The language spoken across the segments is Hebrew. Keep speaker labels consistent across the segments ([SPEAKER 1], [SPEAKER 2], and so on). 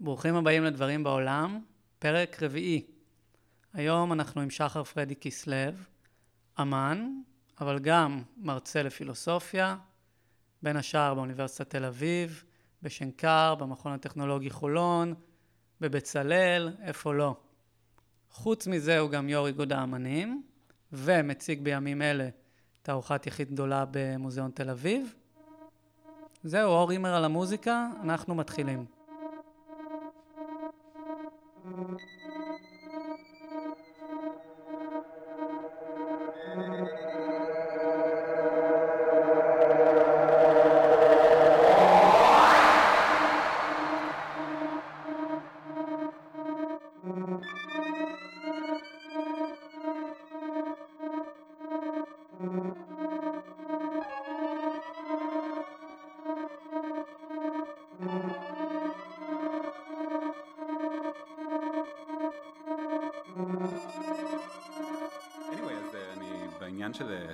[SPEAKER 1] ברוכים הבאים לדברים בעולם, פרק רביעי. היום אנחנו עם שחר פרדי כסלו, אמן, אבל גם מרצה לפילוסופיה, בין השאר באוניברסיטת תל אביב, בשנקר, במכון הטכנולוגי חולון, בבצלאל, איפה לא. חוץ מזה הוא גם יו"ר איגוד האמנים, ומציג בימים אלה תערוכת יחיד גדולה במוזיאון תל אביב. זהו, אור הימר על המוזיקה, אנחנו מתחילים.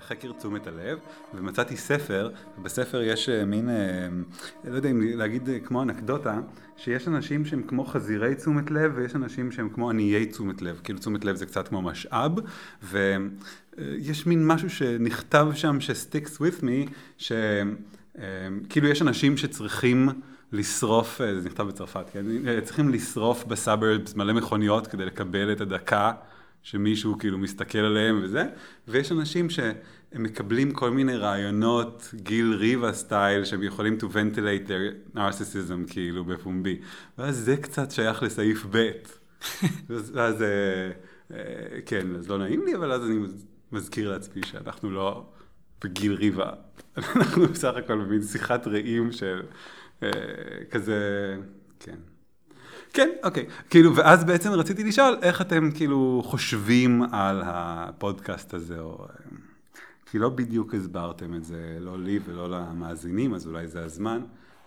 [SPEAKER 2] אה, חקר תשומת הלב, ומצאתי ספר, ובספר יש אה, מין, אה, לא יודע אם להגיד כמו אנקדוטה, שיש אנשים שהם כמו חזירי תשומת לב, ויש אנשים שהם כמו עניי תשומת לב, כאילו תשומת לב זה קצת כמו משאב, ויש מין משהו שנכתב שם ש-sticks with me, שכאילו יש אנשים שצריכים לשרוף, זה נכתב בצרפת, כן? צריכים לשרוף בסאברבס מלא מכוניות כדי לקבל את הדקה. שמישהו כאילו מסתכל עליהם וזה, ויש אנשים שהם מקבלים כל מיני רעיונות גיל ריבה סטייל, שהם יכולים to ventilate their narcissism כאילו בפומבי, ואז זה קצת שייך לסעיף ב', ואז, אה, אה, כן, אז לא נעים לי, אבל אז אני מזכיר לעצמי שאנחנו לא בגיל ריבה, אנחנו בסך הכל במין שיחת רעים של אה, כזה, כן. כן, אוקיי. כאילו, ואז בעצם רציתי לשאול, איך אתם כאילו חושבים על הפודקאסט הזה, או... כי לא בדיוק הסברתם את זה, לא לי ולא למאזינים, אז אולי זה הזמן.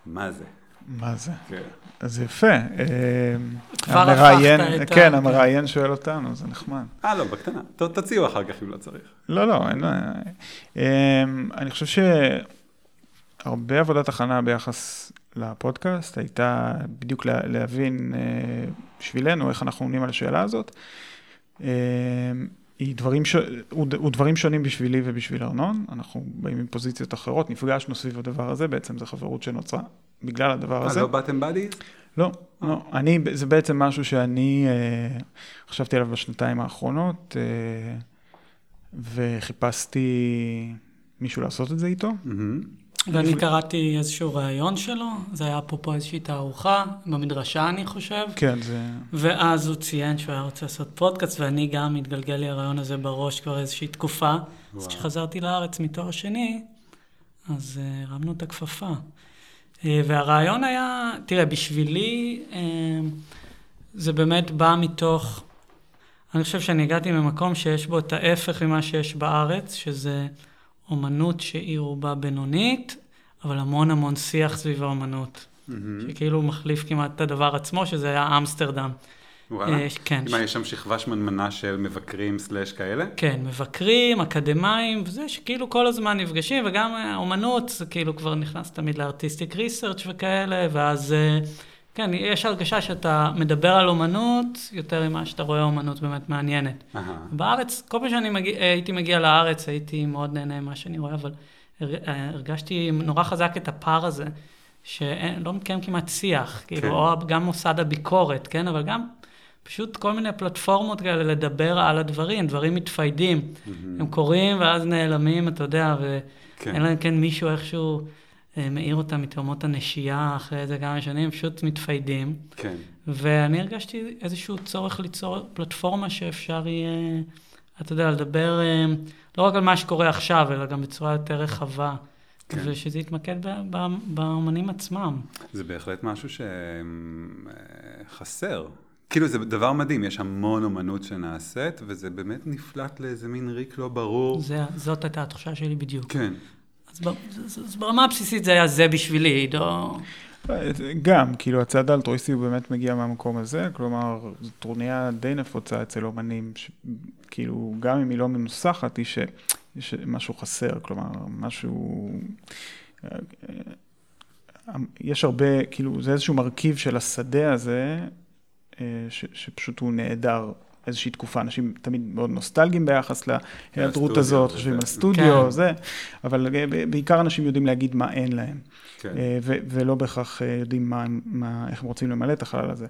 [SPEAKER 2] מה זה?
[SPEAKER 3] מה זה?
[SPEAKER 2] כן.
[SPEAKER 3] אז יפה. אה,
[SPEAKER 1] כבר
[SPEAKER 3] המראיין,
[SPEAKER 1] הפכת את ה-
[SPEAKER 3] כן,
[SPEAKER 1] כן.
[SPEAKER 3] המראיין שואל אותנו, זה נחמד.
[SPEAKER 2] אה, לא, בקטנה. תציעו אחר כך אם לא צריך.
[SPEAKER 3] לא, לא, אין... אה, אני חושב שהרבה עבודת הכנה ביחס לפודקאסט הייתה בדיוק לה- להבין אה, בשבילנו איך אנחנו עונים על השאלה הזאת. אה, היא דברים, ש... הוא, הוא דברים שונים בשבילי ובשביל ארנון, אנחנו באים מפוזיציות אחרות, נפגשנו סביב הדבר הזה, בעצם זו חברות שנוצרה בגלל הדבר
[SPEAKER 2] אה,
[SPEAKER 3] הזה.
[SPEAKER 2] לא באתם בדיז?
[SPEAKER 3] לא, לא. אני, זה בעצם משהו שאני אה, חשבתי עליו בשנתיים האחרונות, אה, וחיפשתי מישהו לעשות את זה איתו.
[SPEAKER 2] מהמם.
[SPEAKER 1] ואני קראתי איזשהו ראיון שלו, זה היה אפרופו איזושהי תערוכה, במדרשה אני חושב,
[SPEAKER 3] כן, זה...
[SPEAKER 1] ואז הוא ציין שהוא היה רוצה לעשות פודקאסט, ואני גם מתגלגל לי הרעיון הזה בראש כבר איזושהי תקופה. אז
[SPEAKER 2] וואו.
[SPEAKER 1] כשחזרתי לארץ מתואר שני, אז אה, הרמנו את הכפפה. אה, והרעיון היה, תראה, בשבילי אה, זה באמת בא מתוך, אני חושב שאני הגעתי ממקום שיש בו את ההפך ממה שיש בארץ, שזה אומנות שהיא רובה בינונית, אבל המון המון שיח סביב האומנות,
[SPEAKER 2] מהמם.
[SPEAKER 1] שכאילו מחליף כמעט את הדבר עצמו, שזה היה אמסטרדם.
[SPEAKER 2] וואלה.
[SPEAKER 1] אה, כן.
[SPEAKER 2] מה, יש שם שכבה שמנמנה של מבקרים סלאש כאלה?
[SPEAKER 1] כן, מבקרים, אקדמאים, וזה שכאילו כל הזמן נפגשים, וגם אה, אומנות, זה כאילו כבר נכנס תמיד לארטיסטיק ריסרצ' וכאלה, ואז, אה, כן, יש הרגשה שאתה מדבר על אומנות יותר ממה שאתה רואה אומנות באמת מעניינת.
[SPEAKER 2] אהה.
[SPEAKER 1] בארץ, כל פעם שאני מגיע, הייתי מגיע לארץ, הייתי מאוד נהנה ממה שאני רואה, אבל אה, הרגשתי נורא חזק את הפער הזה, שלא מתקיים כמעט שיח,
[SPEAKER 2] כן.
[SPEAKER 1] כאילו, או גם מוסד הביקורת, כן, אבל גם פשוט כל מיני פלטפורמות כאלה לדבר על הדברים, דברים מתפיידים.
[SPEAKER 2] מהמם.
[SPEAKER 1] הם קורים ואז נעלמים, אתה יודע,
[SPEAKER 2] כן.
[SPEAKER 1] ואין להם כן מישהו איכשהו אה, מעיר אותם מתהומות הנשייה אחרי איזה כמה שנים, פשוט מתפיידים.
[SPEAKER 2] כן.
[SPEAKER 1] ואני הרגשתי איזשהו צורך ליצור פלטפורמה שאפשר יהיה, אתה יודע, לדבר אה, לא רק על מה שקורה עכשיו, אלא גם בצורה יותר רחבה,
[SPEAKER 2] כן.
[SPEAKER 1] ושזה יתמקד באמנים עצמם.
[SPEAKER 2] זה בהחלט משהו שחסר. כאילו זה דבר מדהים, יש המון אומנות שנעשית, וזה באמת נפלט לאיזה מין ריק לא ברור.
[SPEAKER 1] זה, זאת הייתה התחושה שלי בדיוק.
[SPEAKER 2] כן.
[SPEAKER 1] אז, ברמה הבסיסית זה היה זה בשבילי, עידו.
[SPEAKER 3] גם, כאילו הצד האלטרואיסטי הוא באמת מגיע מהמקום הזה, כלומר, זו טרוניה די נפוצה אצל אומנים, ש... כאילו, גם אם היא לא מנוסחת, היא שיש משהו חסר, כלומר, משהו... יש הרבה, כאילו, זה איזשהו מרכיב של השדה הזה, אה, ש, שפשוט הוא נעדר איזושהי תקופה. אנשים תמיד מאוד נוסטלגיים ביחס להיעדרות הזאת, חושבים על סטודיו, כן. זה, אבל בעיקר אנשים יודעים להגיד מה אין להם. כן. ו, ולא בהכרח יודעים מה, מה, איך הם רוצים למלא את החלל הזה.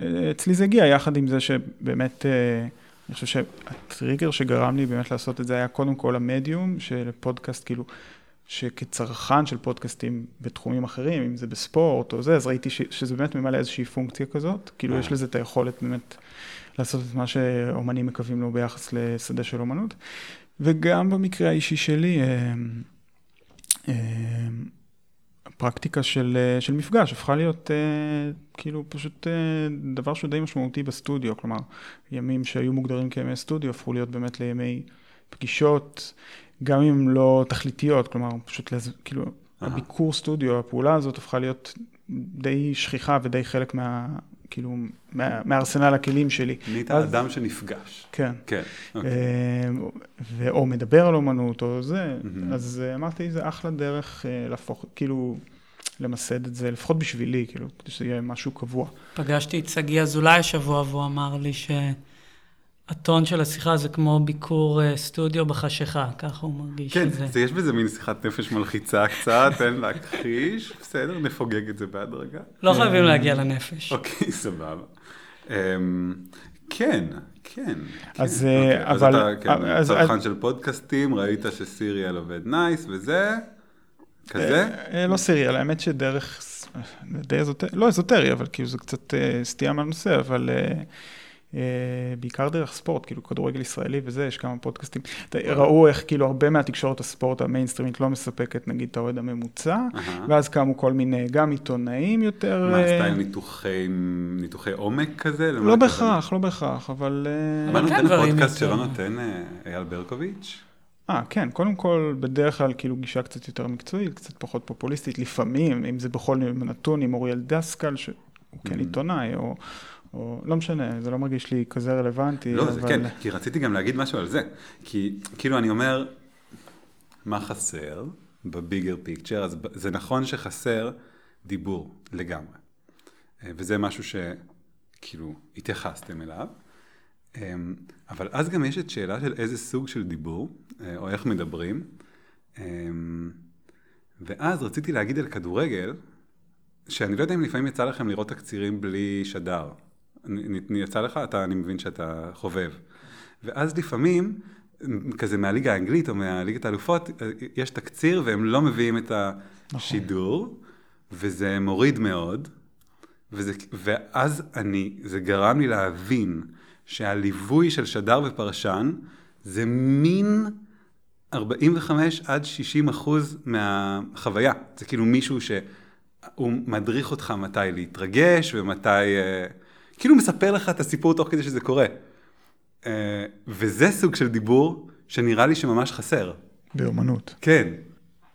[SPEAKER 3] ואצלי זה הגיע יחד עם זה שבאמת... אני חושב שהטריגר שגרם לי באמת לעשות את זה היה קודם כל המדיום של פודקאסט, כאילו, שכצרכן של פודקאסטים בתחומים אחרים, אם זה בספורט או זה, אז ראיתי ש, שזה באמת ממלא איזושהי פונקציה כזאת, כאילו אה. יש לזה את היכולת באמת לעשות את מה שאומנים מקווים לו ביחס לשדה של אומנות. וגם במקרה האישי שלי, אה, אה, הפרקטיקה של, אה, של מפגש הפכה להיות אה, כאילו פשוט אה, דבר שהוא די משמעותי בסטודיו, כלומר, ימים שהיו מוגדרים כימי סטודיו הפכו להיות באמת לימי פגישות, גם אם לא תכליתיות, כלומר, פשוט לז... כאילו, Aha. הביקור סטודיו, הפעולה הזאת הפכה להיות די שכיחה ודי חלק מה... כאילו, מה, מארסנל הכלים שלי.
[SPEAKER 2] נהיית אז... אדם שנפגש.
[SPEAKER 3] כן.
[SPEAKER 2] כן, אוקיי.
[SPEAKER 3] ו... או מדבר על אומנות או זה, mm-hmm. אז אמרתי, זה אחלה דרך להפוך, כאילו... למסד את זה, לפחות בשבילי, כאילו, כדי שזה יהיה משהו קבוע.
[SPEAKER 1] פגשתי את שגיא אזולאי השבוע, והוא אמר לי שהטון של השיחה זה כמו ביקור אה, סטודיו בחשיכה, ככה הוא מרגיש
[SPEAKER 2] כן, את זה. כן, יש בזה מין שיחת נפש מלחיצה קצת, תן להכחיש, בסדר, נפוגג את זה בהדרגה.
[SPEAKER 1] לא חייבים להגיע לנפש.
[SPEAKER 2] אוקיי, סבבה. אמ, כן, כן.
[SPEAKER 3] אז כן. אוקיי, אבל...
[SPEAKER 2] אז אתה כן, צרכן של פודקאסטים, ראית שסיריאל עובד nice וזה. כזה?
[SPEAKER 3] אה, אה, לא סיריאל, האמת שדרך, די אזוטרי, לא אזוטרי, אבל כאילו זה קצת אה, סטייה מהנושא, אבל בעיקר דרך ספורט, כאילו כדורגל ישראלי וזה, יש כמה פודקאסטים. ראו איך כאילו הרבה מהתקשורת הספורט המיינסטרימית לא מספקת נגיד את האוהד הממוצע, ואז קמו כל מיני, גם עיתונאים יותר...
[SPEAKER 2] מה, style ניתוחי עומק כזה?
[SPEAKER 3] לא בהכרח, לא בהכרח, אבל...
[SPEAKER 2] מה נותן פודקאסט שלא נותן אייל ברקוביץ'?
[SPEAKER 3] אה, כן, קודם כל, בדרך כלל כאילו גישה קצת יותר מקצועית, קצת פחות פופוליסטית, לפעמים, אם זה בכל נתון עם אוריאל דסקל, שהוא כן mm. עיתונאי, או, או לא משנה, זה לא מרגיש לי כזה רלוונטי.
[SPEAKER 2] לא, אבל... זה כן, כי רציתי גם להגיד משהו על זה, כי כאילו אני אומר, מה חסר בביגר פיקצ'ר, אז זה נכון שחסר דיבור לגמרי, אה, וזה משהו שכאילו התייחסתם אליו. אמ, אבל אז גם יש את שאלה של איזה סוג של דיבור, אה, או איך מדברים. אמ, ואז רציתי להגיד על כדורגל, שאני לא יודע אם לפעמים יצא לכם לראות תקצירים בלי שדר. יצא לך? אתה, אני מבין שאתה חובב. ואז לפעמים, כזה מהליגה האנגלית או מהליגת האלופות, יש תקציר והם לא מביאים את השידור, נכון. וזה מוריד מאוד. וזה, ואז אני, זה גרם לי להבין שהליווי של שדר ופרשן זה מין 45 עד 60 אחוז מהחוויה. זה כאילו מישהו שהוא מדריך אותך מתי להתרגש ומתי... אה, כאילו מספר לך את הסיפור תוך כדי שזה קורה. אה, וזה סוג של דיבור שנראה לי שממש חסר.
[SPEAKER 3] באומנות.
[SPEAKER 2] כן,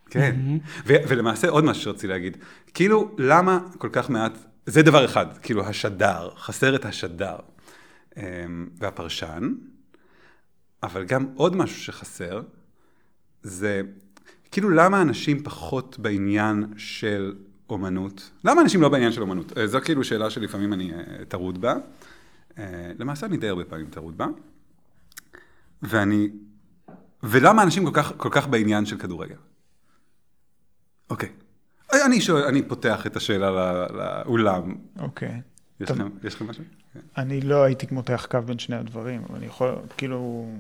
[SPEAKER 2] כן. Mm-hmm. ו- ולמעשה עוד משהו שרציתי להגיד. כאילו, למה כל כך מעט... זה דבר אחד, כאילו השדר, חסר את השדר. אמ, והפרשן, אבל גם עוד משהו שחסר, זה כאילו למה אנשים פחות בעניין של אומנות? למה אנשים לא בעניין של אומנות? אה, זו כאילו שאלה שלפעמים אני אה, טרוד בה. אה, למעשה אני די הרבה פעמים טרוד בה. ואני... ולמה אנשים כל כך, כל כך בעניין של כדורגל? אוקיי. אני, שואל, אני פותח את השאלה לאולם.
[SPEAKER 3] אוקיי.
[SPEAKER 2] יש לכם, יש לכם משהו?
[SPEAKER 3] אני לא הייתי מותח קו בין שני הדברים, אבל אני יכול, כאילו...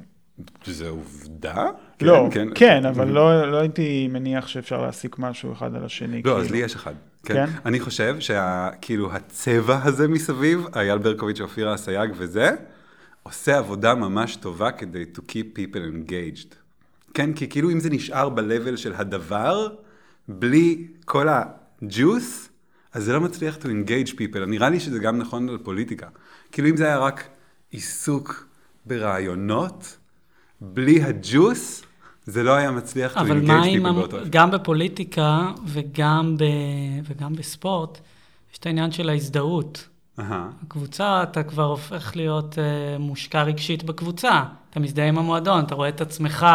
[SPEAKER 2] זה עובדה?
[SPEAKER 3] לא, כן, כן, כן אבל לא, לא הייתי מניח שאפשר להסיק משהו אחד על השני.
[SPEAKER 2] לא, כאילו. אז לי יש אחד. כן? כן? אני חושב שכאילו הצבע הזה מסביב, אייל ברקוביץ', אופירה אסייג וזה, עושה עבודה ממש טובה כדי to keep people engaged. כן, כי כאילו אם זה נשאר ב-level של הדבר, בלי כל הג'וס, אז זה לא מצליח to engage people. נראה לי שזה גם נכון על פוליטיקה. כאילו אם זה היה רק עיסוק ברעיונות, בלי הג'וס, זה לא היה מצליח to engage people באותו
[SPEAKER 1] אבל גם בפוליטיקה וגם, ב, וגם בספורט, יש את העניין של ההזדהות. Uh-huh. הקבוצה, אתה כבר הופך להיות uh, מושקע רגשית בקבוצה. אתה מזדהה עם המועדון, אתה רואה את עצמך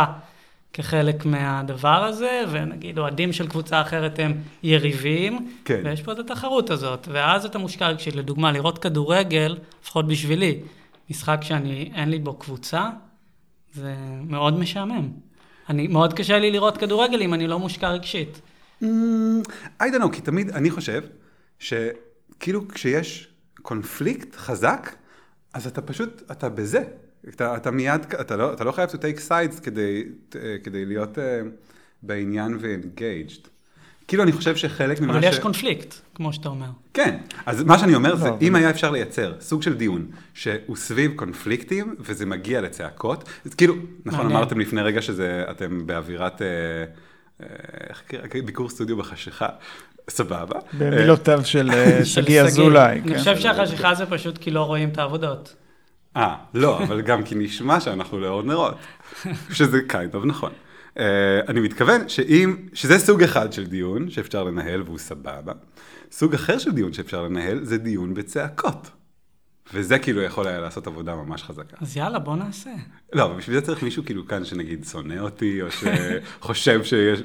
[SPEAKER 1] כחלק מהדבר הזה, ונגיד אוהדים של קבוצה אחרת הם יריבים,
[SPEAKER 2] כן.
[SPEAKER 1] ויש פה את התחרות הזאת, ואז אתה מושקע רגשית. לדוגמה, לראות כדורגל, לפחות בשבילי, משחק שאני, אין לי בו קבוצה, זה מאוד משעמם. אני, מאוד קשה לי לראות כדורגל אם אני לא מושקע רגשית.
[SPEAKER 2] Mm, I don't know, כי תמיד אני חושב שכאילו כשיש קונפליקט חזק, אז אתה פשוט, אתה בזה. אתה, אתה מיד, אתה לא, אתה לא חייב to take sides כדי, כדי להיות uh, בעניין ו-engaged. כאילו אני חושב שחלק ממה
[SPEAKER 1] אבל
[SPEAKER 2] ש...
[SPEAKER 1] יש קונפליקט, כמו שאתה אומר.
[SPEAKER 2] כן, אז מה שאני אומר זה,
[SPEAKER 3] לא,
[SPEAKER 2] אם היה אפשר לייצר סוג של דיון שהוא סביב קונפליקטים וזה מגיע לצעקות, אז כאילו, נכון. אמרתם לפני רגע שאתם באווירת אה, אה, ביקור סטודיו בחשיכה, סבבה.
[SPEAKER 3] במילותיו של אה, שגיא אזולאי.
[SPEAKER 1] אני
[SPEAKER 3] כן.
[SPEAKER 1] חושב שהחשיכה זה פשוט כי לא רואים את העבודות.
[SPEAKER 2] אה, לא, אבל גם כי נשמע שאנחנו לאור נרות, שזה kind of נכון. Uh, אני מתכוון שאם, שזה סוג אחד של דיון שאפשר לנהל והוא סבבה, סוג אחר של דיון שאפשר לנהל זה דיון בצעקות. וזה כאילו יכול היה לעשות עבודה ממש חזקה.
[SPEAKER 1] אז יאללה, בוא נעשה.
[SPEAKER 2] לא, אבל בשביל זה צריך מישהו כאילו כאן שנגיד שונא אותי, או שחושב שיש,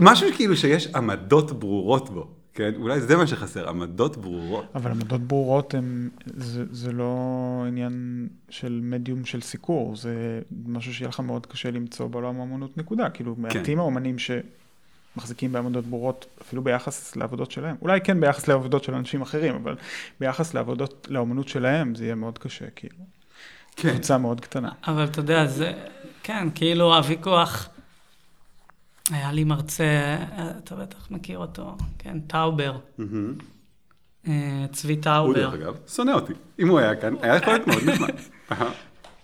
[SPEAKER 2] משהו כאילו שיש עמדות ברורות בו, כן? אולי זה מה שחסר, עמדות ברורות.
[SPEAKER 3] אבל עמדות ברורות הם, זה, זה לא עניין של מדיום של סיקור, זה משהו שיהיה לך מאוד קשה למצוא בעולם האמנות נקודה. כאילו, מעטים האומנים שמחזיקים בעמדות ברורות, אפילו ביחס לעבודות שלהם. אולי כן ביחס לעבודות של אנשים אחרים, אבל ביחס לעבודות, לאמנות שלהם, זה יהיה מאוד קשה, כאילו.
[SPEAKER 2] כן.
[SPEAKER 3] קבוצה מאוד קטנה.
[SPEAKER 1] אבל אתה יודע, זה, כן, כאילו הוויכוח, היה לי מרצה, אתה בטח מכיר אותו, כן, טאובר. אה, צבי
[SPEAKER 2] הוא
[SPEAKER 1] טאובר.
[SPEAKER 2] דרך אגב, שונא אותי. אם הוא היה כאן, היה יכול להיות מאוד נחמד.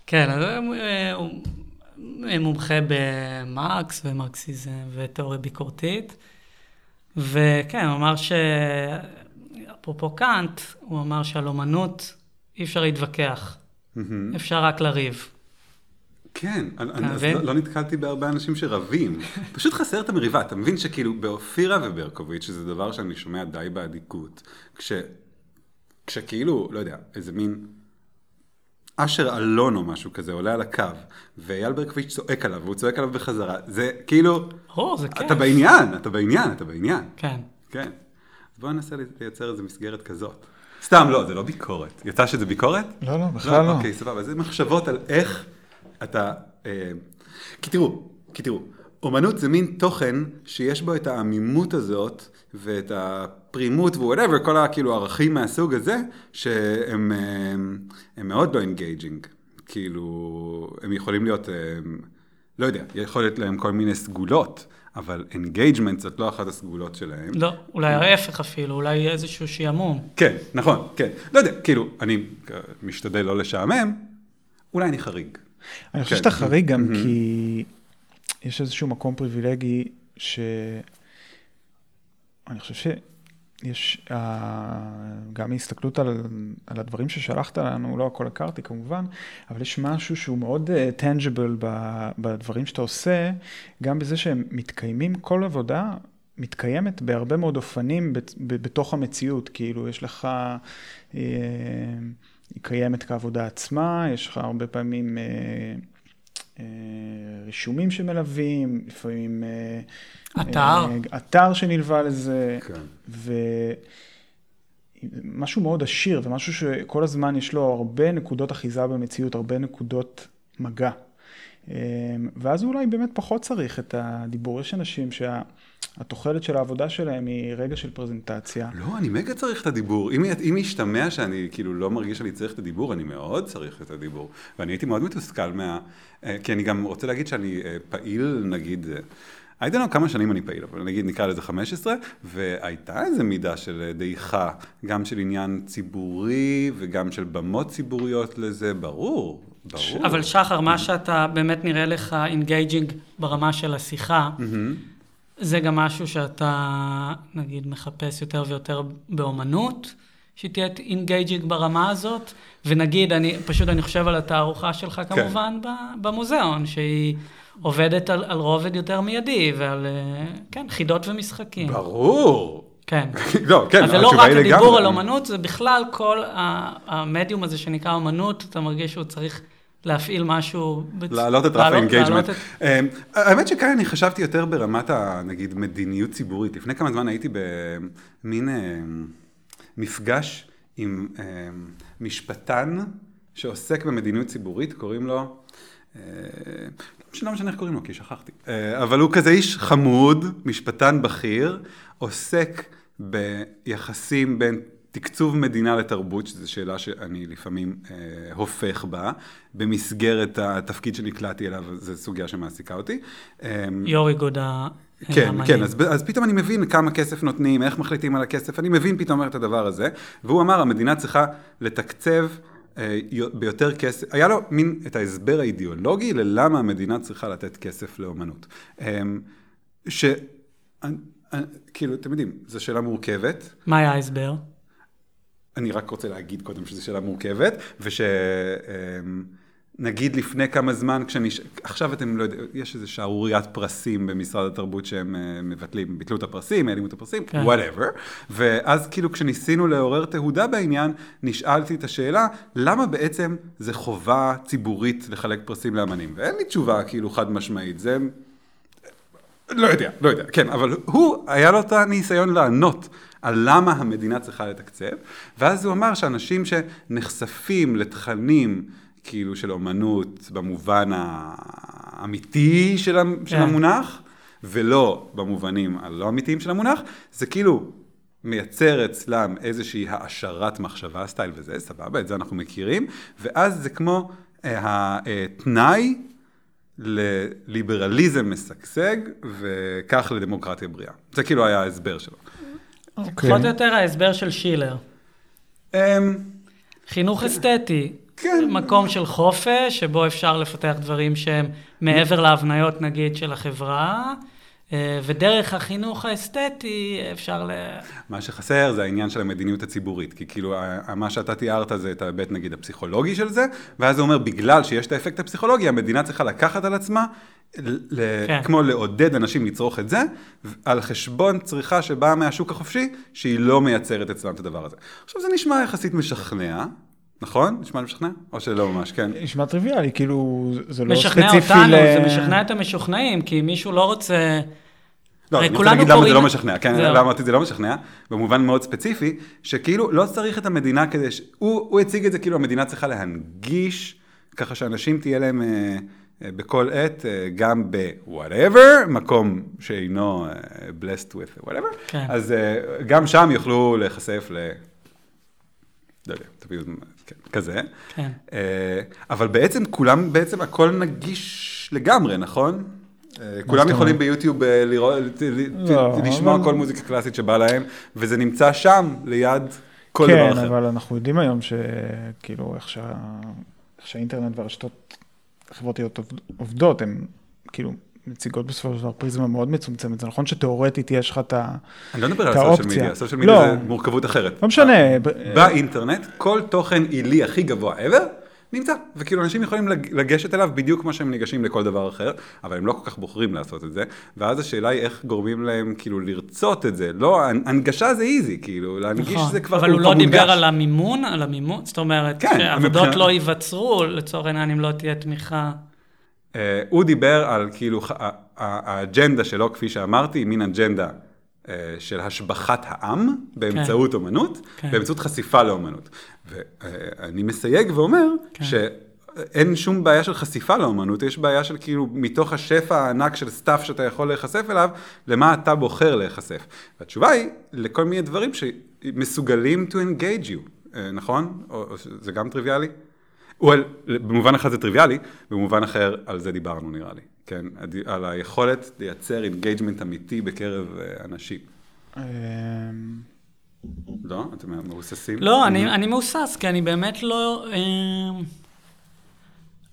[SPEAKER 1] כן, אז הוא, אה, הוא מומחה במרקס ומרקסיזם ותיאוריה ביקורתית. וכן, הוא אמר ש... אפרופו קאנט, הוא אמר שעל אומנות אי אפשר להתווכח. אפשר רק לריב.
[SPEAKER 2] כן, אני- אני- אז? לא- לא נתקלתי בהרבה אנשים שרבים. פשוט חסר את המריבה. אתה מבין שכאילו באופירה וברקוביץ', שזה דבר שאני שומע די באדיקות, כש... כשכאילו, לא יודע, איזה מין אשר אלון או משהו כזה עולה על הקו, ואייל ברקוביץ' צועק עליו, והוא צועק עליו בחזרה, זה כאילו,
[SPEAKER 1] ברור, זה כיף.
[SPEAKER 2] אתה בעניין, אתה בעניין, אתה בעניין.
[SPEAKER 1] כן.
[SPEAKER 2] כן. אז בואו ננסה לייצר איזה מסגרת כזאת. סתם, לא, זה לא ביקורת. יצא שזה ביקורת?
[SPEAKER 3] לא, לא, בכלל לא.
[SPEAKER 2] אוקיי, סבבה. זה מחשבות על איך אתה... אה, כי תראו, כי תראו, אומנות זה מין תוכן שיש בו את העמימות הזאת ואת הפרימות ו-whatever, כל הכאילו ערכים מהסוג הזה, שהם אה, הם מאוד לא engaging. כאילו, הם יכולים להיות, אה, לא יודע, יכול להיות להם כל מיני סגולות, אבל engagement זאת לא אחת הסגולות שלהם.
[SPEAKER 1] לא, אולי ההפך אפילו, אולי איזשהו שעמום.
[SPEAKER 2] כן, נכון, כן. לא יודע, כאילו, אני משתדל לא לשעמם, אולי אני חריג.
[SPEAKER 3] אני חושב
[SPEAKER 2] כן.
[SPEAKER 3] שאתה חריג גם. כי יש איזשהו מקום פריבילגי ש... אני חושב שיש, אה, גם מהסתכלות על, על הדברים ששלחת לנו, לא הכל הכרתי כמובן, אבל יש משהו שהוא מאוד טנג'יבל בדברים שאתה עושה, גם בזה שהם מתקיימים, כל עבודה מתקיימת בהרבה מאוד אופנים בת- בתוך המציאות, כאילו יש לך, אה, היא קיימת כעבודה עצמה, יש לך הרבה פעמים אה, אה, רישומים שמלווים, לפעמים... אה,
[SPEAKER 1] אתר.
[SPEAKER 3] אה, אתר שנלווה לזה,
[SPEAKER 2] כן.
[SPEAKER 3] ומשהו מאוד עשיר, ומשהו שכל הזמן יש לו הרבה נקודות אחיזה במציאות, הרבה נקודות מגע. אה, ואז אולי באמת פחות צריך את הדיבור. יש אנשים שהתוחלת של העבודה שלהם היא רגע של פרזנטציה.
[SPEAKER 2] לא, אני מגה צריך את הדיבור. אם, אם ישתמע שאני כאילו לא מרגיש שאני צריך את הדיבור, אני מאוד צריך את הדיבור. ואני הייתי מאוד מתוסכל מה... אה, כי אני גם רוצה להגיד שאני אה, פעיל, נגיד... אה, I don't know כמה שנים אני פעיל, אבל נגיד נקרא לזה 15, והייתה איזו מידה של דעיכה, גם של עניין ציבורי וגם של במות ציבוריות לזה, ברור, ברור.
[SPEAKER 1] אבל שחר, מה שאתה באמת נראה לך engaging ברמה של השיחה,
[SPEAKER 2] מהמם.
[SPEAKER 1] זה גם משהו שאתה, נגיד, מחפש יותר ויותר באומנות, שתהיה engaging ברמה הזאת, ונגיד, אני, פשוט אני חושב על התערוכה שלך
[SPEAKER 2] כן.
[SPEAKER 1] כמובן ב- במוזיאון, שהיא עובדת על, על רובד יותר מיידי, ועל, אה, כן, חידות ומשחקים.
[SPEAKER 2] ברור.
[SPEAKER 1] כן.
[SPEAKER 2] לא, כן,
[SPEAKER 1] אז זה לא רק הדיבור
[SPEAKER 2] לגמרי.
[SPEAKER 1] על אומנות, זה בכלל כל המדיום הזה שנקרא אומנות, אתה מרגיש שהוא צריך להפעיל משהו...
[SPEAKER 2] להעלות את רף
[SPEAKER 1] ה
[SPEAKER 2] engagement.
[SPEAKER 1] להעלות את-
[SPEAKER 2] האמת שכאן אני חשבתי יותר ברמת, ה- נגיד, מדיניות ציבורית. לפני כמה זמן הייתי במין אה, מפגש עם אה, משפטן שעוסק במדיניות ציבורית, קוראים לו... אה, לא משנה איך קוראים לו, כי שכחתי. אה, אבל הוא כזה איש חמוד, משפטן בכיר, עוסק ביחסים בין תקצוב מדינה לתרבות, שזו שאלה שאני לפעמים אה, הופך בה, במסגרת התפקיד שנקלעתי אליו, זו סוגיה שמעסיקה אותי. אה,
[SPEAKER 1] יו"ר איגוד ה...
[SPEAKER 2] כן,
[SPEAKER 1] האמנים.
[SPEAKER 2] כן, אז, אז פתאום אני מבין כמה כסף נותנים, איך מחליטים על הכסף, אני מבין פתאום את הדבר הזה, והוא אמר, המדינה צריכה לתקצב אה, ביותר כסף, היה לו מין את ההסבר האידיאולוגי ללמה המדינה צריכה לתת כסף לאומנות. אה, ש... אה, אה, כאילו, אתם יודעים, זו שאלה מורכבת,
[SPEAKER 1] מה היה ההסבר?
[SPEAKER 2] אני רק רוצה להגיד קודם שזו שאלה מורכבת, ושנגיד לפני כמה זמן, כשאני, עכשיו אתם לא יודעים, יש איזו שערוריית פרסים במשרד התרבות שהם אה, מבטלים, ביטלו את הפרסים, העלימו את הפרסים,
[SPEAKER 1] כן.
[SPEAKER 2] whatever, ואז כאילו כשניסינו לעורר תהודה בעניין, נשאלתי את השאלה, למה בעצם זה חובה ציבורית לחלק פרסים לאמנים? ואין לי תשובה כאילו חד משמעית, זה... לא יודע, לא יודע, כן, אבל הוא, היה לו את הניסיון לענות על למה המדינה צריכה לתקצב, ואז הוא אמר שאנשים שנחשפים לתכנים כאילו של אומנות במובן האמיתי של, ה- של
[SPEAKER 1] כן.
[SPEAKER 2] המונח, ולא במובנים הלא אמיתיים של המונח, זה כאילו מייצר אצלם איזושהי העשרת מחשבה, סטייל וזה, סבבה, את זה אנחנו מכירים, ואז זה כמו אה, התנאי לליברליזם משגשג, וכך לדמוקרטיה בריאה. זה כאילו היה ההסבר שלו.
[SPEAKER 3] אוקיי.
[SPEAKER 1] פחות או יותר ההסבר של שילר.
[SPEAKER 2] אמ,
[SPEAKER 1] חינוך אסתטי.
[SPEAKER 2] כן.
[SPEAKER 1] מקום של חופש, שבו אפשר לפתח דברים שהם מעבר להבניות, נגיד, של החברה, ודרך החינוך האסתטי אפשר ל...
[SPEAKER 2] מה שחסר זה העניין של המדיניות הציבורית, כי כאילו מה שאתה תיארת זה את ההיבט נגיד הפסיכולוגי של זה, ואז זה אומר בגלל שיש את האפקט הפסיכולוגי, המדינה צריכה לקחת על עצמה, ל-
[SPEAKER 1] כן.
[SPEAKER 2] כמו לעודד אנשים לצרוך את זה, על חשבון צריכה שבאה מהשוק החופשי, שהיא לא מייצרת אצלם את הדבר הזה. עכשיו זה נשמע יחסית משכנע, נכון? נשמע משכנע? או שלא ממש, כן.
[SPEAKER 3] נשמע טריוויאלי, כאילו, זה לא ספציפי
[SPEAKER 1] משכנע אותנו,
[SPEAKER 3] ל-
[SPEAKER 1] זה משכנע את המשוכנעים, כי מישהו לא רוצה...
[SPEAKER 2] לא, אני רוצה להגיד למה זה לא משכנע, כן. למה אמרתי זה לא משכנע, במובן מאוד ספציפי, שכאילו לא צריך את המדינה כדי ש... הוא, הוא הציג את זה כאילו המדינה צריכה להנגיש, ככה שאנשים תהיה להם אה, אה, בכל עת, אה, גם ב-whatever, מקום שאינו אה, blessed with whatever,
[SPEAKER 1] כן.
[SPEAKER 2] אז אה, גם שם יוכלו להיחשף ל... לא יודע, תביאו, כן, כזה.
[SPEAKER 1] כן.
[SPEAKER 2] אה, אבל בעצם כולם, בעצם הכל נגיש לגמרי, נכון? אה, כולם יכולים? ביוטיוב אה, לראות,
[SPEAKER 3] לא,
[SPEAKER 2] לשמוע כל מוזיקה קלאסית שבא להם, וזה נמצא שם, ליד כל
[SPEAKER 3] כן,
[SPEAKER 2] דבר אחר.
[SPEAKER 3] אבל אנחנו יודעים היום שכאילו איך, שה... איך שהאינטרנט והרשתות החברתיות עובד- עובדות, הן כאילו מציגות בסופו של דבר פריזמה מאוד מצומצמת. זה נכון שתאורטית יש לך את ה...
[SPEAKER 2] אני לא מדבר על
[SPEAKER 3] האופציה.
[SPEAKER 2] מדיה, הסושיאל מדיה
[SPEAKER 3] לא.
[SPEAKER 2] זה מורכבות אחרת.
[SPEAKER 3] לא משנה. ב-
[SPEAKER 2] באינטרנט, כל תוכן עילי הכי גבוה ever, נמצא. וכאילו אנשים יכולים לג- לגשת אליו בדיוק כמו שהם ניגשים לכל דבר אחר, אבל הם לא כל כך בוחרים לעשות את זה. ואז השאלה היא איך גורמים להם כאילו לרצות את זה. לא, הנגשה זה איזי, כאילו, להנגיש
[SPEAKER 1] נכון.
[SPEAKER 2] זה כבר
[SPEAKER 1] אבל הוא לא דיבר. על המימון, על המימון, זאת אומרת,
[SPEAKER 2] כן,
[SPEAKER 1] שעבודות לא ייווצרו, לצורך העניין, אם לא תהיה תמיכה.
[SPEAKER 2] אה, הוא דיבר על כאילו האג'נדה שלו, כפי שאמרתי, מין אג'נדה אה, של השבחת העם באמצעות אומנות,
[SPEAKER 1] כן.
[SPEAKER 2] באמצעות חשיפה לאומנות. ואני מסייג ואומר
[SPEAKER 1] כן.
[SPEAKER 2] שאין שום בעיה של חשיפה לאומנות, יש בעיה של כאילו מתוך השפע הענק של stuff שאתה יכול להיחשף אליו, למה אתה בוחר להיחשף. והתשובה היא לכל מיני דברים שמסוגלים to engage you, אה, נכון? או זה גם טריוויאלי? Well, במובן אחד זה טריוויאלי, במובן אחר על זה דיברנו נראה לי, כן? על היכולת לייצר engagement אמיתי בקרב אה, אנשים.
[SPEAKER 3] אמ,
[SPEAKER 2] לא? אתם מהוססים?
[SPEAKER 1] לא, אני, אני מהוסס, כי אני באמת לא, אה,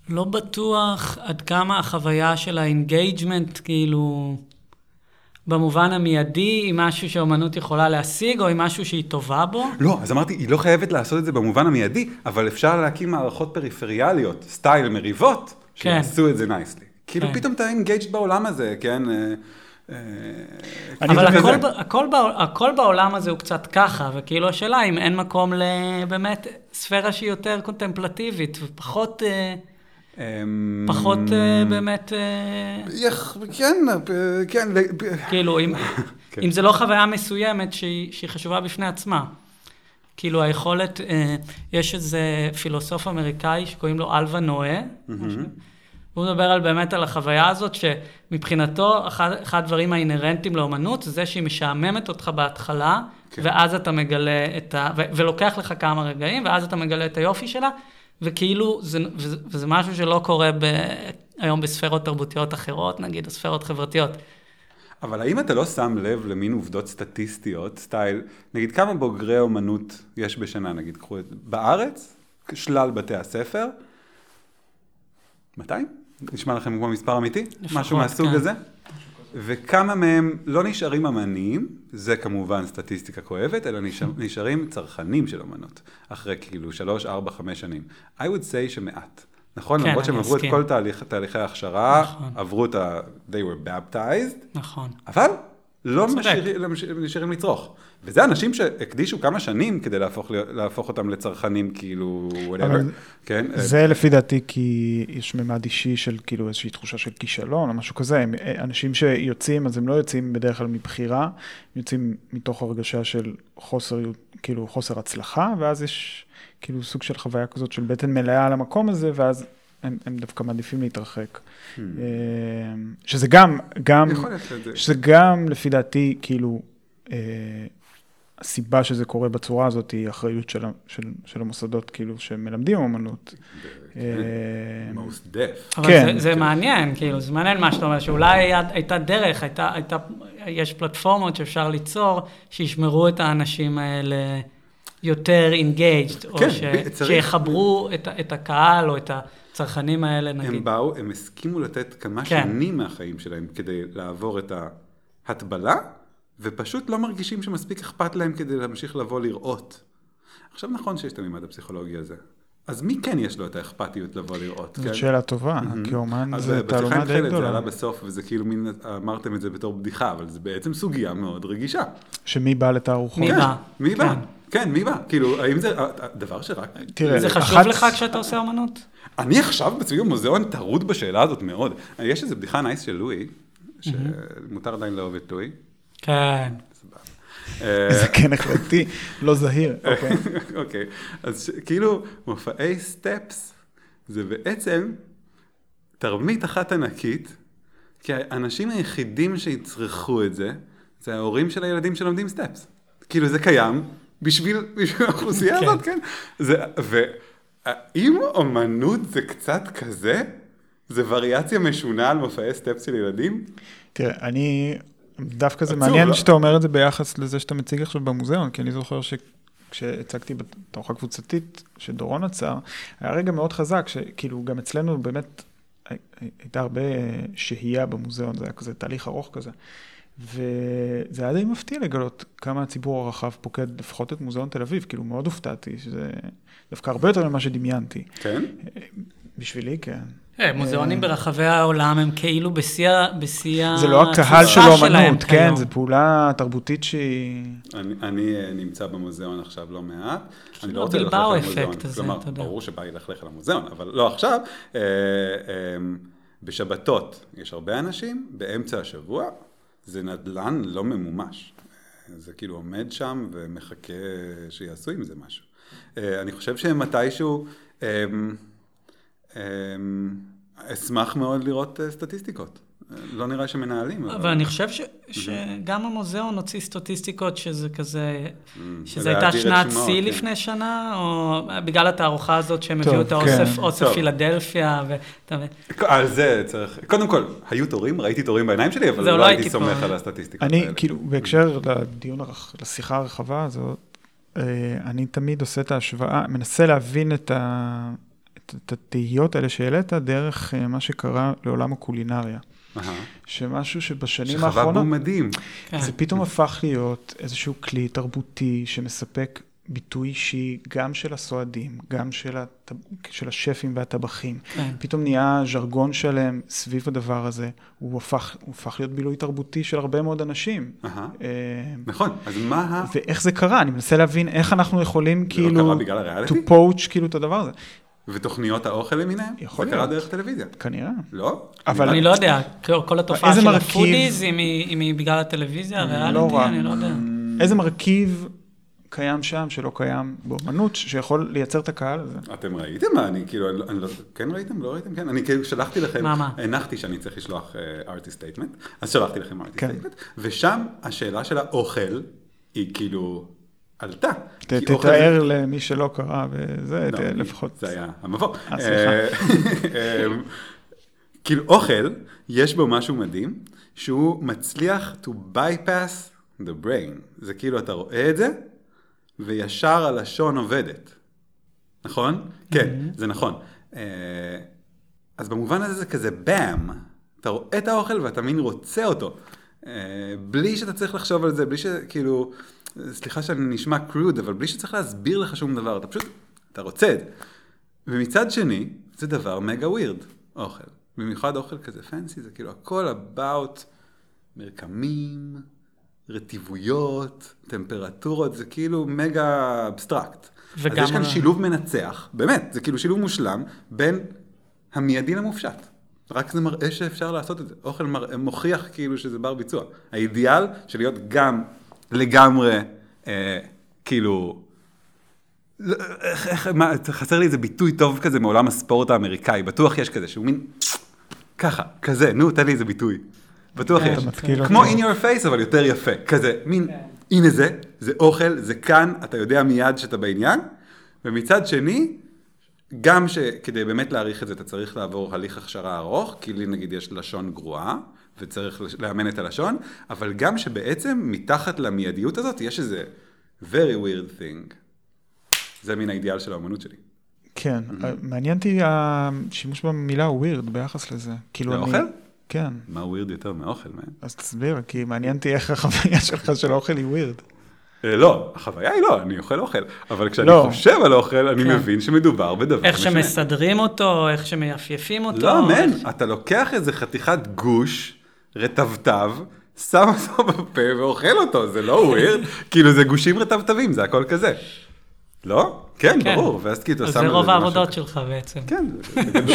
[SPEAKER 1] לא בטוח עד כמה החוויה של ה engagement, כאילו, במובן המיידי, היא משהו שאומנות יכולה להשיג, או היא משהו שהיא טובה בו.
[SPEAKER 2] לא, אז אמרתי, היא לא חייבת לעשות את זה במובן המיידי, אבל אפשר להקים מערכות פריפריאליות, style מריבות,
[SPEAKER 1] כן.
[SPEAKER 2] שיעשו את זה nicely. כאילו
[SPEAKER 1] כן.
[SPEAKER 2] פתאום אתה engaged בעולם הזה, כן? אה, אה,
[SPEAKER 1] אבל
[SPEAKER 2] כאילו
[SPEAKER 1] הכל, הכל, הכל בעולם הזה הוא קצת ככה, וכאילו השאלה אם אין מקום לבאמת ספירה שהיא יותר קונטמפלטיבית, ופחות... אה, פחות באמת,
[SPEAKER 2] יח- כן, כן,
[SPEAKER 1] כאילו, אם,
[SPEAKER 2] כן.
[SPEAKER 1] אם זה לא חוויה מסוימת שהיא, שהיא חשובה בפני עצמה. כאילו היכולת, אה, יש איזה פילוסוף אמריקאי שקוראים לו אלווה משהו. הוא מדבר על באמת על החוויה הזאת, שמבחינתו אחד, אחד הדברים האינהרנטיים לאומנות זה זה שהיא משעממת אותך בהתחלה.
[SPEAKER 2] כן.
[SPEAKER 1] ואז אתה מגלה את ה... ו- ולוקח לך כמה רגעים, ואז אתה מגלה את היופי שלה, וכאילו, זה, וזה, וזה משהו שלא קורה ב, היום בספרות תרבותיות אחרות, נגיד, או ספרות חברתיות.
[SPEAKER 2] אבל האם אתה לא שם לב למין עובדות סטטיסטיות, סטייל, נגיד כמה בוגרי אומנות יש בשנה, נגיד, קחו את, בארץ, שלל בתי הספר, 200? נשמע לכם כמו מספר אמיתי?
[SPEAKER 1] לפחות,
[SPEAKER 2] משהו מהסוג
[SPEAKER 1] כן.
[SPEAKER 2] הזה? וכמה מהם לא נשארים אמנים, זה כמובן סטטיסטיקה כואבת, אלא נשאר, נשארים צרכנים של אומנות, אחרי כאילו שלוש, ארבע, חמש שנים. I would say שמעט. נכון?
[SPEAKER 1] כן,
[SPEAKER 2] למרות שהם עברו את. כל תהליך, תהליכי ההכשרה,
[SPEAKER 1] נכון.
[SPEAKER 2] עברו את ה... they were baptized,
[SPEAKER 1] נכון.
[SPEAKER 2] אבל לא לא משאירים- נשארים לצרוך. וזה אנשים שהקדישו כמה שנים כדי להפוך, להפוך אותם לצרכנים, כאילו, whatever. כן?
[SPEAKER 3] זה לפי דעתי כי יש ממד אישי של כאילו איזושהי תחושה של כישלון או משהו כזה. הם, אנשים שיוצאים, אז הם לא יוצאים בדרך כלל מבחירה, הם יוצאים מתוך הרגשה של חוסר, כאילו חוסר הצלחה, ואז יש כאילו סוג של חוויה כזאת של בטן מלאה על המקום הזה, ואז הם, הם דווקא מעדיפים להתרחק.
[SPEAKER 2] Hmm.
[SPEAKER 3] אה, שזה גם, גם,
[SPEAKER 2] שזה...
[SPEAKER 3] גם לפי דעתי כאילו, אה, הסיבה שזה קורה בצורה הזאת היא אחריות של, ה- של, של המוסדות כאילו שמלמדים אומנות. אה.
[SPEAKER 1] אבל
[SPEAKER 3] כן.
[SPEAKER 1] זה, מעניין, כאילו, זה מעניין מה שאתה אומר, שאולי הייתה דרך, הייתה, הייתה, יש פלטפורמות שאפשר ליצור, שישמרו את האנשים האלה יותר engaged, או
[SPEAKER 2] כן,
[SPEAKER 1] ש,
[SPEAKER 2] צריך-
[SPEAKER 1] שיחברו את, ה- את הקהל או את הצרכנים האלה, נגיד.
[SPEAKER 2] הם באו, הם הסכימו לתת כמה
[SPEAKER 1] כן.
[SPEAKER 2] שנים מהחיים שלהם כדי לעבור את ההטבלה, ופשוט לא מרגישים שמספיק אכפת להם כדי להמשיך לבוא לראות. עכשיו נכון שיש את המימד הפסיכולוגי הזה. אז מי כן יש לו את האכפתיות לבוא לראות?
[SPEAKER 3] זאת
[SPEAKER 2] כן?
[SPEAKER 3] שאלה טובה, כי אומן
[SPEAKER 2] אז
[SPEAKER 3] זה תעלומה די
[SPEAKER 2] חלד זה
[SPEAKER 3] גדולה.
[SPEAKER 2] עלה בסוף, וזה כאילו מין, אמרתם את זה בתור בדיחה, אבל זה בעצם סוגיה מאוד רגישה.
[SPEAKER 3] שמי בא לתערוכות?
[SPEAKER 1] מי
[SPEAKER 2] כן,
[SPEAKER 1] בא?
[SPEAKER 2] מי בא?
[SPEAKER 1] כן.
[SPEAKER 2] כן, מי בא? כאילו, האם זה דבר שרק...
[SPEAKER 3] תראה,
[SPEAKER 1] זה חשוב
[SPEAKER 3] אחת-
[SPEAKER 1] לך כשאתה עושה אמנות?
[SPEAKER 2] אני עכשיו בעצמי במוזיאון טרוד בשאלה הזאת מאוד. יש איזו בדיחה nice של לואי, שמותר עדיין לאהוב את לואי.
[SPEAKER 1] כן.
[SPEAKER 2] אה,
[SPEAKER 3] זה כן החלטי, לא זהיר. אוקיי.
[SPEAKER 2] אוקיי, אז כאילו מופעי סטפס זה בעצם תרמית אחת ענקית, כי האנשים היחידים שיצרכו את זה, זה ההורים של הילדים שלומדים סטפס. כאילו זה קיים בשביל, בשביל האוכלוסייה
[SPEAKER 1] כן.
[SPEAKER 2] הזאת, כן? זה, והאם אומנות זה קצת כזה? זה וריאציה משונה על מופעי סטפס של ילדים?
[SPEAKER 3] תראה, אני, דווקא זה מעניין
[SPEAKER 2] לא?
[SPEAKER 3] שאתה אומר את זה ביחס לזה שאתה מציג עכשיו במוזיאון, כי אני זוכר שכשהצגתי בתערוכה קבוצתית שדורון עצר, היה רגע מאוד חזק, שכאילו גם אצלנו באמת הי- הייתה הרבה שהייה במוזיאון, זה היה כזה תהליך ארוך כזה. וזה היה די מפתיע לגלות כמה הציבור הרחב פוקד לפחות את מוזיאון תל אביב, כאילו מאוד הופתעתי, שזה דווקא הרבה יותר ממה שדמיינתי.
[SPEAKER 2] כן?
[SPEAKER 3] בשבילי, כן.
[SPEAKER 1] אה, מוזיאונים ברחבי העולם הם כאילו בשיא ה- בשיא
[SPEAKER 3] זה לא הקהל של
[SPEAKER 1] התפוסה שלהם
[SPEAKER 3] אומנות, כן. זו פעולה תרבותית שהיא...
[SPEAKER 2] אני, אה, נמצא במוזיאון עכשיו לא מעט. אני לא רוצה
[SPEAKER 1] כאילו
[SPEAKER 2] ללכלך על המוזיאון. כלומר. ברור שבא לי ללכלך על המוזיאון, אבל לא עכשיו. אה, אה, בשבתות יש הרבה אנשים, באמצע השבוע זה נדל"ן לא ממומש. אה, זה כאילו עומד שם ומחכה שיעשו עם זה משהו. אה, אני חושב שמתישהו, אה, אה, אשמח מאוד לראות אה, סטטיסטיקות. אה, לא נראה שמנהלים.
[SPEAKER 1] אבל אני חושב ש, שגם המוזיאון הוציא סטטיסטיקות שזה כזה, שזה
[SPEAKER 2] להאדיר
[SPEAKER 1] הייתה שנת שיא
[SPEAKER 2] כן.
[SPEAKER 1] לפני שנה, או בגלל התערוכה הזאת שהם
[SPEAKER 3] טוב,
[SPEAKER 1] הביאו את האוסף,
[SPEAKER 3] כן.
[SPEAKER 1] אוסף. פילדלפיה, ואתה מבין.
[SPEAKER 2] על זה צריך, קודם כל, היו תורים, ראיתי תורים בעיניים שלי, אבל לא
[SPEAKER 1] לא
[SPEAKER 2] הייתי סומך
[SPEAKER 1] פה.
[SPEAKER 2] על הסטטיסטיקות
[SPEAKER 3] אני,
[SPEAKER 2] האלה.
[SPEAKER 3] כאילו, בהקשר לדיון, הרח- לשיחה הרחבה הזאת, אני תמיד עושה את ההשוואה, מנסה להבין את, ה, את, את התהיות האלה שהעלית דרך אה, מה שקרה לעולם הקולינריה.
[SPEAKER 2] אהה.
[SPEAKER 3] שמשהו שבשנים
[SPEAKER 2] שחווה
[SPEAKER 3] האחרונות,
[SPEAKER 2] בום מדהים.
[SPEAKER 1] כן.
[SPEAKER 3] זה פתאום הפך להיות איזשהו כלי תרבותי שמספק ביטוי אישי גם של הסועדים, גם של, הט... של השפים והטבחים.
[SPEAKER 1] כן.
[SPEAKER 3] פתאום נהיה ז'רגון שלם סביב הדבר הזה, הוא הפך, הוא הפך להיות בילוי תרבותי של הרבה מאוד אנשים.
[SPEAKER 2] אהה.
[SPEAKER 3] אה,
[SPEAKER 2] נכון, אז מה ה...
[SPEAKER 3] ואיך זה קרה? אני מנסה להבין איך אנחנו יכולים
[SPEAKER 2] זה לא
[SPEAKER 3] כאילו...
[SPEAKER 2] קרה בגלל הריאליטי?
[SPEAKER 3] to poach כאילו את הדבר הזה.
[SPEAKER 2] ותוכניות האוכל למיניהם,
[SPEAKER 3] יכול
[SPEAKER 2] זה קרה
[SPEAKER 3] להיות.
[SPEAKER 2] דרך טלוויזיה.
[SPEAKER 3] כנראה.
[SPEAKER 2] לא?
[SPEAKER 3] אבל-
[SPEAKER 1] אני לא יודע, כל- התופעה של
[SPEAKER 3] מרכיב-
[SPEAKER 1] ה foodies, אם היא אם היא בגלל הטלוויזיה, הריאליטי,
[SPEAKER 3] רק.
[SPEAKER 1] אני לא יודע.
[SPEAKER 3] איזה מרכיב קיים שם שלא קיים באומנות, שיכול לייצר את הקהל הזה?
[SPEAKER 2] אתם ראיתם מה? אני כאילו, אני לא- אני לא, כן ראיתם? לא ראיתם? כן. אני כאילו שלחתי לכם,
[SPEAKER 1] מה, מה?
[SPEAKER 2] הנחתי שאני צריך לשלוח artist statement, אז שלחתי לכם artist
[SPEAKER 3] כן.
[SPEAKER 2] statement, ושם השאלה של האוכל היא כאילו עלתה.
[SPEAKER 3] ת-
[SPEAKER 2] כי אוכל
[SPEAKER 3] תתאר למי שלא קרא וזה,
[SPEAKER 2] לא,
[SPEAKER 3] לפחות.
[SPEAKER 2] זה היה המבוא.
[SPEAKER 3] אה, סליחה.
[SPEAKER 2] אה, אמ, כאילו אוכל, יש בו משהו מדהים, שהוא מצליח to bypass the brain. זה כאילו אתה רואה את זה, וישר הלשון עובדת. נכון? כן, זה נכון. אה, אז במובן הזה זה כזה באם. אתה רואה את האוכל ואתה מין רוצה אותו. אה, בלי שאתה צריך לחשוב על זה, בלי שכאילו, סליחה שאני נשמע קרוד, אבל בלי שצריך להסביר לך שום דבר, אתה פשוט, אתה רוצה את זה. ומצד שני, זה דבר מגה ווירד, אוכל. במיוחד אוכל כזה פנסי, זה כאילו הכל about מרקמים, רטיבויות, טמפרטורות, זה כאילו מגה אבסטרקט.
[SPEAKER 1] וגם
[SPEAKER 2] אז יש כאן שילוב מנצח, באמת, זה כאילו שילוב מושלם בין המיידי למופשט. רק זה מראה שאפשר לעשות את זה. אוכל מראה, מוכיח כאילו שזה בר ביצוע. האידיאל של להיות גם לגמרי, אה, כאילו, לא, איך, איך, מה, חסר לי איזה ביטוי טוב כזה מעולם הספורט האמריקאי, בטוח יש כזה, שהוא מין, ככה, כזה, נו, תן לי איזה ביטוי. בטוח
[SPEAKER 1] כן,
[SPEAKER 2] יש. כמו in your face, אבל יותר יפה. כזה, מין, הנה זה, זה אוכל, זה כאן, אתה יודע מיד שאתה בעניין. ומצד שני, גם שכדי באמת להעריך את זה, אתה צריך לעבור הליך הכשרה ארוך, כי לי נגיד יש לשון גרועה, וצריך לאמן את הלשון, אבל גם שבעצם מתחת למיידיות הזאת יש איזה very weird thing. זה מן האידיאל של האמנות שלי.
[SPEAKER 3] כן, מעניין אותי השימוש במילה ווירד ביחס לזה. כאילו אני-
[SPEAKER 2] לאוכל?
[SPEAKER 3] כן,
[SPEAKER 2] מה weird יותר מאוכל, man?
[SPEAKER 3] אז תסביר, כי מעניין אותי איך החוויה שלך של האוכל היא ווירד.
[SPEAKER 2] אה, לא, החוויה היא לא, אני אוכל אוכל, אבל כשאני
[SPEAKER 3] לא.
[SPEAKER 2] חושב על אוכל, אני
[SPEAKER 1] כן.
[SPEAKER 2] מבין שמדובר בדבר
[SPEAKER 1] איך
[SPEAKER 2] משנה.
[SPEAKER 1] שמסדרים אותו, איך שמייפייפים אותו.
[SPEAKER 2] לא, מן,
[SPEAKER 1] איך-
[SPEAKER 2] אתה לוקח איזה חתיכת גוש, רטבטב, שם אותו בפה ואוכל אותו, זה לא ווירד, כאילו זה גושים רטבטבים, זה הכל כזה. לא? כן,
[SPEAKER 1] כן.
[SPEAKER 2] ברור, ואז כאילו אתה
[SPEAKER 1] אז
[SPEAKER 2] שם
[SPEAKER 1] זה רוב העבודות. שלך בעצם.
[SPEAKER 2] כן,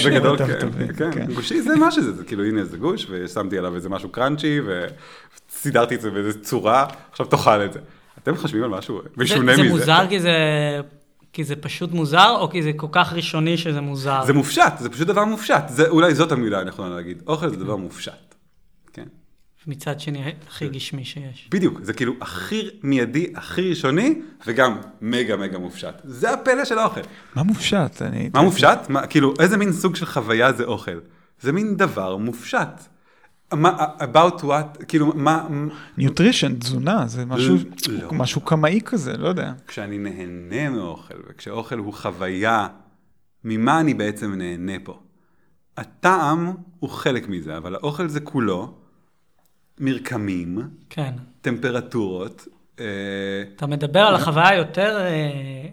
[SPEAKER 2] בגדול- כן, כן,
[SPEAKER 3] כן.
[SPEAKER 2] גושי זה מה שזה, זה כאילו הנה איזה גוש, ושמתי עליו איזה משהו קראנצ'י, וסידרתי את זה באיזה צורה, עכשיו תאכל את זה. אתם חושבים על משהו משונה
[SPEAKER 1] זה,
[SPEAKER 2] מזה?
[SPEAKER 1] זה מוזר כי זה, כי זה פשוט מוזר, או כי זה כל כך ראשוני שזה מוזר?
[SPEAKER 2] זה מופשט, זה פשוט דבר מופשט, זה, אולי זאת המילה הנכונה להגיד, אוכל זה דבר מופשט. כן.
[SPEAKER 1] מצד שני, הכי גשמי שיש.
[SPEAKER 2] בדיוק, זה כאילו הכי מיידי, הכי ראשוני, וגם מגה מגה מופשט. זה הפלא של האוכל.
[SPEAKER 3] מה מופשט? אני...
[SPEAKER 2] מה מופשט? מה, כאילו, איזה מין סוג של חוויה זה אוכל? זה מין דבר מופשט. מה, about what, כאילו, מה,
[SPEAKER 3] nutrition, תזונה, זה משהו,
[SPEAKER 2] לא.
[SPEAKER 3] משהו קמאי כזה, לא יודע.
[SPEAKER 2] כשאני נהנה מאוכל, וכשאוכל הוא חוויה, ממה אני בעצם נהנה פה? הטעם הוא חלק מזה, אבל האוכל זה כולו מרקמים,
[SPEAKER 1] כן.
[SPEAKER 2] טמפרטורות, אה,
[SPEAKER 1] אתה מדבר על החוויה היותר, אה,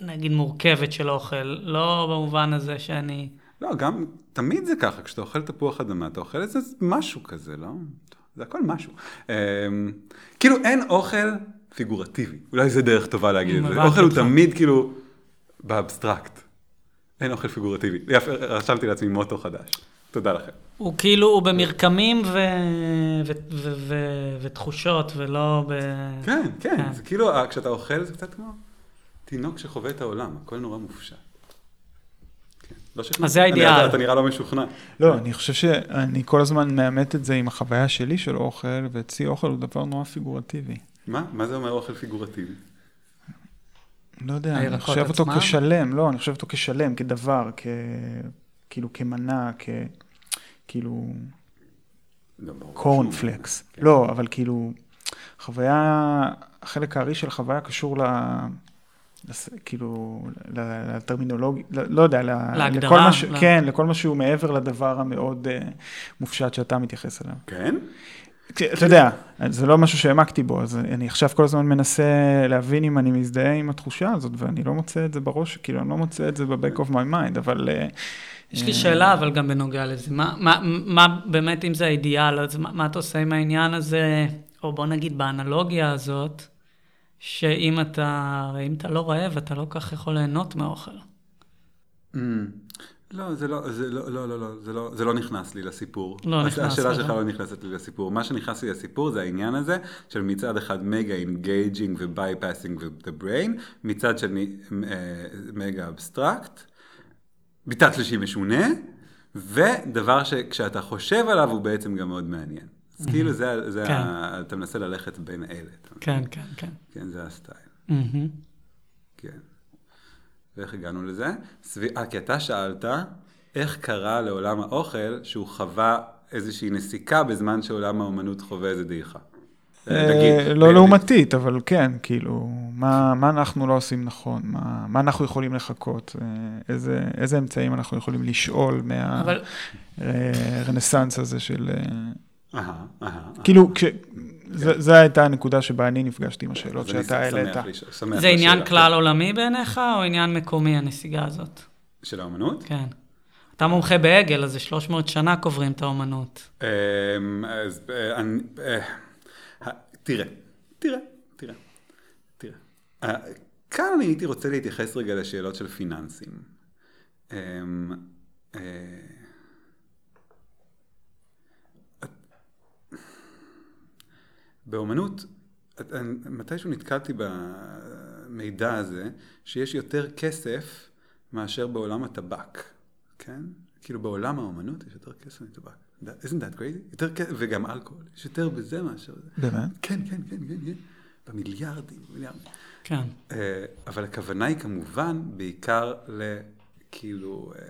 [SPEAKER 1] נגיד, מורכבת של אוכל, לא במובן הזה שאני...
[SPEAKER 2] לא, גם, תמיד זה ככה, כשאתה אוכל תפוח אדמה, אתה אוכל איזה משהו כזה, לא? זה הכל משהו. אמ, כאילו, אין אוכל פיגורטיבי. אולי זה דרך טובה להגיד את זה. אוכל הוא. תמיד כאילו באבסטרקט. אין אוכל פיגורטיבי. יפה, רשמתי לעצמי מוטו חדש. תודה לכם.
[SPEAKER 1] הוא כאילו, הוא במרקמים ו... ו... ו... ו... ותחושות, ולא ב...
[SPEAKER 2] כן, כן,
[SPEAKER 1] כן.
[SPEAKER 2] זה כאילו, אה, כשאתה אוכל זה קצת כמו תינוק שחווה את העולם, הכל נורא מופשט. כן, לא.
[SPEAKER 1] אז זה האידיאל.
[SPEAKER 2] אתה נראה לא משוכנע.
[SPEAKER 3] לא, אני חושב שאני כל הזמן מאמת את זה עם החוויה שלי של אוכל, ואצלי אוכל הוא דבר נורא פיגורטיבי.
[SPEAKER 2] מה? מה זה אומר אוכל פיגורטיבי?
[SPEAKER 3] לא יודע, אני חושב אותו
[SPEAKER 1] עצמם?
[SPEAKER 3] כשלם, לא, אני חושב אותו כשלם, כדבר, כ... כאילו כמנה, כ... כאילו
[SPEAKER 2] לא,
[SPEAKER 3] קורנפלקס.
[SPEAKER 2] כן.
[SPEAKER 3] לא, אבל כאילו, חוויה, החלק הארי של החוויה קשור ל... לס- כאילו, ל- לטרמינולוגיה, ל- לא יודע, ל-
[SPEAKER 1] להגדרה,
[SPEAKER 3] לכל מה ש...
[SPEAKER 1] ל-
[SPEAKER 3] כן, לכל מה שהוא מעבר לדבר המאוד אה, מופשט שאתה מתייחס אליו.
[SPEAKER 2] כן?
[SPEAKER 3] אתה יודע, זה לא משהו שהעמקתי בו, אז אני עכשיו כל הזמן מנסה להבין אם אני מזדהה עם התחושה הזאת, ואני לא מוצא את זה בראש, כאילו, אני לא מוצא את זה ב-back of my mind, אבל... אה,
[SPEAKER 1] יש לי
[SPEAKER 3] אה,
[SPEAKER 1] שאלה, אבל גם בנוגע לזה. מה, מה, מה באמת, אם זה האידיאל, אז מה, מה אתה עושה עם העניין הזה, או בוא נגיד באנלוגיה הזאת, שאם אתה, הרי אם אתה לא רעב, אתה לא כך יכול ליהנות מאוכל.
[SPEAKER 2] Mm. לא, זה לא, זה לא, לא, לא, לא, זה לא, זה לא נכנס לי לסיפור.
[SPEAKER 1] לא נכנס
[SPEAKER 2] השאלה
[SPEAKER 1] לך.
[SPEAKER 2] שלך לא נכנסת לי לסיפור. מה שנכנס לי לסיפור זה העניין הזה של מצד אחד מגה engaging ו bypassing the brain, מצד שני מגה abstract, מצד שלישי משונה, ודבר שכשאתה חושב עליו הוא בעצם גם מאוד מעניין. אז כאילו זה, זה
[SPEAKER 1] כן.
[SPEAKER 2] ה, אתה מנסה ללכת בין אלה.
[SPEAKER 1] כן, כן, כן.
[SPEAKER 2] כן, זה ה style.
[SPEAKER 1] מהמם.
[SPEAKER 2] כן. ואיך הגענו לזה? סביב... אה, כי אתה שאלת איך קרה לעולם האוכל שהוא חווה איזושהי נסיקה בזמן שעולם האומנות חווה איזה דעיכה.
[SPEAKER 3] אה, לא
[SPEAKER 2] ב-
[SPEAKER 3] לעומתית, אבל כן, כאילו, מה מה אנחנו לא עושים נכון? מה מה אנחנו יכולים לחכות? אה, איזה- אמצעים אנחנו יכולים לשאול מהרנסאנס הזה של... אה. כאילו, זו הייתה הנקודה שבה אני נפגשתי עם השאלות שאתה העלית.
[SPEAKER 1] זה עניין. כלל עולמי בעיניך, או עניין מקומי, הנסיגה הזאת?
[SPEAKER 2] של האומנות?
[SPEAKER 1] כן. אתה מומחה בעגל, אז זה 300 שנה קוברים את האומנות.
[SPEAKER 2] אמ, אז אה, אני... אה, ה- תראה, תראה, תראה, תראה. אה, כאן אני הייתי רוצה להתייחס רגע לשאלות של פיננסים. אמ, אה, באומנות, מתישהו נתקלתי במידע הזה, שיש יותר כסף מאשר בעולם הטבק, כן? כאילו בעולם האומנות יש יותר כסף מטבק. Isn't that crazy? יותר כסף, וגם אלכוהול, יש יותר בזה מאשר זה.
[SPEAKER 3] באמת?
[SPEAKER 2] כן, כן, כן, כן, כן. במיליארדים, במיליארדים.
[SPEAKER 1] כן.
[SPEAKER 2] אה, אבל הכוונה היא כמובן בעיקר ל... כאילו... אה,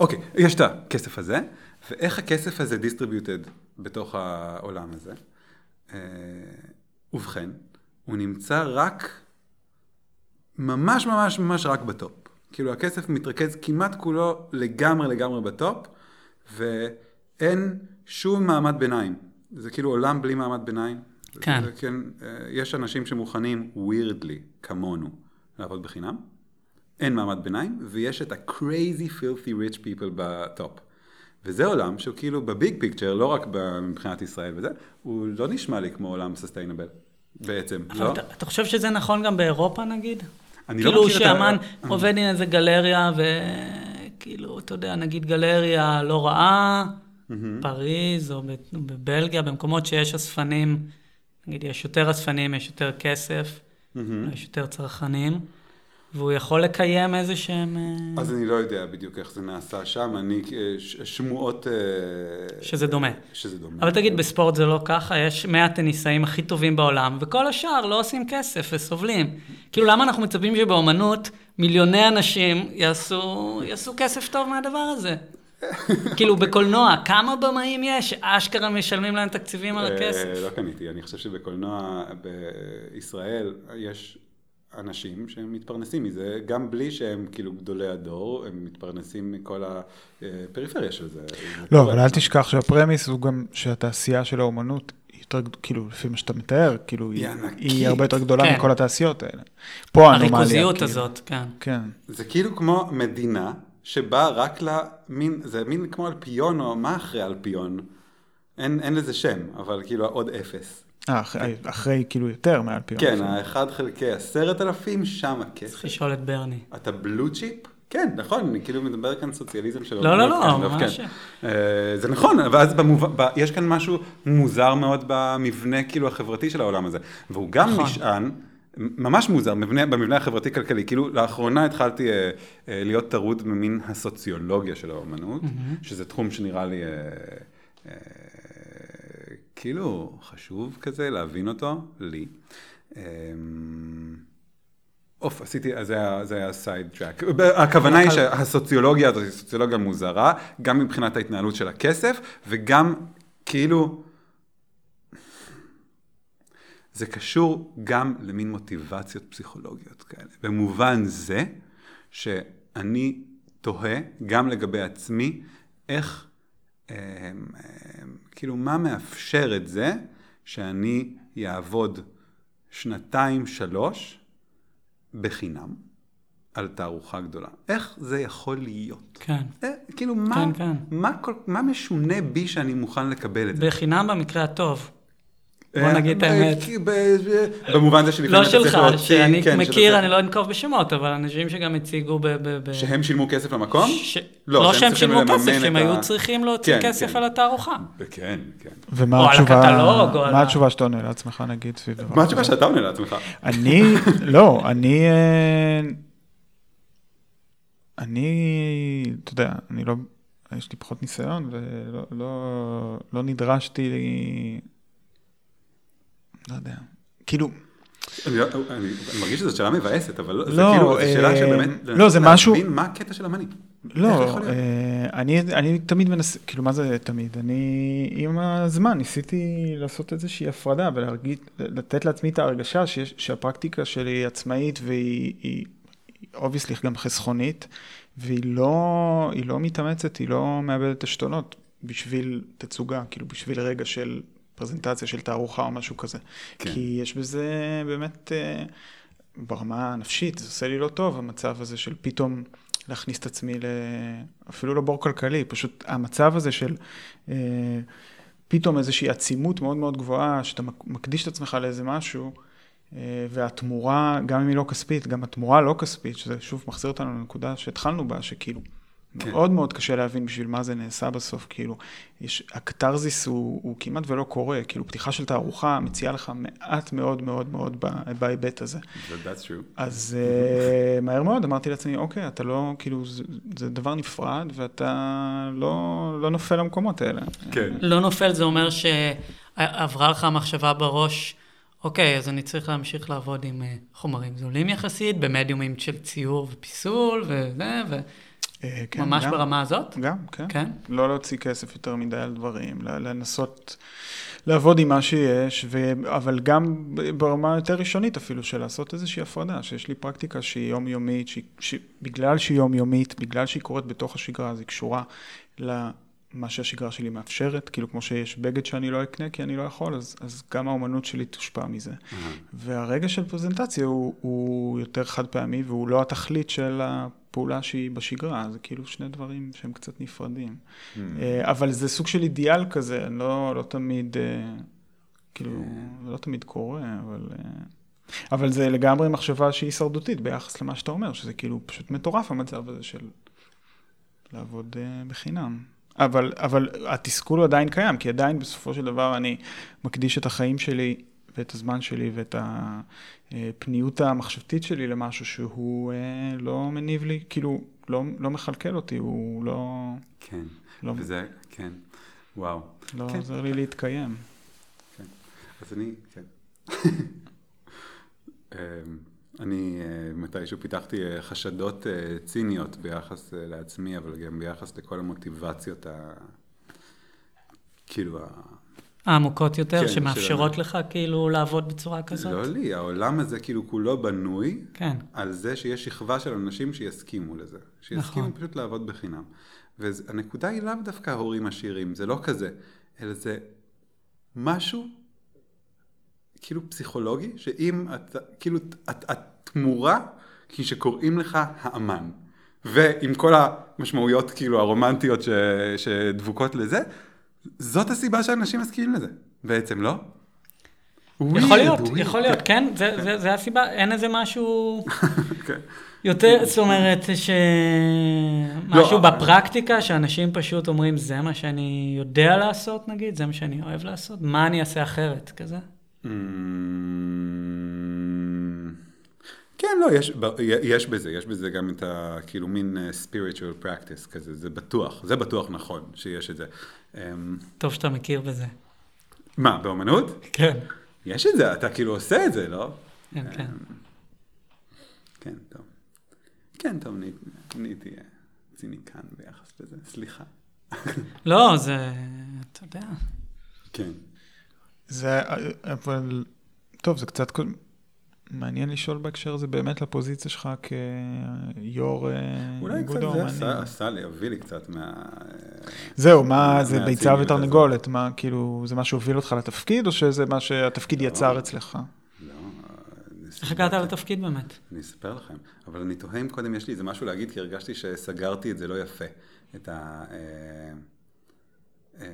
[SPEAKER 2] אוקיי, יש את הכסף הזה, ואיך הכסף הזה distributed בתוך העולם הזה. אה, ובכן, הוא נמצא רק, ממש ממש ממש רק ב top. כאילו הכסף מתרכז כמעט כולו לגמרי לגמרי ב top, ואין שום מעמד ביניים. זה כאילו עולם בלי מעמד ביניים.
[SPEAKER 1] כן.
[SPEAKER 2] זה, כן, אה, יש אנשים שמוכנים, weirdly, כמונו, לעבוד בחינם. אין מעמד ביניים, ויש את ה-crazy filthy rich people ב-top. וזה עולם שהוא כאילו ב-big picture, לא רק מבחינת ישראל וזה, הוא לא נשמע לי כמו עולם sustainable, בעצם,
[SPEAKER 1] אבל
[SPEAKER 2] לא?
[SPEAKER 1] אתה, אתה חושב שזה נכון גם באירופה נגיד?
[SPEAKER 2] אני לא
[SPEAKER 1] כאילו
[SPEAKER 2] מכיר את ה-
[SPEAKER 1] שאמן עובד עם איזה גלריה, וכאילו, אתה יודע, נגיד גלריה לא רעה, פריז או בבלגיה, במקומות שיש אספנים, נגיד יש יותר אספנים, יש יותר כסף, יש יותר צרכנים, והוא יכול לקיים איזה שהם... אה,
[SPEAKER 2] אז אני לא יודע בדיוק איך זה נעשה שם, אני, אה, שמועות... אה,
[SPEAKER 1] שזה דומה.
[SPEAKER 2] שזה דומה.
[SPEAKER 1] אבל תגיד, בספורט זה לא ככה, יש 100 טניסאים הכי טובים בעולם, וכל השאר לא עושים כסף וסובלים. כאילו, למה אנחנו מצפים שבאומנות מיליוני אנשים יעשו, יעשו כסף טוב מהדבר הזה? כאילו, בקולנוע, כמה במאים יש שאשכרה משלמים להם תקציבים על הכסף?
[SPEAKER 2] לא קניתי, אני חושב שבקולנוע בישראל יש אנשים שמתפרנסים מזה, גם בלי שהם כאילו גדולי הדור, הם מתפרנסים מכל הפריפריה של זה.
[SPEAKER 3] לא, אבל אל תשכח שהפרמיס הוא גם שהתעשייה של האומנות, היא יותר, כאילו, לפי מה שאתה מתאר, כאילו, היא.
[SPEAKER 2] היא
[SPEAKER 3] הרבה יותר גדולה
[SPEAKER 1] כן.
[SPEAKER 3] מכל התעשיות האלה. פה האנומליה.
[SPEAKER 1] הריכוזיות
[SPEAKER 3] כאילו.
[SPEAKER 1] הזאת, כן.
[SPEAKER 3] כן.
[SPEAKER 2] זה כאילו כמו מדינה שבאה רק למין, זה מין כמו אלפיון או מה אחרי אלפיון? אין, אין לזה שם, אבל כאילו עוד אפס.
[SPEAKER 3] אה, אחרי, אחרי כאילו יותר מאלפיון.
[SPEAKER 2] כן. האחד חלקי עשרת אלפים, שם הכסף.
[SPEAKER 1] צריך לשאול את ברני.
[SPEAKER 2] אתה blue chip? כן, נכון, אני כאילו מדבר כאן סוציאליזם של...
[SPEAKER 1] לא, לא, לא,
[SPEAKER 2] כן,
[SPEAKER 1] ממש.
[SPEAKER 2] כן. אה, זה נכון, ואז יש כאן משהו מוזר מאוד במבנה כאילו החברתי של העולם הזה, והוא גם
[SPEAKER 1] נכון.
[SPEAKER 2] נשען, ממש מוזר, מבנה, במבנה החברתי-כלכלי, כאילו לאחרונה התחלתי אה, אה, להיות טרוד במין הסוציולוגיה של האומנות, שזה תחום שנראה לי... אה, אה, כאילו חשוב כזה להבין אותו, לי. אמ, אוף, עשיתי, אז זה היה- side track. הכוונה היא שהסוציולוגיה הזאת היא סוציולוגיה מוזרה, גם מבחינת ההתנהלות של הכסף, וגם כאילו, זה קשור גם למין מוטיבציות פסיכולוגיות כאלה. במובן זה, שאני תוהה גם לגבי עצמי, איך, כאילו, מה מאפשר את זה שאני אעבוד שנתיים, שלוש, בחינם, על תערוכה גדולה. איך זה יכול להיות?
[SPEAKER 1] כן.
[SPEAKER 2] אה, כאילו, מה,
[SPEAKER 1] כן, כן.
[SPEAKER 2] מה, כל, מה משונה בי שאני מוכן לקבל את זה?
[SPEAKER 1] בחינם במקרה הטוב. בוא נגיד את האמת.
[SPEAKER 2] אה, ב- ב- במובן זה שלפעמים
[SPEAKER 1] לא
[SPEAKER 2] אתה צריך
[SPEAKER 1] שלך,
[SPEAKER 2] להוציא,
[SPEAKER 1] שאני
[SPEAKER 2] כן,
[SPEAKER 1] מכיר, אני לא אנקוב בשמות, אבל אנשים שגם הציגו ב... ב- ב-
[SPEAKER 2] שהם שילמו כסף למקום? לא,
[SPEAKER 1] לא
[SPEAKER 2] שהם
[SPEAKER 1] שילמו כסף,
[SPEAKER 2] את
[SPEAKER 1] שהם
[SPEAKER 2] ה-
[SPEAKER 1] היו צריכים להוציא
[SPEAKER 2] כן,
[SPEAKER 1] כסף
[SPEAKER 2] כן.
[SPEAKER 1] על התערוכה.
[SPEAKER 2] כן, כן.
[SPEAKER 3] ומה
[SPEAKER 1] או על
[SPEAKER 3] התשובה,
[SPEAKER 1] הקטלוג, או על
[SPEAKER 3] מה התשובה שאתה עונה לעצמך נגיד סביב דבר
[SPEAKER 2] מה התשובה? שאתה עונה לעצמך?
[SPEAKER 3] אני, לא, אני, אה, אני, אתה יודע, אני לא, יש לי פחות ניסיון ולא לא, לא נדרשתי, לא יודע, כאילו,
[SPEAKER 2] אני לא- אני אני מרגיש שזו שאלה מבאסת, אבל זה
[SPEAKER 3] לא,
[SPEAKER 2] כאילו, זו שאלה
[SPEAKER 3] אה,
[SPEAKER 2] שבאמת,
[SPEAKER 3] לא, זה משהו-
[SPEAKER 2] להבין מה הקטע של ה-money. איך
[SPEAKER 3] לא? אה, אני, אני תמיד מנסה, כאילו מה זה תמיד? אני עם הזמן ניסיתי לעשות איזושהי הפרדה ולהרגיש, לתת לעצמי את ההרגשה שיש, שהפרקטיקה שלי היא עצמאית והיא, היא, obviously גם חסכונית, והיא לא, היא לא מתאמצת, היא לא מאבדת עשתונות בשביל תצוגה, כאילו בשביל רגע של פרזנטציה של תערוכה או משהו כזה.
[SPEAKER 2] כן.
[SPEAKER 3] כי יש בזה באמת, אה, ברמה הנפשית, זה עושה לי לא טוב, המצב הזה של פתאום להכניס את עצמי ל... אפילו לא בור כלכלי, פשוט המצב הזה של אה, פתאום איזושהי עצימות מאוד מאוד גבוהה, שאתה מק- מקדיש את עצמך לאיזה משהו, אה, והתמורה, גם אם היא לא כספית, גם התמורה לא כספית, שזה שוב מחזיר אותנו לנקודה שהתחלנו בה, שכאילו,
[SPEAKER 2] כן.
[SPEAKER 3] מאוד מאוד קשה להבין בשביל מה זה נעשה בסוף, כאילו, יש, הקתרזיס הוא, הוא כמעט ולא קורה, כאילו, פתיחה של תערוכה מציעה לך מעט מאוד מאוד מאוד בהיבט הזה.
[SPEAKER 2] That's true.
[SPEAKER 3] אז uh, מהר מאוד אמרתי לעצמי, אוקיי, אתה לא, כאילו, זה, זה דבר נפרד, ואתה לא, לא נופל למקומות האלה.
[SPEAKER 2] כן.
[SPEAKER 1] לא נופל, זה אומר שעברה לך המחשבה בראש, אוקיי, אז אני צריך להמשיך לעבוד עם אה, חומרים זולים יחסית, במדיומים של ציור ופיסול וזה,
[SPEAKER 3] אה, כן,
[SPEAKER 1] וממש
[SPEAKER 3] גם,
[SPEAKER 1] ברמה הזאת?
[SPEAKER 3] גם, כן.
[SPEAKER 1] כן?
[SPEAKER 3] לא להוציא כסף יותר מדי על דברים, לנסות לעבוד עם מה שיש, ו... אבל גם ברמה יותר ראשונית אפילו, של לעשות איזושהי הפרדה, שיש לי פרקטיקה שהיא יומיומית, שהיא, שבגלל שהיא יומיומית, בגלל שהיא קורית בתוך השגרה, אז היא קשורה למה שהשגרה שלי מאפשרת, כאילו כמו שיש בגד שאני לא אקנה כי אני לא יכול, אז, אז גם האומנות שלי תושפע מזה. והרגע של פרזנטציה הוא, הוא יותר חד פעמי, והוא לא התכלית של הפעולה שהיא בשגרה, זה כאילו שני דברים שהם קצת נפרדים.
[SPEAKER 2] Mm.
[SPEAKER 3] אבל זה סוג של אידיאל כזה, לא, לא תמיד, אה, כאילו, זה לא תמיד קורה, אבל... אה, אבל זה לגמרי מחשבה שהיא הישרדותית ביחס למה שאתה אומר, שזה כאילו פשוט מטורף המצב הזה של לעבוד בחינם. אבל, אבל התסכול עדיין קיים, כי עדיין בסופו של דבר אני מקדיש את החיים שלי ואת הזמן שלי ואת הפניות המחשבתית שלי למשהו שהוא אה, לא מניב לי, כאילו, לא, לא מכלכל אותי, הוא לא,
[SPEAKER 2] כן.
[SPEAKER 3] לא,
[SPEAKER 2] וזה, כן. וואו.
[SPEAKER 3] לא
[SPEAKER 2] כן.
[SPEAKER 3] עוזר לי להתקיים.
[SPEAKER 2] אז אני, כן. אמ, אני אה, מתישהו פיתחתי אה, חשדות אה, ציניות ביחס אה, לעצמי, אבל גם ביחס לכל המוטיבציות ה... כאילו.
[SPEAKER 1] העמוקות יותר,
[SPEAKER 2] כן,
[SPEAKER 1] שמאפשרות
[SPEAKER 2] של-
[SPEAKER 1] לך כאילו לעבוד בצורה כזאת?
[SPEAKER 2] לא לי, העולם הזה כאילו כולו בנוי
[SPEAKER 1] כן.
[SPEAKER 2] על זה שיש שכבה של אנשים שיסכימו לזה. שיסכימו
[SPEAKER 1] נכון.
[SPEAKER 2] פשוט לעבוד בחינם. והנקודה היא לאו דווקא הורים עשירים, זה לא כזה, אלא זה משהו כאילו פסיכולוגי, שאם אתה, כאילו, את- התמורה היא שקוראים לך האמן. ועם כל המשמעויות כאילו הרומנטיות ש, שדבוקות לזה, זאת הסיבה שאנשים מסכימים לזה, בעצם, לא?
[SPEAKER 1] יכול להיות. יכול להיות, כן, זה- זה זה הסיבה, אין איזה משהו
[SPEAKER 2] כן.
[SPEAKER 1] יותר, זאת אומרת, ש... משהו
[SPEAKER 2] לא.
[SPEAKER 1] בפרקטיקה, שאנשים פשוט אומרים, זה מה שאני יודע לעשות, נגיד, זה מה שאני אוהב לעשות, מה אני אעשה אחרת, כזה?
[SPEAKER 2] כן, לא, יש, יש בזה, יש בזה גם את ה... כאילו מין אה, spiritual practice כזה, זה בטוח, זה בטוח נכון שיש את זה. אמ,
[SPEAKER 1] טוב שאתה מכיר בזה.
[SPEAKER 2] מה, באמנות?
[SPEAKER 1] כן.
[SPEAKER 2] יש את זה, אתה כאילו עושה את זה, לא?
[SPEAKER 1] כן, כן.
[SPEAKER 2] כן, טוב. כן, טוב, אני- נהייתי אה, ציניקן ביחס לזה, סליחה.
[SPEAKER 1] לא, זה, אתה יודע.
[SPEAKER 2] כן.
[SPEAKER 3] זה, אבל, טוב, זה קצת מעניין לשאול בהקשר הזה באמת לפוזיציה שלך כיו"ר אה,
[SPEAKER 2] אולי
[SPEAKER 3] איגוד
[SPEAKER 2] קצת זה
[SPEAKER 3] האומנים.
[SPEAKER 2] עשה, עשה לי, הביא לי קצת מה...
[SPEAKER 3] זהו, מה, זה ביצה ותרנגולת? מה, כאילו, זה מה שהוביל אותך לתפקיד, או שזה מה שהתפקיד יצר אצלך?
[SPEAKER 2] לא,
[SPEAKER 1] איך הגעת לתפקיד באמת?
[SPEAKER 2] אני אספר לכם, אבל אני תוהה אם קודם יש לי איזה משהו להגיד, כי הרגשתי שסגרתי את זה לא יפה. את ה... אה, אה,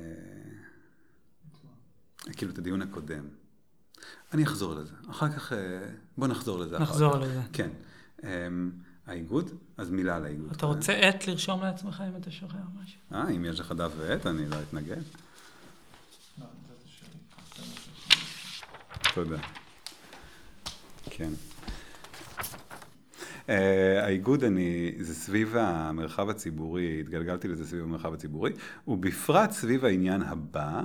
[SPEAKER 2] כאילו את הדיון הקודם. אני אחזור לזה. אחר כך, אה, בוא נחזור לזה.
[SPEAKER 1] נחזור. לזה.
[SPEAKER 2] כן. אמ, האיגוד? אז מילה על האיגוד.
[SPEAKER 1] אתה רוצה עט לרשום לעצמך אם אתה שוכח משהו?
[SPEAKER 2] אה, אם יש לך דף ועט, אני לא אתנגד. תודה. כן. Uh, האיגוד, אני, זה סביב המרחב הציבורי, התגלגלתי לזה סביב המרחב הציבורי, ובפרט סביב העניין הבא.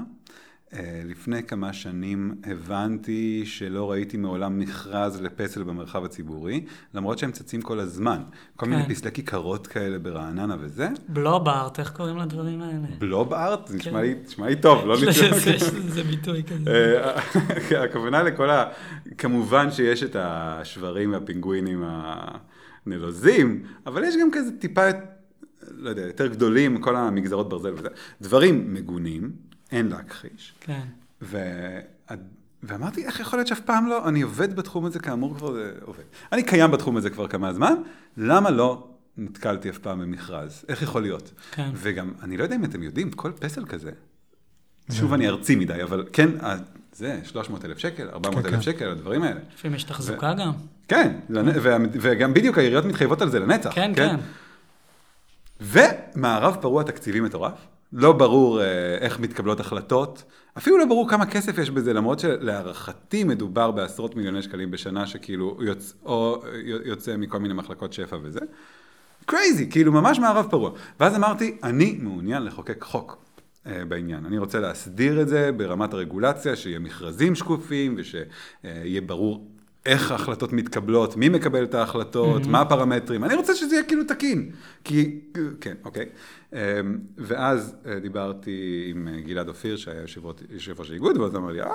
[SPEAKER 2] Uh, לפני כמה שנים הבנתי שלא ראיתי מעולם מכרז לפסל במרחב הציבורי, למרות שהם צצים כל הזמן. כל
[SPEAKER 1] כן.
[SPEAKER 2] מיני פסלי כיכרות כאלה ברעננה וזה.
[SPEAKER 1] בלובארט, איך קוראים לדברים האלה?
[SPEAKER 2] בלוב ארט? זה נשמע
[SPEAKER 1] כן.
[SPEAKER 2] לי, נשמע לי טוב, לא נשמע...
[SPEAKER 1] זה- זה ביטוי כזה.
[SPEAKER 2] אה, הכוונה לכל ה... כמובן שיש את השברים והפינגווינים הנלוזים, אבל יש גם כזה טיפה, לא יודע, יותר גדולים, כל המגזרות ברזל וזה. דברים מגונים, אין להכחיש.
[SPEAKER 1] כן.
[SPEAKER 2] ו... ואמרתי, איך יכול להיות שאף פעם לא? אני עובד בתחום הזה, כאמור כבר זה עובד. אני קיים בתחום הזה כבר כמה זמן, למה לא נתקלתי אף פעם במכרז? איך יכול להיות?
[SPEAKER 1] כן.
[SPEAKER 2] וגם, אני לא יודע אם אתם יודעים, כל פסל כזה, שוב אני ארצי מדי, אבל כן, ה- זה 300 אלף שקל, 400
[SPEAKER 3] כן,
[SPEAKER 2] אלף
[SPEAKER 3] כן.
[SPEAKER 2] שקל, הדברים האלה.
[SPEAKER 1] לפעמים יש תחזוקה גם.
[SPEAKER 2] כן, וגם בדיוק העיריות מתחייבות על זה לנצח.
[SPEAKER 1] כן, כן.
[SPEAKER 2] ומערב פרוע תקציבי מטורף. לא ברור אה, איך מתקבלות החלטות, אפילו לא ברור כמה כסף יש בזה, למרות שלהערכתי מדובר בעשרות מיליוני שקלים בשנה שכאילו יוצא, או יוצא מכל מיני מחלקות שפע וזה. קרייזי, כאילו ממש מערב פרוע. ואז אמרתי, אני מעוניין לחוקק חוק אה, בעניין. אני רוצה להסדיר את זה ברמת הרגולציה, שיהיה מכרזים שקופים ושיהיה ברור איך ההחלטות מתקבלות, מי מקבל את ההחלטות, מה הפרמטרים. אני רוצה שזה יהיה כאילו תקין. כי, כן, אוקיי. אה, ואז אה, דיברתי עם אה, גלעד אופיר, שהיה יושב ראש- האיגוד, ואז אמר לי, אה,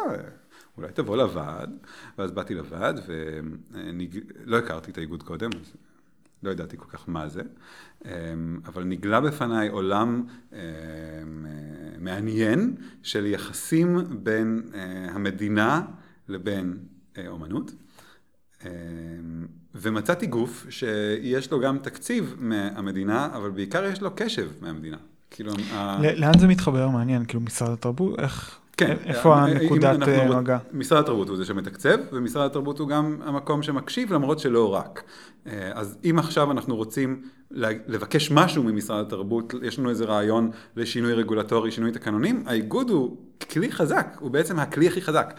[SPEAKER 2] אולי תבוא לוועד. ואז באתי לוועד, ולא הכרתי את האיגוד קודם, אז לא ידעתי כל כך מה זה, אמ, אבל נגלה בפניי עולם אמ, אה, מעניין של יחסים בין המדינה לבין אומנות. ומצאתי גוף שיש לו גם תקציב מהמדינה, אבל בעיקר יש לו קשב מהמדינה. כאילו,
[SPEAKER 3] לאן זה מתחבר? מעניין, כאילו משרד התרבות, איך,
[SPEAKER 2] כן.
[SPEAKER 3] איפה
[SPEAKER 2] אה,
[SPEAKER 3] הנקודת
[SPEAKER 2] אם אנחנו
[SPEAKER 3] אה, מגע?
[SPEAKER 2] משרד התרבות הוא זה שמתקצב, ומשרד התרבות הוא גם המקום שמקשיב, למרות שלא רק. אה, אז אם עכשיו אנחנו רוצים לבקש משהו ממשרד התרבות, יש לנו איזה רעיון לשינוי רגולטורי, שינוי תקנונים, האיגוד הוא כלי חזק, הוא בעצם הכלי הכי חזק.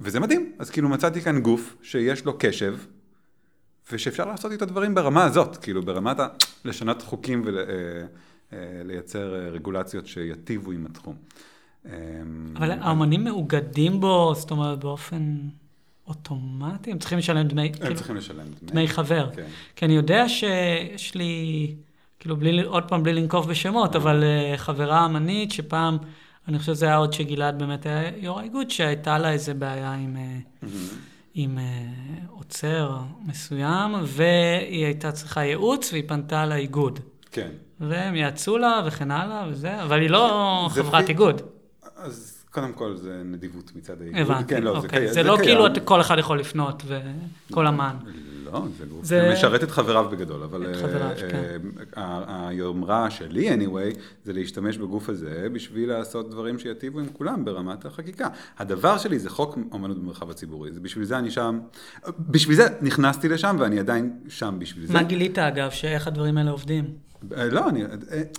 [SPEAKER 2] וזה מדהים, אז כאילו מצאתי כאן גוף שיש לו קשב, ושאפשר לעשות איתו דברים ברמה הזאת, כאילו ברמת ה... לשנות חוקים ולייצר רגולציות שיטיבו עם התחום. אה,
[SPEAKER 1] אבל האמנים מאוגדים בו, זאת אומרת, באופן אוטומטי? הם צריכים לשלם דמי,
[SPEAKER 2] הם
[SPEAKER 1] כאילו,
[SPEAKER 2] צריכים לשלם
[SPEAKER 1] דמי חבר.
[SPEAKER 2] כן.
[SPEAKER 1] כי אני יודע שיש לי, כאילו, בלי, עוד פעם, בלי לנקוב בשמות, אבל uh, חברה אמנית שפעם, אני חושב שזה היה עוד שגלעד באמת היה יו"ר האיגוד, שהייתה לה איזה בעיה עם, עם uh, עוצר מסוים, והיא הייתה צריכה ייעוץ, והיא פנתה לאיגוד.
[SPEAKER 2] כן.
[SPEAKER 1] והם יעצו לה וכן הלאה וזה, אבל היא לא
[SPEAKER 2] זה
[SPEAKER 1] חברת
[SPEAKER 2] הכי-
[SPEAKER 1] איגוד.
[SPEAKER 2] אז קודם כל זה נדיבות מצד האיגוד.
[SPEAKER 1] הבנתי,
[SPEAKER 2] כן, לא, זה
[SPEAKER 1] אוקיי.
[SPEAKER 2] קיים-
[SPEAKER 1] זה לא
[SPEAKER 2] קיים.
[SPEAKER 1] כאילו כל אחד יכול לפנות וכל אמן.
[SPEAKER 2] לא, זה גוף,
[SPEAKER 1] זה-
[SPEAKER 2] זה משרת את חבריו בגדול, אבל
[SPEAKER 1] את
[SPEAKER 2] אה,
[SPEAKER 1] חבריו,
[SPEAKER 2] אה,
[SPEAKER 1] כן.
[SPEAKER 2] ה- היומרה שלי anyway, זה להשתמש בגוף הזה בשביל לעשות דברים שיטיבו עם כולם ברמת החקיקה. הדבר שלי זה חוק אומנות במרחב הציבורי, זה בשביל זה אני שם, בשביל זה נכנסתי לשם ואני עדיין שם בשביל זה.
[SPEAKER 1] מה גילית אגב, שאיך הדברים האלה עובדים?
[SPEAKER 2] אה, לא, אני, אה,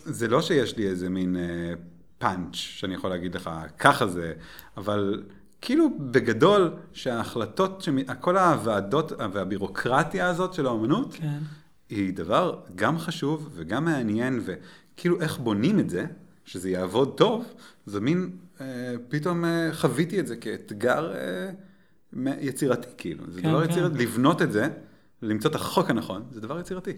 [SPEAKER 2] זה לא שיש לי איזה מין אה, פאנץ' שאני יכול להגיד לך, ככה זה, אבל כאילו בגדול שההחלטות, כל הוועדות והבירוקרטיה הזאת של האומנות,
[SPEAKER 1] כן.
[SPEAKER 2] היא דבר גם חשוב וגם מעניין, וכאילו איך בונים את זה, שזה יעבוד טוב, זה מין, אה, פתאום אה, חוויתי את זה כאתגר אה, יצירתי, כאילו. זה
[SPEAKER 1] כן,
[SPEAKER 2] דבר
[SPEAKER 1] כן.
[SPEAKER 2] יצירתי, לבנות את זה, למצוא את החוק הנכון, זה דבר יצירתי.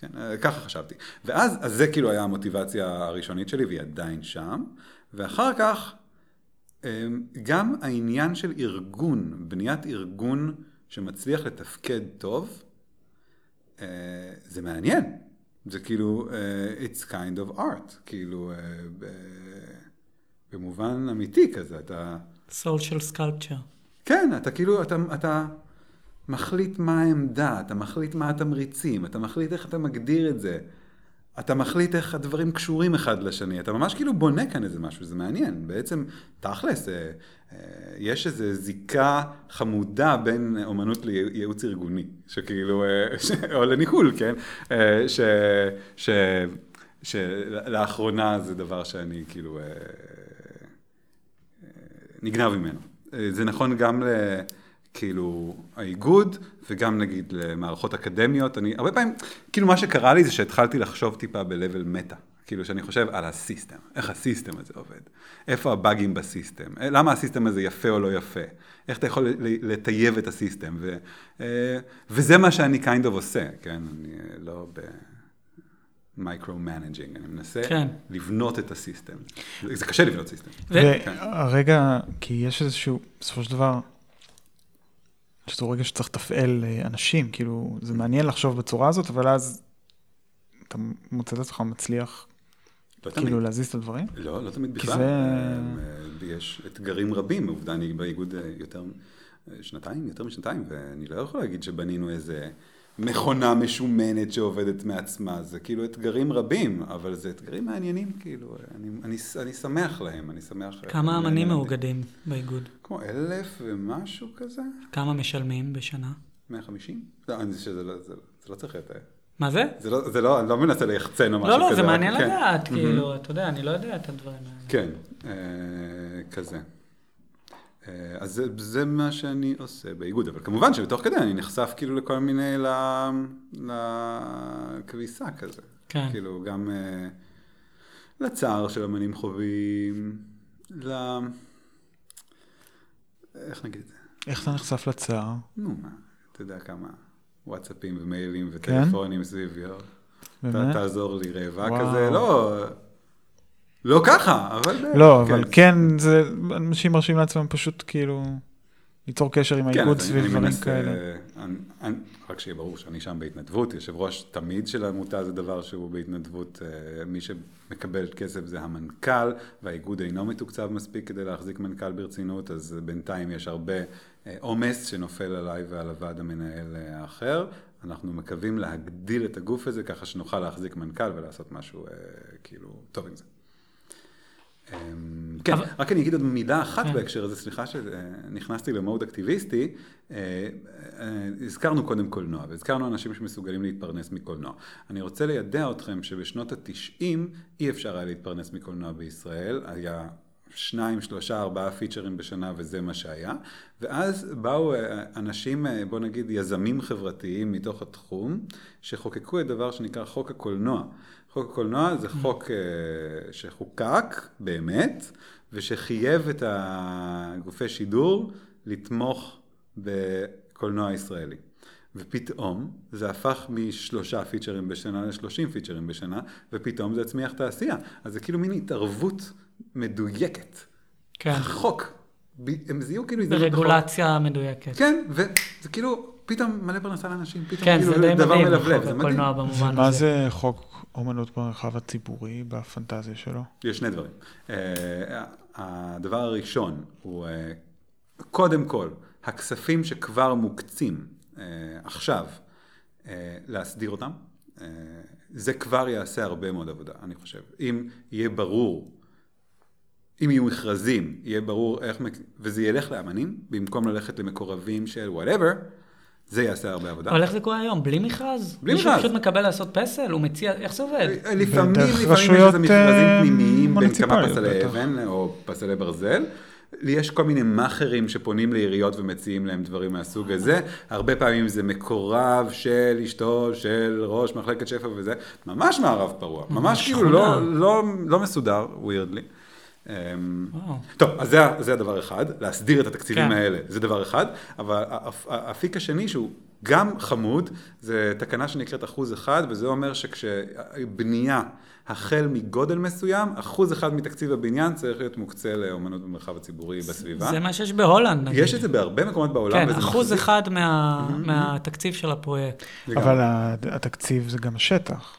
[SPEAKER 2] כן, אה, ככה חשבתי. ואז, אז זה כאילו היה המוטיבציה הראשונית שלי, והיא עדיין שם. ואחר כך, גם העניין של ארגון, בניית ארגון שמצליח לתפקד טוב, אה, זה מעניין. זה כאילו, אה, it's kind of art, כאילו, אה, במובן אמיתי כזה, אתה,
[SPEAKER 1] social sculpture.
[SPEAKER 2] כן, אתה כאילו, אתה, אתה מחליט מה העמדה, אתה מחליט מה התמריצים, אתה מחליט איך אתה מגדיר את זה. אתה מחליט איך הדברים קשורים אחד לשני, אתה ממש כאילו בונה כאן איזה משהו, זה מעניין. בעצם, תכלס, אה, אה, יש איזו זיקה חמודה בין אומנות לייעוץ ארגוני, שכאילו, אה, ש, או לניהול, כן? אה, ש, ש, שלאחרונה זה דבר שאני כאילו אה, אה, נגנב ממנו. זה נכון גם ל... כאילו האיגוד וגם נגיד למערכות אקדמיות, אני הרבה פעמים, כאילו מה שקרה לי זה שהתחלתי לחשוב טיפה ב-level מטה, כאילו שאני חושב על הסיסטם, איך הסיסטם הזה עובד, איפה הבאגים בסיסטם, למה הסיסטם הזה יפה או לא יפה, איך אתה יכול לטייב את ה-system, ו, אה, וזה מה שאני kind of עושה, כן, אני לא ב... micromanaging, אני מנסה כן. לבנות את ה-system. זה קשה לבנות system.
[SPEAKER 3] והרגע, כן. כי יש איזשהו, בסופו של דבר, שזה רגע שצריך לתפעל אה, אנשים, כאילו, זה מעניין לחשוב בצורה הזאת, אבל אז אתה מוצא את עצמך מצליח לא כאילו תמיד. להזיז את הדברים?
[SPEAKER 2] לא, לא תמיד בכלל. זה... אה, יש אתגרים רבים, עובדה, אני באיגוד אה, יותר שנתיים, יותר משנתיים, ואני לא יכול להגיד שבנינו איזה... מכונה משומנת שעובדת מעצמה, זה כאילו אתגרים רבים, אבל זה אתגרים מעניינים, כאילו, אני, אני, אני שמח להם, אני שמח...
[SPEAKER 1] כמה אמנים מאוגדים באיגוד?
[SPEAKER 2] כמו אלף ומשהו כזה.
[SPEAKER 1] כמה משלמים בשנה?
[SPEAKER 2] 150? לא, אני, שזה לא, זה, זה לא צריך לתאר.
[SPEAKER 1] מה זה?
[SPEAKER 2] זה לא, זה לא, אני לא מנסה ליחצן או משהו
[SPEAKER 1] כזה.
[SPEAKER 2] לא,
[SPEAKER 1] לא, זה מעניין כן. לדעת, כאילו, אתה יודע, אני לא יודע את הדברים האלה.
[SPEAKER 2] כן, אה, כזה. אה, אז זה, זה מה שאני עושה באיגוד, אבל כמובן שבתוך כדי אני נחשף כאילו לכל מיני, לכביסה כזה. כן. כאילו גם לצער של אמנים חווים, ל... איך נגיד את זה?
[SPEAKER 3] איך אתה נחשף לצער?
[SPEAKER 2] נו, מה, אתה יודע כמה וואטסאפים ומיילים וטלפונים כן? סביב יואו. תעזור לי רבע כזה, לא... לא ככה, אבל...
[SPEAKER 3] לא, כן. אבל כן, זה, אנשים מרשים לעצמם פשוט כאילו ליצור קשר עם כן, האיגוד סביב דברים כאלה.
[SPEAKER 2] אני, אני, רק שיהיה ברור שאני שם בהתנדבות, יושב ראש תמיד של העמותה זה דבר שהוא בהתנדבות, אה, מי שמקבל כסף זה המנכ"ל, והאיגוד אינו מתוקצב מספיק כדי להחזיק מנכ"ל ברצינות, אז בינתיים יש הרבה אה, עומס שנופל עליי ועל הוועד המנהל אה, האחר. אנחנו מקווים להגדיל את הגוף הזה ככה שנוכל להחזיק מנכ"ל ולעשות משהו כאילו טוב עם זה. כן, רק אני אגיד עוד מילה אחת כן. בהקשר הזה, סליחה שנכנסתי למוד אקטיביסטי, אה, אה, הזכרנו קודם קולנוע, והזכרנו אנשים שמסוגלים להתפרנס מקולנוע. אני רוצה לידע אתכם שבשנות התשעים אי אפשר היה להתפרנס מקולנוע בישראל, היה שניים, שלושה, ארבעה פיצ'רים בשנה וזה מה שהיה, ואז באו אה, אנשים, בוא נגיד יזמים חברתיים מתוך התחום, שחוקקו את דבר שנקרא חוק הקולנוע. חוק הקולנוע זה חוק uh, שחוקק באמת, ושחייב את הגופי שידור לתמוך בקולנוע ישראלי. ופתאום זה הפך משלושה פיצ'רים בשנה לשלושים פיצ'רים בשנה, ופתאום זה הצמיח תעשייה. אז זה כאילו מין התערבות מדויקת. כן. החוק. הם זיהו כאילו...
[SPEAKER 1] ברגולציה מדויקת.
[SPEAKER 2] כן, וזה כאילו פתאום מלא פרנסה לאנשים, פתאום כן, כאילו דבר מלבלב,
[SPEAKER 1] זה מדהים.
[SPEAKER 3] ומה זה חוק אומנות במרחב הציבורי, בפנטזיה שלו?
[SPEAKER 2] יש שני דברים. אה, הדבר הראשון הוא, אה, קודם כל, הכספים שכבר מוקצים אה, עכשיו, להסדיר אותם. זה כבר יעשה הרבה מאוד עבודה, אני חושב. אם יהיה ברור, אם יהיו מכרזים, יהיה ברור איך, וזה ילך לאמנים, במקום ללכת למקורבים של whatever, זה יעשה הרבה עבודה.
[SPEAKER 1] אבל איך זה קורה היום? בלי מכרז? בלי מכרז. מישהו פשוט מקבל לעשות פסל? הוא מציע, איך זה עובד?
[SPEAKER 2] לפעמים, לפעמים יש איזה מכרזים אה, פנימיים בין כמה פסלי אבן או פסלי ברזל. יש כל מיני מאכערים שפונים לעיריות ומציעים להם דברים מהסוג הזה. הרבה פעמים זה מקורב של אשתו, של ראש מחלקת שפע וזה. ממש מערב פרוע. ממש כאילו לא, לא, לא מסודר, weirdly. אמ, טוב, אז זה, זה הדבר אחד, להסדיר את התקציבים כן. האלה, זה דבר אחד, אבל האפיק השני שהוא גם חמוד, זה תקנה שנקראת אחוז אחד, וזה אומר שכשבנייה החל מגודל מסוים, אחוז אחד מתקציב הבניין צריך להיות מוקצה לאומנות במרחב הציבורי בסביבה.
[SPEAKER 1] זה מה שיש בהולנד,
[SPEAKER 2] נגיד. יש את זה בהרבה מקומות בעולם.
[SPEAKER 1] כן, אחוז מחזיק... אחד מה, מהתקציב של הפרויקט.
[SPEAKER 3] אבל התקציב זה גם השטח.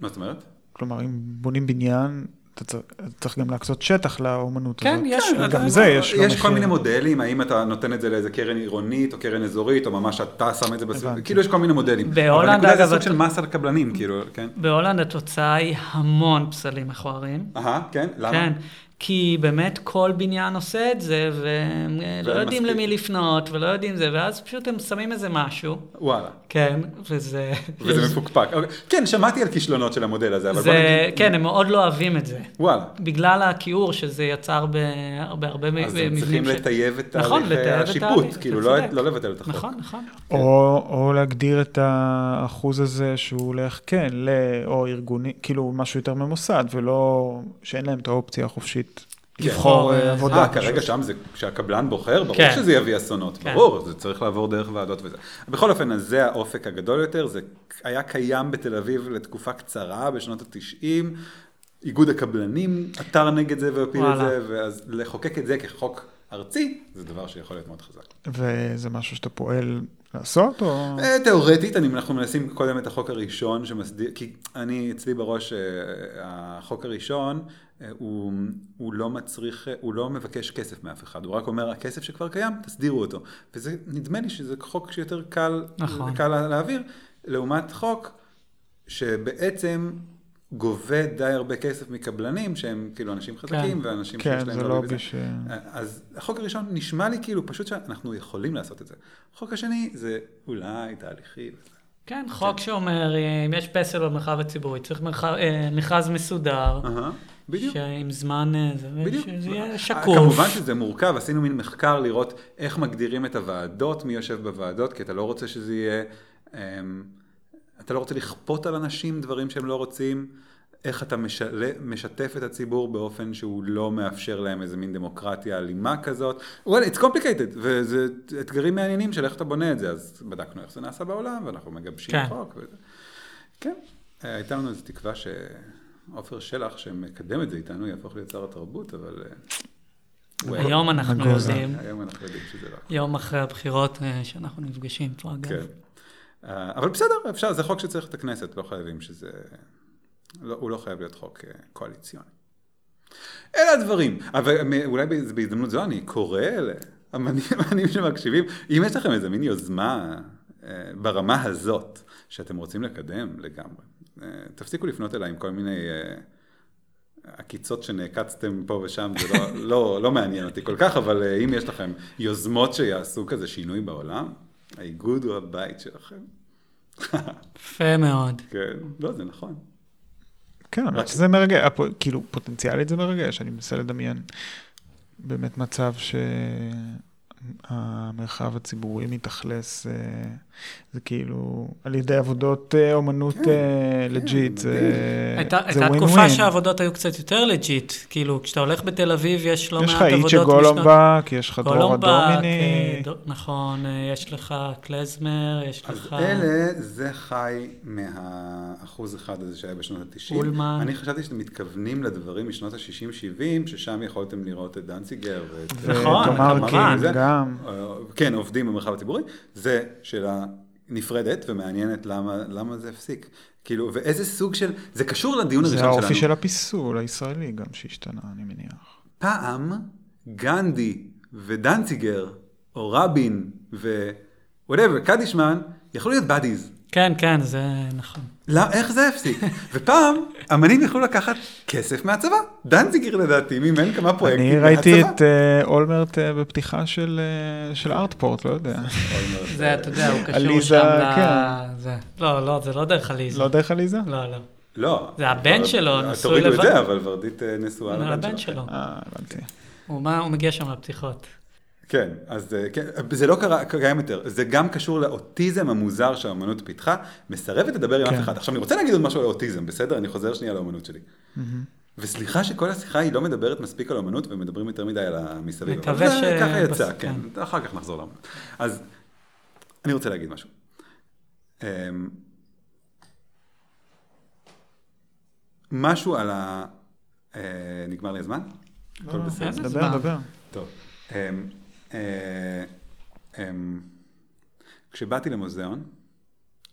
[SPEAKER 2] מה זאת אומרת?
[SPEAKER 3] כלומר, אם בונים בניין, אתה צריך, צריך גם להקצות שטח לאומנות
[SPEAKER 1] כן,
[SPEAKER 3] הזאת.
[SPEAKER 1] יש- אתה-
[SPEAKER 3] זה יש לו
[SPEAKER 2] יש כל. מיני מודלים, האם אתה נותן את זה לאיזה קרן עירונית או קרן אזורית, או ממש אתה שם את זה בסביבה. כאילו יש כל מיני מודלים.
[SPEAKER 1] בהולנד,
[SPEAKER 2] אבל הנקודה זה
[SPEAKER 1] אגב,
[SPEAKER 2] סוג של מס על קבלנים, כאילו, כן?
[SPEAKER 1] בהולנד התוצאה היא המון פסלים מכוערים.
[SPEAKER 2] אהה, כן, למה?
[SPEAKER 1] כן, כי באמת כל בניין עושה את זה, והם לא יודעים
[SPEAKER 2] מספיק.
[SPEAKER 1] למי לפנות, ולא יודעים זה, ואז פשוט הם שמים איזה משהו,
[SPEAKER 2] וואלה.
[SPEAKER 1] כן, וזה...
[SPEAKER 2] וזה מפוקפק. כן, שמעתי על כישלונות של המודל הזה, אבל בוא
[SPEAKER 1] זה,
[SPEAKER 2] נגיד...
[SPEAKER 1] כן, הם מאוד לא אוהבים את זה.
[SPEAKER 2] וואלה.
[SPEAKER 1] בגלל הכיעור שזה יצר ב- בהרבה מ-
[SPEAKER 2] אז הם
[SPEAKER 1] מבנים
[SPEAKER 2] צריכים
[SPEAKER 1] של-
[SPEAKER 2] לטייב את
[SPEAKER 1] נכון, את
[SPEAKER 2] השיפוט,
[SPEAKER 1] תהליך,
[SPEAKER 2] כאילו לא-. לא לבטל את החוק.
[SPEAKER 1] נכון, נכון.
[SPEAKER 3] או, או להגדיר את האחוז הזה שהוא הולך, כן, ל... או ארגוני, כאילו משהו יותר ממוסד, ולא שאין להם את האופציה החופשית
[SPEAKER 2] כן.
[SPEAKER 3] לבחור
[SPEAKER 1] אה,
[SPEAKER 3] אה,
[SPEAKER 1] זה-
[SPEAKER 3] עבודה.
[SPEAKER 2] אה. כרגע שם זה, כשהקבלן בוחר, ברור
[SPEAKER 1] כן.
[SPEAKER 2] שזה יביא אסונות,
[SPEAKER 1] כן.
[SPEAKER 2] ברור, זה צריך לעבור דרך ועדות וזה. בכל אופן, אז זה האופק הגדול יותר, זה היה קיים בתל אביב לתקופה קצרה, בשנות התשעים, איגוד הקבלנים עתר נגד זה והפיל את. זה, ואז לחוקק את זה כחוק ארצי, זה דבר שיכול להיות מאוד חזק.
[SPEAKER 3] וזה משהו שאתה פועל לעשות, או...
[SPEAKER 2] אה, תיאורטית, אני, אנחנו מנסים קודם את החוק הראשון שמסדיר, כי אני, אצלי בראש, אה, החוק הראשון, אה, הוא, הוא לא מצריך, הוא לא מבקש כסף מאף אחד, הוא רק אומר, הכסף שכבר קיים, תסדירו אותו. וזה, נדמה לי שזה חוק שיותר קל,
[SPEAKER 1] נכון.
[SPEAKER 2] קל לה- להעביר, לעומת חוק שבעצם גובה די הרבה כסף מקבלנים, שהם כאילו אנשים חזקים,
[SPEAKER 1] כן.
[SPEAKER 2] ואנשים
[SPEAKER 3] כן,
[SPEAKER 2] שיש להם
[SPEAKER 3] זה
[SPEAKER 2] לובי
[SPEAKER 3] לא. ביש...
[SPEAKER 2] אז החוק הראשון נשמע לי כאילו פשוט שאנחנו יכולים לעשות את זה. החוק השני זה אולי תהליכי.
[SPEAKER 1] כן, חוק שאומר, אם יש פסל במרחב הציבורי, צריך מרחב- אה, מכרז מסודר,
[SPEAKER 2] אהה, בדיוק.
[SPEAKER 1] שעם זמן, אה, זה-
[SPEAKER 2] בדיוק.
[SPEAKER 1] שזה יהיה
[SPEAKER 2] אה,
[SPEAKER 1] שקוף.
[SPEAKER 2] כמובן שזה מורכב, עשינו מין מחקר לראות איך מגדירים את הוועדות, מי יושב בוועדות, כי אתה לא רוצה שזה יהיה, אמ, אתה לא רוצה לכפות על אנשים דברים שהם לא רוצים, איך אתה משל... משתף את הציבור באופן שהוא לא מאפשר להם איזה מין דמוקרטיה אלימה כזאת. well, it's complicated, וזה אתגרים מעניינים של איך אתה בונה את זה, אז בדקנו איך זה נעשה בעולם, ואנחנו מגבשים
[SPEAKER 1] כן.
[SPEAKER 2] חוק. וזה. כן, אה, הייתה לנו איזו תקווה שעופר שלח, שמקדם את זה איתנו, יהפוך להיות שר התרבות, אבל... אה,
[SPEAKER 1] היום אנחנו. יודעים,
[SPEAKER 2] היום אנחנו יודעים שזה לא.
[SPEAKER 1] יום אחרי הבחירות אה, שאנחנו נפגשים פה, אגב.
[SPEAKER 2] כן. אה, אבל בסדר, אפשר, זה חוק שצריך את הכנסת, לא חייבים שזה... לא, הוא לא חייב להיות חוק קואליציוני. אלה הדברים. אבל אולי בהז- בהזדמנות זו אני קורא לאמנים אמנים שמקשיבים, אם יש לכם איזה מין יוזמה ברמה הזאת, שאתם רוצים לקדם לגמרי, תפסיקו לפנות אליי עם כל מיני... אה, עקיצות שנעקצתם פה ושם, זה לא, לא, לא מעניין אותי כל כך, אבל אה, אם יש לכם יוזמות שיעשו כזה שינוי בעולם, האיגוד הוא הבית שלכם.
[SPEAKER 1] יפה מאוד.
[SPEAKER 2] כן, לא, זה נכון.
[SPEAKER 3] כן, האמת שזה מרגש, כאילו פוטנציאלית זה מרגש, אני מנסה לדמיין באמת מצב שהמרחב הציבורי מתאכלס, אה, זה כאילו על ידי עבודות אה, אומנות
[SPEAKER 2] כן,
[SPEAKER 3] legit, זה
[SPEAKER 1] הייתה
[SPEAKER 3] זה
[SPEAKER 1] הייתה
[SPEAKER 3] win
[SPEAKER 1] תקופה
[SPEAKER 3] win.
[SPEAKER 1] שהעבודות היו קצת יותר legit, כאילו, כשאתה הולך בתל אביב יש לא
[SPEAKER 3] יש
[SPEAKER 1] מעט
[SPEAKER 3] לך
[SPEAKER 1] עבודות
[SPEAKER 3] איציק גולומבק, יש לך דרורה דומיני,
[SPEAKER 1] אה, נכון, אה, יש לך קלזמר, יש
[SPEAKER 2] אז
[SPEAKER 1] לך...
[SPEAKER 2] אלה, זה חי מהאחוז אחד הזה שהיה בשנות ה-90.
[SPEAKER 1] אולמן.
[SPEAKER 2] אני חשבתי שאתם מתכוונים לדברים משנות ה-60-70, ששם יכולתם לראות את דנציגר ואת...
[SPEAKER 1] נכון, כמובן.
[SPEAKER 3] גם.
[SPEAKER 2] אה, כן, עובדים במרחב הציבורי, זה שאלה נפרדת ומעניינת למה, למה זה הפסיק. כאילו, ואיזה סוג של, זה קשור לדיון
[SPEAKER 3] זה
[SPEAKER 2] הראשון שלנו.
[SPEAKER 3] האופי של הפיסול הישראלי גם שהשתנה, אני מניח.
[SPEAKER 2] פעם גנדי ודנציגר, או רבין ו-whatever, קדישמן, יכלו להיות באדיז.
[SPEAKER 1] כן, כן, זה נכון.
[SPEAKER 2] לא, איך זה הפסיק? ופעם, אמנים יכלו לקחת כסף מהצבא. דנציגר לדעתי מימן כמה פרויקטים
[SPEAKER 3] אני
[SPEAKER 2] מהצבא.
[SPEAKER 3] ראיתי את אה, אולמרט אה, בפתיחה של אה, של ארטפורט, לא יודע.
[SPEAKER 1] זה, אתה יודע, הוא קשור שם ל...
[SPEAKER 3] כן.
[SPEAKER 1] זה. לא, לא, זה לא דרך עליזה.
[SPEAKER 3] לא דרך עליזה?
[SPEAKER 1] לא, לא.
[SPEAKER 2] לא.
[SPEAKER 1] זה הבן שלו, נשוי
[SPEAKER 2] תורידו את
[SPEAKER 1] לבד.
[SPEAKER 2] זה, אבל ורדית אה, נשואה
[SPEAKER 1] זה
[SPEAKER 2] לבן
[SPEAKER 1] הבן
[SPEAKER 2] שלו.
[SPEAKER 3] אה, הבנתי.
[SPEAKER 1] הוא מגיע שם לפתיחות.
[SPEAKER 2] כן, אז אה, כן, זה לא קרה, קיים יותר, זה גם קשור לאוטיזם המוזר שהאמנות פיתחה, מסרבת לדבר עם
[SPEAKER 3] כן.
[SPEAKER 2] אף אחד. עכשיו אני רוצה להגיד עוד משהו על האוטיזם, בסדר? אני חוזר שנייה לאמנות שלי. וסליחה שכל השיחה היא לא מדברת מספיק על אמנות ומדברים יותר מדי על המסביב.
[SPEAKER 1] מקווה ש-
[SPEAKER 2] ככה יצא,
[SPEAKER 1] בס-
[SPEAKER 2] כן. אחר כך נחזור לאמנות. אז אני רוצה להגיד משהו. אמ, משהו על ה... אה, נגמר לי הזמן? הכל
[SPEAKER 1] לא,
[SPEAKER 2] בסדר.
[SPEAKER 3] דבר? דבר.
[SPEAKER 2] טוב. אה, אמ, כשבאתי למוזיאון,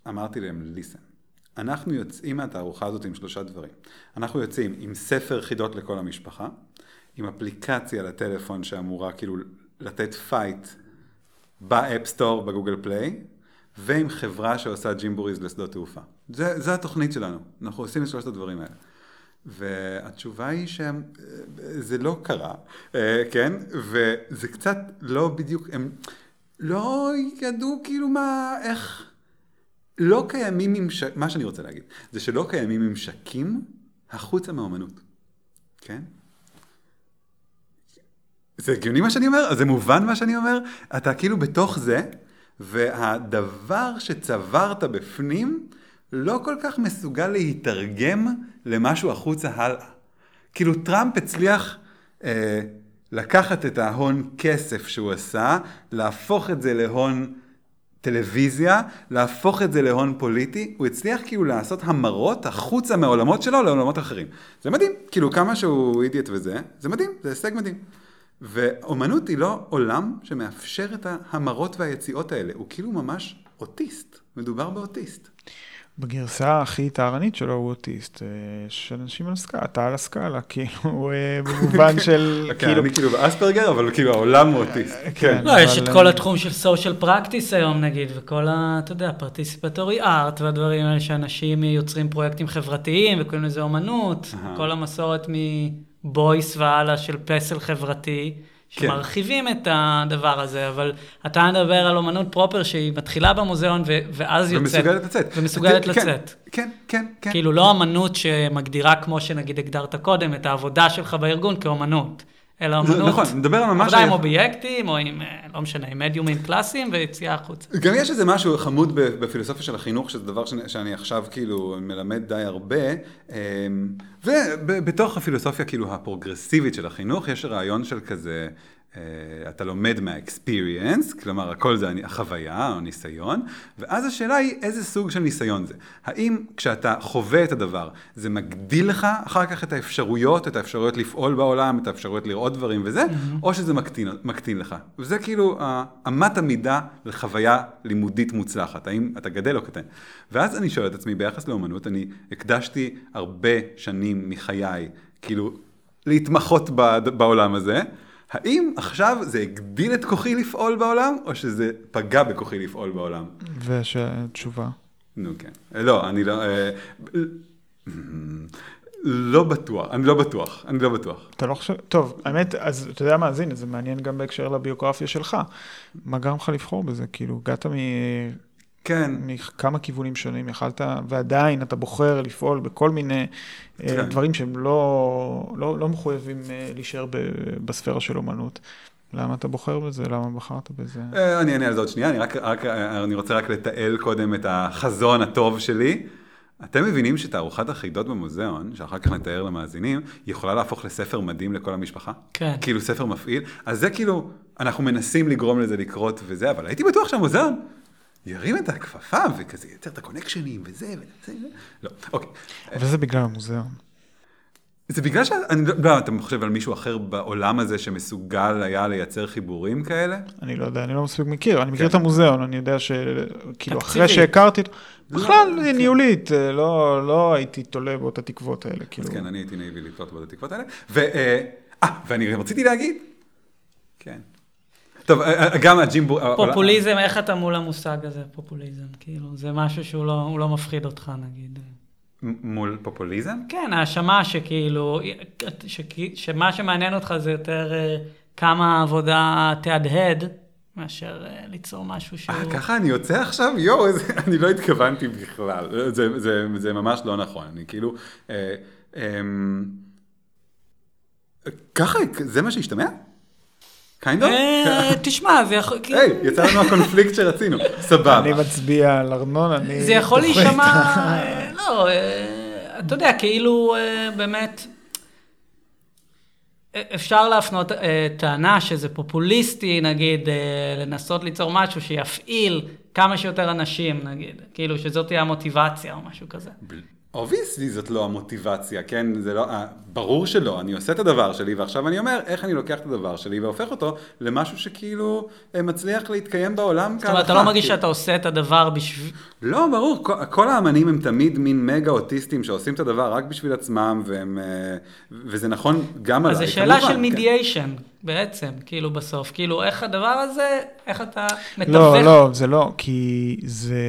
[SPEAKER 2] אמרתי להם, listen, אנחנו יוצאים מהתערוכה הזאת עם שלושה דברים. אנחנו יוצאים עם ספר חידות לכל המשפחה, עם אפליקציה לטלפון שאמורה כאילו לתת fight ב-App Store, ב-Google Play, ועם חברה שעושה ג'ימבורי'ז לשדות תעופה. זה, זה התוכנית שלנו, אנחנו עושים את שלושת הדברים האלה. והתשובה היא שזה לא קרה, אה, כן? וזה קצת לא בדיוק, הם לא ידעו כאילו מה, איך, לא קיימים ממשק, מה שאני רוצה להגיד, זה שלא קיימים ממשקים החוצה מהאומנות, כן? זה הגיוני מה שאני אומר? זה מובן מה שאני אומר? אתה כאילו בתוך זה, והדבר שצברת בפנים לא כל כך מסוגל להתרגם למשהו החוצה הלאה. כאילו טראמפ הצליח אה, לקחת את ההון כסף שהוא עשה, להפוך את זה להון טלוויזיה, להפוך את זה להון פוליטי, הוא הצליח כאילו לעשות המרות החוצה מהעולמות שלו לעולמות אחרים. זה מדהים, כאילו כמה שהוא אידיוט וזה, זה מדהים, זה הישג מדהים. ואומנות היא לא עולם שמאפשר את ההמרות והיציאות האלה, הוא כאילו ממש אוטיסט, מדובר באוטיסט.
[SPEAKER 3] בגרסה הכי טהרנית שלו הוא אוטיסט, אה, של אנשים על סקאלה, אתה על הסקאלה, כאילו, אה, במובן של,
[SPEAKER 2] כן, כאילו... אני כאילו באספרגר, אבל כאילו העולם הוא אוטיסט.
[SPEAKER 1] אה, כן. לא, יש את כל התחום של סושיאל פרקטיס היום נגיד, וכל ה... אתה יודע, פרטיסיפטורי ארט והדברים האלה שאנשים יוצרים פרויקטים חברתיים וקוראים לזה אומנות, כל המסורת מבויס והלאה של פסל חברתי. כן. שמרחיבים כן. את הדבר הזה, אבל אתה מדבר על אומנות פרופר שהיא מתחילה במוזיאון ו- ואז
[SPEAKER 2] יוצאת. ומסוגלת לצאת.
[SPEAKER 1] ומסוגלת כן, לצאת.
[SPEAKER 2] כן, כן, כן.
[SPEAKER 1] כאילו לא אמנות שמגדירה, כמו שנגיד הגדרת קודם, את העבודה שלך בארגון כאומנות. אלא אמנות,
[SPEAKER 2] נכון, נדבר על ממש...
[SPEAKER 1] עבודה עם אובייקטים, או עם, אה, לא משנה, עם מדיומים קלאסיים ויציאה החוצה.
[SPEAKER 2] גם יש איזה משהו חמוד בפילוסופיה של החינוך, שזה דבר שאני, שאני עכשיו כאילו מלמד די הרבה, אמ, ובתוך הפילוסופיה כאילו הפרוגרסיבית של החינוך, יש רעיון של כזה... אה, אתה לומד מהאקספיריאנס, כלומר הכל זה החוויה או ניסיון, ואז השאלה היא איזה סוג של ניסיון זה. האם כשאתה חווה את הדבר, זה מגדיל לך אחר כך את האפשרויות, את האפשרויות לפעול בעולם, את האפשרויות לראות דברים וזה, mm-hmm. או שזה מקטין, מקטין לך. וזה כאילו אמת המידה לחוויה לימודית מוצלחת, האם אתה גדל או קטן. ואז אני שואל את עצמי, ביחס לאומנות, אני הקדשתי הרבה שנים מחיי, כאילו, להתמחות בעולם הזה. האם עכשיו זה הגדיל את כוחי לפעול בעולם, או שזה פגע בכוחי לפעול בעולם?
[SPEAKER 3] ושתשובה.
[SPEAKER 2] נו כן. לא, אני לא... אה, לא בטוח, אני לא בטוח, אני לא בטוח.
[SPEAKER 3] אתה לא חושב, טוב, האמת, אז אתה יודע מה, אז הנה, זה מעניין גם בהקשר לביוגרפיה שלך. מה גרם לך לבחור בזה? כאילו, הגעת מ...
[SPEAKER 2] כן.
[SPEAKER 3] מכמה כיוונים שונים יכלת, ועדיין אתה בוחר לפעול בכל מיני אה, כן. דברים שהם לא, לא, לא מחויבים אה, להישאר בספירה של אומנות. למה אתה בוחר בזה? למה בחרת בזה?
[SPEAKER 2] אה, אני אענה על זה עוד שנייה, אני, רק, רק, אני רוצה רק לתעל קודם את החזון הטוב שלי. אתם מבינים שתערוכת החידות במוזיאון, שאחר כך נתאר למאזינים, יכולה להפוך לספר מדהים לכל המשפחה?
[SPEAKER 1] כן.
[SPEAKER 2] כאילו ספר מפעיל? אז זה כאילו, אנחנו מנסים לגרום לזה לקרות וזה, אבל הייתי בטוח שהמוזיאון ירים את הכפפה וכזה ייצר את הקונקשנים וזה וזה, לא, אוקיי.
[SPEAKER 3] אבל זה בגלל המוזיאון.
[SPEAKER 2] זה בגלל שאני לא, לא, אתה חושב על מישהו אחר בעולם הזה שמסוגל היה לייצר חיבורים כאלה?
[SPEAKER 3] אני לא יודע, אני לא מספיק מכיר, אני מכיר כן. את המוזיאון, אני יודע שכאילו אחרי שהכרתי, לא, בכלל כן. ניהולית, אה, לא, לא הייתי תולה בו את התקוות האלה, כאילו.
[SPEAKER 2] אז כן, אני הייתי נאיבי לתלות בו את התקוות האלה. אה, אה ואני רציתי להגיד, כן, טוב, אה, אה, גם הג'ימבו...
[SPEAKER 1] אה, פופוליזם, איך אתה מול המושג הזה, פופוליזם? כאילו, זה משהו שהוא לא, לא מפחיד אותך, נגיד.
[SPEAKER 2] מול פופוליזם?
[SPEAKER 1] כן, האשמה שכאילו, שמה שמעניין אותך זה יותר כמה עבודה תהדהד, מאשר ליצור משהו שהוא...
[SPEAKER 2] אה, ככה אני יוצא עכשיו? יואו, אני לא התכוונתי בכלל. זה, זה, זה ממש לא נכון. אני כאילו... אה, אה, ככה, זה מה שהשתמע? Kind of?
[SPEAKER 1] אה, תשמע, זה יכול...
[SPEAKER 2] היי, יצא לנו הקונפליקט שרצינו, סבבה.
[SPEAKER 3] אני מצביע על ארנון, אני...
[SPEAKER 1] זה יכול להישמע, לא, אה, אתה יודע, כאילו, אה, באמת, אפשר להפנות טענה שזה פופוליסטי, נגיד, לנסות ליצור משהו שיפעיל כמה שיותר אנשים, נגיד, כאילו שזאת תהיה המוטיבציה או משהו כזה.
[SPEAKER 2] obviously זאת לא המוטיבציה, כן? זה לא, אה, ברור שלא, אני עושה את הדבר שלי ועכשיו אני אומר איך אני לוקח את הדבר שלי והופך אותו למשהו שכאילו אה, מצליח להתקיים בעולם
[SPEAKER 1] זאת אומרת, אתה לא מרגיש שאתה עושה את הדבר בשביל...
[SPEAKER 2] לא, ברור, כל, כל האמנים הם תמיד מין מגה אוטיסטים שעושים את הדבר רק בשביל עצמם, והם, אה, וזה נכון גם עליי,
[SPEAKER 1] אז זו שאלה של mediation, בעצם, כאילו בסוף, כאילו איך הדבר הזה, איך אתה מתווך?
[SPEAKER 3] לא, לא, זה לא, כי זה...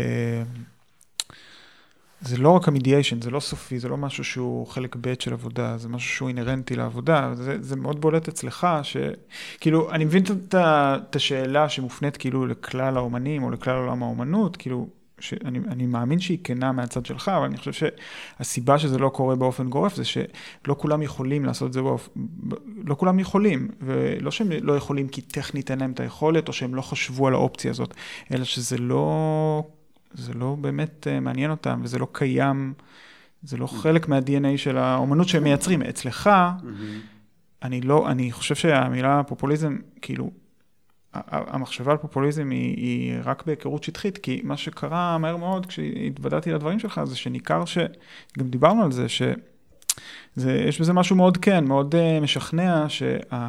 [SPEAKER 3] זה לא רק המדיאשן, זה לא סופי, זה לא משהו שהוא חלק ב' של עבודה, זה משהו שהוא אינהרנטי לעבודה, זה, זה מאוד בולט אצלך, שכאילו, אני מבין את, את השאלה שמופנית כאילו לכלל האומנים או לכלל עולם האומנות, כאילו, שאני אני מאמין שהיא כנה מהצד שלך, אבל אני חושב שהסיבה שזה לא קורה באופן גורף זה שלא כולם יכולים לעשות את זה באופן, לא כולם יכולים, ולא שהם לא יכולים כי טכנית אין להם את היכולת, או שהם לא חשבו על האופציה הזאת, אלא שזה לא זה לא באמת אה, מעניין אותם, וזה לא קיים, זה לא חלק מה-DNA של האומנות שהם מייצרים. אצלך, אני לא, אני חושב שהמילה פופוליזם, כאילו, המחשבה על פופוליזם היא, היא רק בהיכרות שטחית, כי מה שקרה מהר מאוד כשהתוודעתי לדברים שלך, זה שניכר ש... גם דיברנו על זה, שיש בזה משהו מאוד כן, מאוד uh, משכנע, שהמקום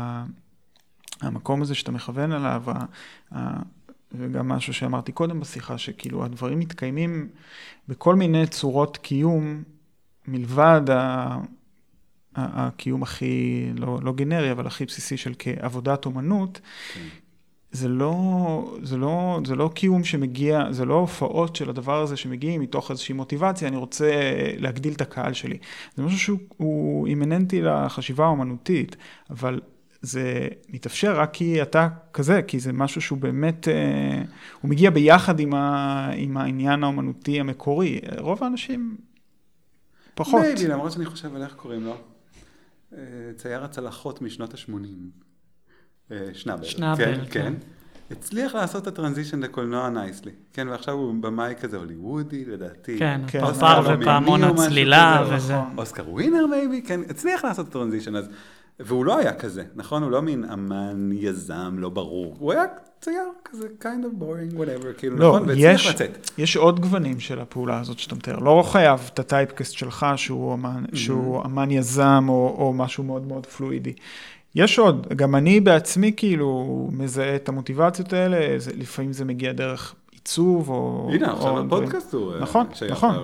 [SPEAKER 3] שה, הזה שאתה מכוון עליו, וגם משהו שאמרתי קודם בשיחה, שכאילו הדברים מתקיימים בכל מיני צורות קיום, מלבד ה... הקיום הכי, לא, לא גנרי, אבל הכי בסיסי של כעבודת אומנות, כן. זה לא, זה, לא, זה לא קיום שמגיע, זה לא הופעות של הדבר הזה שמגיעים מתוך איזושהי מוטיבציה, אני רוצה להגדיל את הקהל שלי. זה משהו שהוא אימננטי לחשיבה האומנותית, אבל זה מתאפשר רק כי אתה כזה, כי זה משהו שהוא באמת, אה, הוא מגיע ביחד עם, ה, עם העניין האומנותי המקורי. רוב האנשים פחות.
[SPEAKER 2] maybe, למרות שאני חושב על איך קוראים לו. אה, צייר הצלחות משנות ה-80. אה, שנאבל.
[SPEAKER 1] שנאבל, כן.
[SPEAKER 2] כן. הצליח לעשות את ה-transition לקולנוע nicely. כן, ועכשיו הוא במאי כזה הוליוודי, לדעתי.
[SPEAKER 1] כן, פרפר ופעמון הצלילה וזה.
[SPEAKER 2] אוסקר winner maybe, כן, הצליח לעשות את ה-transition. אז והוא לא היה כזה, נכון? הוא לא מין אמן, יזם, לא ברור. הוא היה צייר כזה kind of boring, whatever, כאילו,
[SPEAKER 3] לא,
[SPEAKER 2] נכון?
[SPEAKER 3] והצליח לצאת. יש עוד גוונים של הפעולה הזאת שאתה מתאר. לא חייב את הטייפקסט שלך שהוא אמן, mm-hmm. שהוא אמן יזם או, או משהו מאוד מאוד פלואידי. יש עוד, גם אני בעצמי כאילו מזהה את המוטיבציות האלה, זה, לפעמים זה מגיע דרך עיצוב או...
[SPEAKER 2] הנה, עכשיו הפודקאסט הוא
[SPEAKER 3] אה, נכון, נכון,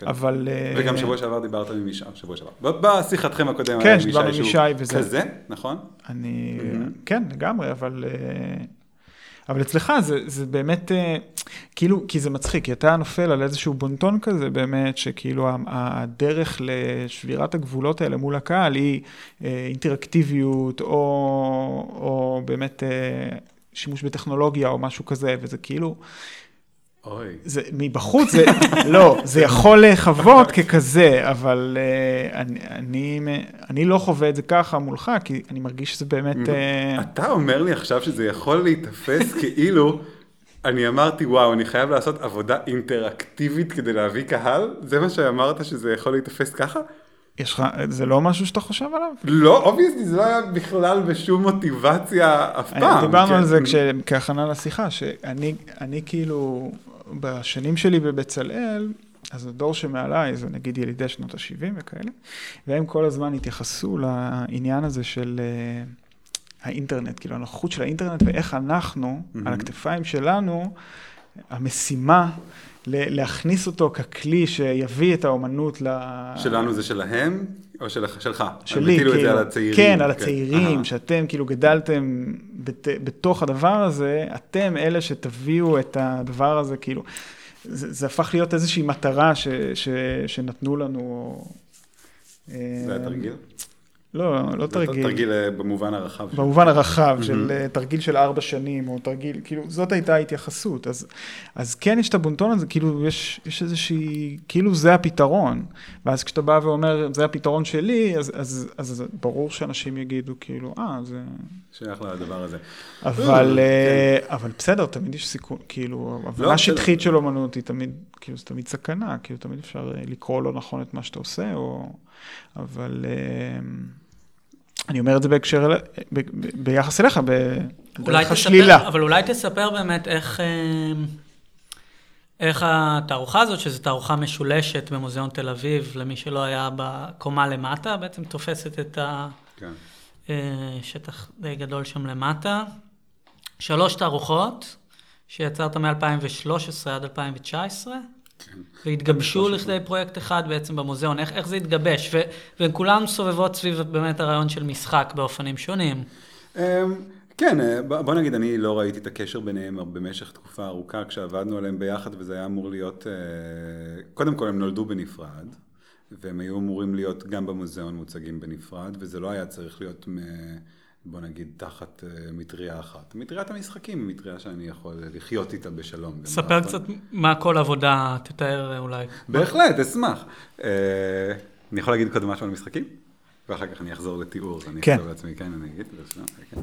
[SPEAKER 3] כן. אבל...
[SPEAKER 2] אה, וגם שבוע שעבר דיברת עם ישי, שבוע שעבר. בשיחתכם הקודמת
[SPEAKER 3] כן, דיברנו עם ישי וזה.
[SPEAKER 2] כזה, נכון?
[SPEAKER 3] אני... כן, לגמרי, אבל... אה, אבל אצלך זה, זה באמת, כאילו, כי זה מצחיק, כי אתה נופל על איזשהו בונטון כזה באמת, שכאילו הדרך לשבירת הגבולות האלה מול הקהל היא אינטראקטיביות, או, או באמת שימוש בטכנולוגיה או משהו כזה, וזה כאילו...
[SPEAKER 2] אוי.
[SPEAKER 3] זה, מבחוץ זה, לא, זה יכול להיחוות ככזה, אבל uh, אני, אני, אני לא חווה את זה ככה מולך, כי אני מרגיש שזה באמת... Uh...
[SPEAKER 2] אתה אומר לי עכשיו שזה יכול להיתפס כאילו, אני אמרתי, וואו, אני חייב לעשות עבודה אינטראקטיבית כדי להביא קהל? זה מה שאמרת שזה יכול להיתפס ככה?
[SPEAKER 3] יש לך, זה לא משהו שאתה חושב עליו?
[SPEAKER 2] לא, אובייסטי, זה לא היה בכלל בשום מוטיבציה אף פעם.
[SPEAKER 3] דיברנו על זה כהכנה לשיחה, שאני כאילו, בשנים שלי בבצלאל, אז הדור שמעליי, זה נגיד ילידי שנות ה-70 וכאלה, והם כל הזמן התייחסו לעניין הזה של uh, האינטרנט, כאילו הנוכחות של האינטרנט ואיך אנחנו. על הכתפיים שלנו, המשימה להכניס אותו ככלי שיביא את האומנות ל...
[SPEAKER 2] שלנו זה שלהם, או של, שלך?
[SPEAKER 3] שלי, כאילו... את זה על הצעירים. כן, על כן. הצעירים, שאתם כאילו גדלתם בת, בתוך הדבר הזה, אתם אלה שתביאו את הדבר הזה, כאילו, זה, זה הפך להיות איזושהי מטרה ש, ש, שנתנו לנו.
[SPEAKER 2] זה היה תרגיל?
[SPEAKER 3] לא, לא תרגיל.
[SPEAKER 2] תרגיל אה, במובן הרחב.
[SPEAKER 3] במובן הרחב, של אה, תרגיל של ארבע שנים, או תרגיל, כאילו, זאת הייתה ההתייחסות. אז, אז כן יש את הבונטון הזה, כאילו, יש, יש איזושהי, כאילו זה הפתרון. ואז כשאתה בא ואומר, זה הפתרון שלי, אז, אז, אז, אז ברור שאנשים יגידו, כאילו, אה, זה...
[SPEAKER 2] שייך לדבר הזה.
[SPEAKER 3] אבל, אה, כן. אבל בסדר, תמיד יש סיכון, כאילו, הבנה לא, שטחית של אומנות היא תמיד, כאילו, זה תמיד סכנה, כאילו, תמיד אפשר לקרוא לא נכון את מה שאתה עושה, או... אבל... אני אומר את זה בהקשר, ב, ב, ביחס אליך, בדרך השלילה.
[SPEAKER 1] אבל אולי תספר באמת איך, אה, איך התערוכה הזאת, שזו תערוכה משולשת במוזיאון תל אביב, למי שלא היה בקומה למטה, בעצם תופסת את
[SPEAKER 2] כן.
[SPEAKER 1] השטח די גדול שם למטה. שלוש תערוכות שיצרת מ-2013 עד 2019,
[SPEAKER 2] כן.
[SPEAKER 1] והתגבשו לכדי פרויקט אחד בעצם במוזיאון. איך, איך זה התגבש? ו- והן כולן סובבות סביב באמת הרעיון של משחק באופנים שונים.
[SPEAKER 2] אמ, כן, אה, בוא נגיד, אני לא ראיתי את הקשר ביניהם במשך תקופה ארוכה כשעבדנו עליהם ביחד, וזה היה אמור להיות, אה, קודם כל הם נולדו בנפרד, והם היו אמורים להיות גם במוזיאון מוצגים בנפרד, וזה לא היה צריך להיות, מ- בוא נגיד, תחת אה, מטריה אחת. מטריית המשחקים היא מטריה שאני יכול לחיות איתה בשלום.
[SPEAKER 1] ספר קצת מה כל עבודה, תתאר אה, אולי.
[SPEAKER 2] בהחלט, אשמח. אה, אני יכול להגיד קודם משהו על משחקים? ואחר כך אני אחזור לתיאור, אני
[SPEAKER 3] כן.
[SPEAKER 2] אחזור לעצמי, כן, אני אגיד, כן.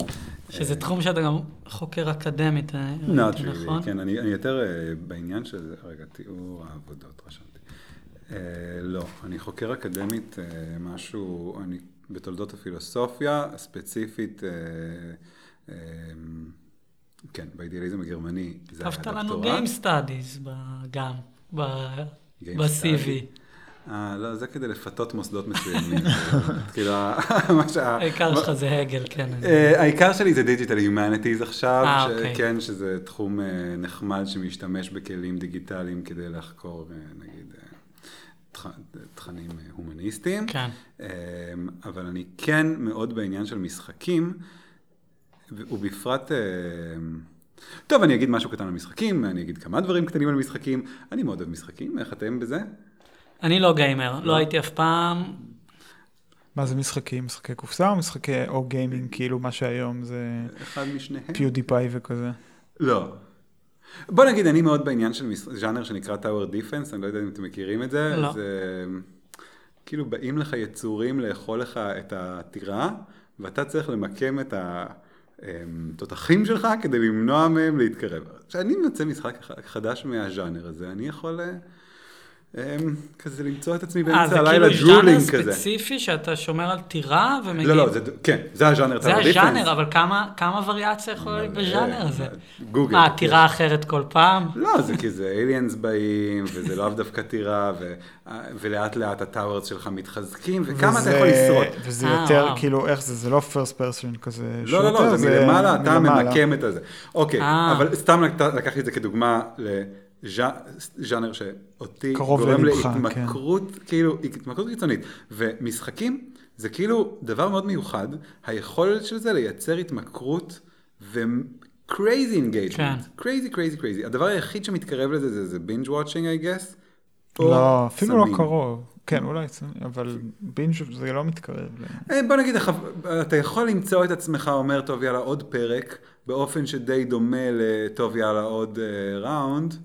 [SPEAKER 1] שזה תחום שאתה גם חוקר אקדמית, נכון?
[SPEAKER 2] כן, אני, אני יותר בעניין של, רגע, תיאור העבודות, רשמתי. לא, אני חוקר אקדמית משהו, אני בתולדות הפילוסופיה, ספציפית, אה, אה, כן, באידיאליזם הגרמני, זה היה
[SPEAKER 1] כתבת לנו
[SPEAKER 2] דוקטורט.
[SPEAKER 1] Game Studies גם, ב-CV.
[SPEAKER 2] אה, לא, זה כדי לפתות מוסדות מסוימים. כאילו, מה שה...
[SPEAKER 1] העיקר שלך זה הגל, כן.
[SPEAKER 2] העיקר שלי זה digital humanities עכשיו,
[SPEAKER 1] אוקיי.
[SPEAKER 2] כן, שזה תחום נחמד שמשתמש בכלים דיגיטליים כדי לחקור, נגיד, תכנים אה, הומניסטיים.
[SPEAKER 1] כן.
[SPEAKER 2] אה, אבל אני כן מאוד בעניין של משחקים, ובפרט... אה, טוב, אני אגיד משהו קטן על משחקים, אני אגיד כמה דברים קטנים על משחקים. אני מאוד אוהב משחקים, איך אתם בזה?
[SPEAKER 1] אני לא גיימר, לא הייתי אף פעם.
[SPEAKER 3] מה זה משחקים? משחקי קופסה או משחקי, או גיימינג, כאילו מה שהיום זה
[SPEAKER 2] אחד משניהם.
[SPEAKER 3] PewDiePie וכזה?
[SPEAKER 2] לא. בוא נגיד, אני מאוד בעניין של ז'אנר שנקרא Tower Defense, אני לא יודע אם אתם מכירים את זה.
[SPEAKER 1] לא.
[SPEAKER 2] זה כאילו באים לך יצורים לאכול לך את הטירה, ואתה צריך למקם את התותחים שלך כדי למנוע מהם להתקרב. כשאני מוצא משחק חדש מהז'אנר הזה, אני יכול אה, כזה למצוא את עצמי
[SPEAKER 1] אה,
[SPEAKER 2] באמצע
[SPEAKER 1] זה
[SPEAKER 2] הלילה
[SPEAKER 1] כאילו ז'אנר
[SPEAKER 2] drooling כזה.
[SPEAKER 1] ספציפי שאתה שומר על טירה ומגיב.
[SPEAKER 2] לא, לא, זה, כן, זה הז'אנר
[SPEAKER 1] זה. הז'אנר, אבל כמה, כמה וריאציה יכולה להיות
[SPEAKER 2] מלא,
[SPEAKER 1] בז'אנר הזה?
[SPEAKER 2] גוגל.
[SPEAKER 1] מה, טירה אחרת כל פעם?
[SPEAKER 2] לא, זה כי זה aliens באים, וזה לאו דווקא טירה, ו- ולאט לאט הטאוורס שלך מתחזקים, וכמה אתה יכול לשרוד.
[SPEAKER 3] וזה
[SPEAKER 1] אה,
[SPEAKER 3] יותר. כאילו, איך זה? זה לא first person כזה
[SPEAKER 2] לא, לא, לא, זה מלמעלה, אתה. ממקם את הזה. אוקיי,
[SPEAKER 1] אה.
[SPEAKER 2] אבל סתם לק- לקחתי את זה כדוגמה לז'אנר שאותי גורם
[SPEAKER 3] ללבך,
[SPEAKER 2] להתמכרות, כאילו, התמכרות קיצונית. ומשחקים זה כאילו דבר מאוד מיוחד, היכולת של זה לייצר התמכרות ו-crazy engagement.
[SPEAKER 1] כן.
[SPEAKER 2] crazy, crazy, crazy. הדבר היחיד שמתקרב לזה זה, זה binge watching, I guess.
[SPEAKER 3] לא, אפילו לא
[SPEAKER 2] סמים.
[SPEAKER 3] קרוב. כן, אולי, אבל בינג' זה לא מתקרב.
[SPEAKER 2] אה, בוא נגיד, אתה יכול למצוא את עצמך אומר, טוב יאללה עוד פרק, באופן שדי דומה לטוב יאללה עוד אה, ראונד,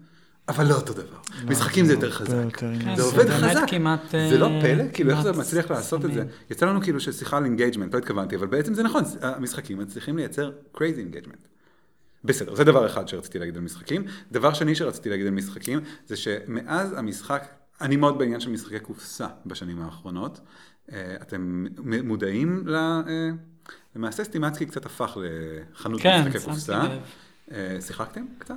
[SPEAKER 2] אבל לא אותו דבר. משחקים זה יותר
[SPEAKER 3] הרבה
[SPEAKER 2] חזק.
[SPEAKER 1] כן.
[SPEAKER 2] זה עובד חזק. זה לא
[SPEAKER 1] אה,
[SPEAKER 2] פלא, כאילו איך זה מצליח לעשות את זה. יצא לנו כאילו ששיחה על engagement, לא התכוונתי, אבל בעצם זה נכון, המשחקים מצליחים לייצר crazy engagement. בסדר, זה דבר אחד שרציתי להגיד על משחקים. דבר שני שרציתי להגיד על משחקים, זה שמאז המשחק, אני מאוד בעניין של משחקי קופסה בשנים האחרונות. אה, אתם מודעים ל... אה, למעשה סטימצקי קצת הפך לחנות
[SPEAKER 1] כן,
[SPEAKER 2] משחקי
[SPEAKER 1] שמתי
[SPEAKER 2] קופסה.
[SPEAKER 1] לב.
[SPEAKER 2] שיחקתם קצת?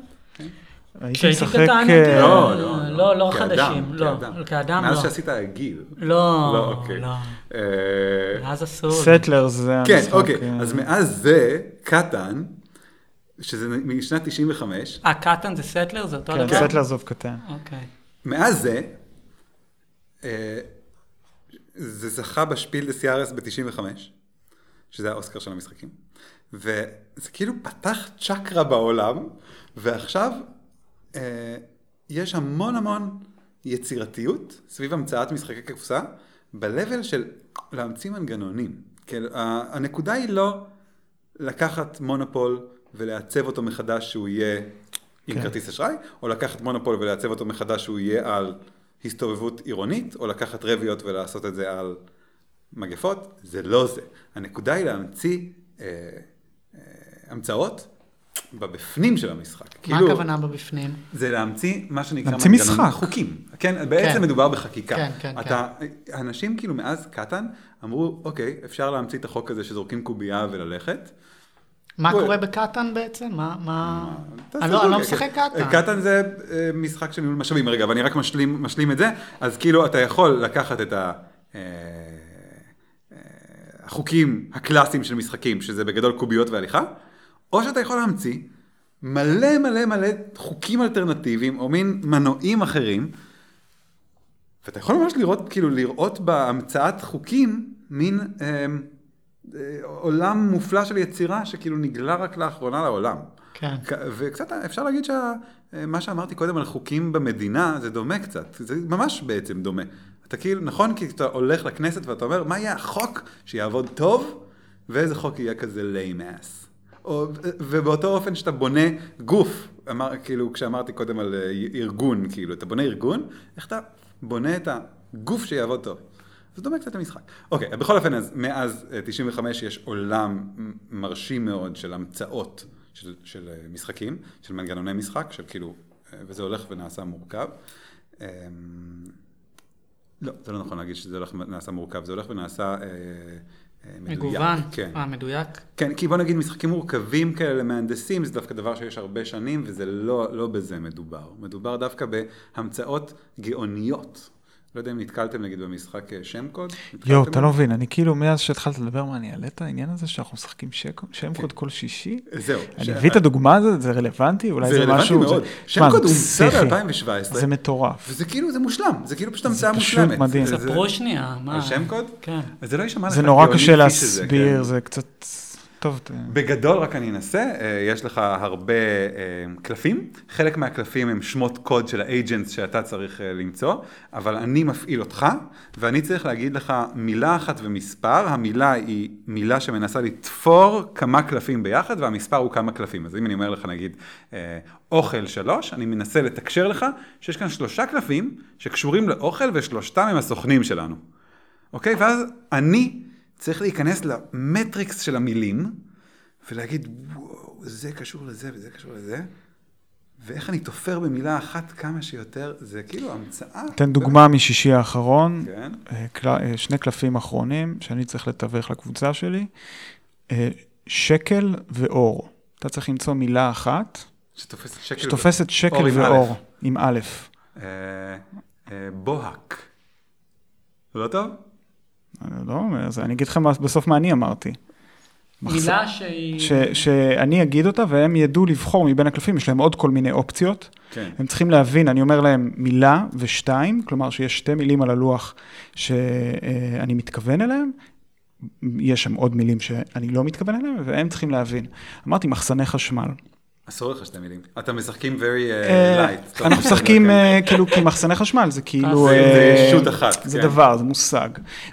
[SPEAKER 2] כן.
[SPEAKER 3] הייתי
[SPEAKER 1] כשהייתי
[SPEAKER 3] משחק... אה,
[SPEAKER 2] לא,
[SPEAKER 1] לא, לא
[SPEAKER 2] כאדם,
[SPEAKER 1] חדשים, לא.
[SPEAKER 2] כאדם.
[SPEAKER 1] כאדם
[SPEAKER 2] מאז
[SPEAKER 1] לא.
[SPEAKER 2] שעשית גיל.
[SPEAKER 1] לא,
[SPEAKER 2] לא, אוקיי.
[SPEAKER 1] לא.
[SPEAKER 2] אה,
[SPEAKER 1] אז אסור.
[SPEAKER 3] Settlers זה
[SPEAKER 2] כן,
[SPEAKER 3] המשחק.
[SPEAKER 2] אוקיי,
[SPEAKER 3] אה,
[SPEAKER 2] אז מאז זה, קטאן, שזה משנת 95,
[SPEAKER 1] אה, קטאן זה Settlers? זה אותו
[SPEAKER 3] כן,
[SPEAKER 1] דבר?
[SPEAKER 3] Settlers of Catan.
[SPEAKER 1] אוקיי.
[SPEAKER 2] מאז זה, אה, זה זכה ב Spiel des Jahres ב-95, שזה האוסקר של המשחקים, וזה כאילו פתח צ'קרה בעולם, ועכשיו אה, יש המון המון יצירתיות סביב המצאת משחקי קופסה, ב-level של להמציא מנגנונים. כאילו, הנקודה היא לא לקחת מונופול ולעצב אותו מחדש שהוא יהיה עם
[SPEAKER 3] כן.
[SPEAKER 2] כרטיס אשראי, או לקחת מונופול ולעצב אותו מחדש שהוא יהיה על הסתובבות עירונית, או לקחת רביות ולעשות את זה על מגפות, זה לא זה. הנקודה היא להמציא אה, אה, המצאות בבפנים של המשחק.
[SPEAKER 1] מה
[SPEAKER 2] כאילו,
[SPEAKER 1] הכוונה בבפנים?
[SPEAKER 2] זה להמציא מה שנקרא
[SPEAKER 3] להמציא משחק.
[SPEAKER 2] חוקים. כן, בעצם
[SPEAKER 1] כן.
[SPEAKER 2] מדובר בחקיקה.
[SPEAKER 1] כן, כן,
[SPEAKER 2] אתה, אנשים כאילו מאז קטן אמרו, אוקיי, אפשר להמציא את החוק הזה שזורקים קובייה וללכת.
[SPEAKER 1] מה
[SPEAKER 2] הוא-
[SPEAKER 1] קורה בקטן בעצם? מה, מה... אני לא- לא משחק
[SPEAKER 2] כן.
[SPEAKER 1] קטן.
[SPEAKER 2] קטן זה אה, משחק של ניהול משאבים. רגע, ואני רק משלים, משלים את זה. אז כאילו, אתה יכול לקחת את ה... אה, אה, החוקים הקלאסיים של משחקים, שזה בגדול קוביות והליכה, או שאתה יכול להמציא מלא מלא מלא חוקים אלטרנטיביים, או מין מנועים אחרים, ואתה יכול ממש לראות, כאילו, לראות בהמצאת חוקים מין אה, אה, עולם מופלא של יצירה שכאילו נגלה רק לאחרונה לעולם.
[SPEAKER 1] כן.
[SPEAKER 2] וקצת אפשר להגיד שמה שאמרתי קודם על חוקים במדינה זה דומה קצת, זה ממש בעצם דומה. אתה כאילו, נכון, כי אתה הולך לכנסת ואתה אומר, מה יהיה החוק שיעבוד טוב, ואיזה חוק יהיה כזה lame ass. או, ובאותו אופן שאתה בונה גוף, אמר, כאילו כשאמרתי קודם על אה, ארגון, כאילו, אתה בונה ארגון, איך אתה בונה את הגוף שיעבוד טוב. זה דומה קצת למשחק. אוקיי, בכל אופן, אז מאז אה, 95 יש עולם מרשים מאוד של המצאות של, של אה, משחקים, של מנגנוני משחק, של כאילו, אה, וזה הולך ונעשה מורכב. אמ, לא, זה לא נכון להגיד שזה הולך ונעשה מורכב, זה הולך ונעשה אה, אה, מדויק.
[SPEAKER 1] מגוון.
[SPEAKER 2] כן.
[SPEAKER 1] אה, מדויק?
[SPEAKER 2] כן, כי בוא נגיד משחקים מורכבים כאלה למהנדסים, זה דווקא דבר שיש הרבה שנים, וזה לא, לא בזה מדובר. מדובר דווקא בהמצאות גאוניות. לא יודע אם נתקלתם נגיד במשחק אה, שם קוד?
[SPEAKER 3] יואו, אתה? לא מבין, אני כאילו, מאז שהתחלת לדבר, מה, אני אעלה את העניין הזה שאנחנו משחקים שם קוד כל שישי?
[SPEAKER 2] זהו.
[SPEAKER 3] אני אביא את הדוגמה הזאת, זה רלוונטי? אולי
[SPEAKER 2] זה
[SPEAKER 3] זה
[SPEAKER 2] רלוונטי
[SPEAKER 3] משהו...
[SPEAKER 2] מאוד.
[SPEAKER 3] זה-
[SPEAKER 2] שם קוד
[SPEAKER 3] זה
[SPEAKER 2] הומצא
[SPEAKER 3] פסיכי.
[SPEAKER 2] ב-2017.
[SPEAKER 3] זה מטורף.
[SPEAKER 2] וזה כאילו, זה מושלם, זה כאילו פשוט
[SPEAKER 3] זה
[SPEAKER 2] המצאה
[SPEAKER 3] פשוט
[SPEAKER 2] מושלמת.
[SPEAKER 3] מדהים.
[SPEAKER 2] זה-
[SPEAKER 1] ספרו שנייה, מה?
[SPEAKER 2] השם קוד?
[SPEAKER 1] כן.
[SPEAKER 2] זה לא יישמע לך
[SPEAKER 3] זה נורא קשה להסביר,
[SPEAKER 2] כן.
[SPEAKER 3] זה קצת... טוב,
[SPEAKER 2] בגדול רק אני אנסה, אה, יש לך הרבה אה, קלפים, חלק מהקלפים הם שמות קוד של האג'נטס שאתה צריך אה, למצוא, אבל אני מפעיל אותך, ואני צריך להגיד לך מילה אחת ומספר, המילה היא מילה שמנסה לתפור כמה קלפים ביחד, והמספר הוא כמה קלפים. אז אם אני אומר לך נגיד אוכל שלוש, אני מנסה לתקשר לך שיש כאן שלושה קלפים שקשורים לאוכל ושלושתם הם הסוכנים שלנו. אוקיי? ואז אני צריך להיכנס למטריקס של המילים, ולהגיד, וואו, זה קשור לזה וזה קשור לזה, ואיך אני תופר במילה אחת כמה שיותר, זה כאילו המצאה.
[SPEAKER 3] תן דוגמה משישי האחרון,
[SPEAKER 2] כן.
[SPEAKER 3] אה, אה, שני קלפים אחרונים שאני צריך לתווך לקבוצה שלי, אה, שקל ואור. אתה צריך למצוא מילה אחת
[SPEAKER 2] שתופסת שקל.
[SPEAKER 3] שתופסת שקל
[SPEAKER 2] אור עם
[SPEAKER 3] ואור,
[SPEAKER 2] א'.
[SPEAKER 3] עם א'.
[SPEAKER 2] אה, אה, בוהק. לא טוב?
[SPEAKER 3] אני לא אומר, אז אני אגיד לכם מה- בסוף מה אני אמרתי.
[SPEAKER 1] מילה שהיא...
[SPEAKER 3] ש, שאני אגיד אותה והם ידעו לבחור מבין הקלפים, יש להם עוד כל מיני אופציות.
[SPEAKER 2] כן.
[SPEAKER 3] הם צריכים להבין, אני אומר להם מילה ושתיים, כלומר שיש שתי מילים על הלוח שאני מתכוון אליהם, יש שם עוד מילים שאני לא מתכוון אליהם, והם צריכים להבין. אמרתי מחסני חשמל.
[SPEAKER 2] אסור לך שתי מילים. אתה משחקים very uh,
[SPEAKER 3] אה,
[SPEAKER 2] light.
[SPEAKER 3] אנחנו משחקים
[SPEAKER 2] כן.
[SPEAKER 3] אה, כאילו, כי מחסני חשמל זה כאילו...
[SPEAKER 2] זה-
[SPEAKER 3] אה,
[SPEAKER 2] ישות אחת,
[SPEAKER 3] זה
[SPEAKER 2] כן.
[SPEAKER 3] דבר, זה מושג.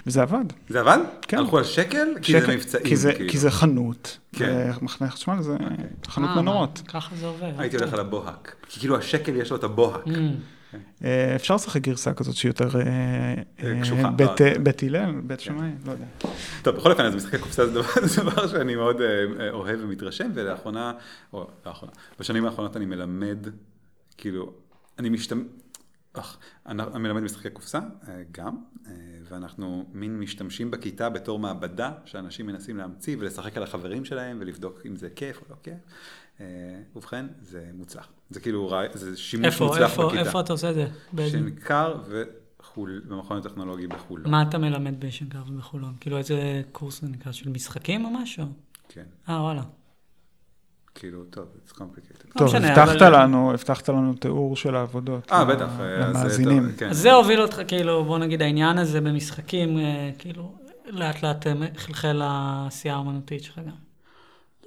[SPEAKER 3] וזה עבד.
[SPEAKER 2] זה עבד?
[SPEAKER 3] כן.
[SPEAKER 2] הלכו על שקל? כי זה מבצעים.
[SPEAKER 3] כי זה-
[SPEAKER 2] כאילו.
[SPEAKER 3] כי זה חנות.
[SPEAKER 2] כן.
[SPEAKER 3] ומחסני חשמל זה חנות
[SPEAKER 1] אה,
[SPEAKER 3] מנורות.
[SPEAKER 1] ככה זה עובד.
[SPEAKER 2] הייתי
[SPEAKER 1] אוקיי.
[SPEAKER 2] הולך על הבוהק. כי כאילו השקל יש לו את הבוהק.
[SPEAKER 1] Mm.
[SPEAKER 3] אה, אפשר לשחק גרסה כזאת שהיא יותר אה, אה. בית-
[SPEAKER 2] אה,
[SPEAKER 3] בית הלל, בית שמאי, לא יודע.
[SPEAKER 2] טוב, בכל אופן, אז משחקי קופסה זה דבר, שאני מאוד אוהב ומתרשם, ולאחרונה, או לאחרונה, בשנים האחרונות אני מלמד, כאילו, אני משתמש, אני מלמד משחקי קופסה, גם, ואנחנו מין משתמשים בכיתה בתור מעבדה, שאנשים מנסים להמציא ולשחק על החברים שלהם, ולבדוק אם זה כיף או לא כיף. ובכן, זה מוצלח. זה כאילו, רעי- זה שימוש
[SPEAKER 1] איפה,
[SPEAKER 2] מוצלח
[SPEAKER 1] איפה,
[SPEAKER 2] בכיתה.
[SPEAKER 1] איפה אתה עושה את זה?
[SPEAKER 2] שנקר וחול, במכון הטכנולוגי בחולון.
[SPEAKER 1] מה אתה מלמד בשנקר ובחולון? כאילו איזה קורס זה נקרא? של משחקים או משהו?
[SPEAKER 2] כן,
[SPEAKER 1] אה, וואלה.
[SPEAKER 2] כאילו, טוב, it's complicated.
[SPEAKER 1] לא
[SPEAKER 3] טוב,
[SPEAKER 1] משנה,
[SPEAKER 3] הבטחת
[SPEAKER 1] אבל-
[SPEAKER 3] לנו, הבטחת לנו תיאור של העבודות.
[SPEAKER 2] אה,
[SPEAKER 3] ל-
[SPEAKER 2] בטח. אה, אז,
[SPEAKER 3] למאזינים.
[SPEAKER 2] טוב, כן.
[SPEAKER 1] אז זה הוביל אותך, כאילו, בוא נגיד, העניין הזה במשחקים, אה, כאילו, לאט לאט אה, חלחל לעשייה האומנותית שלך גם.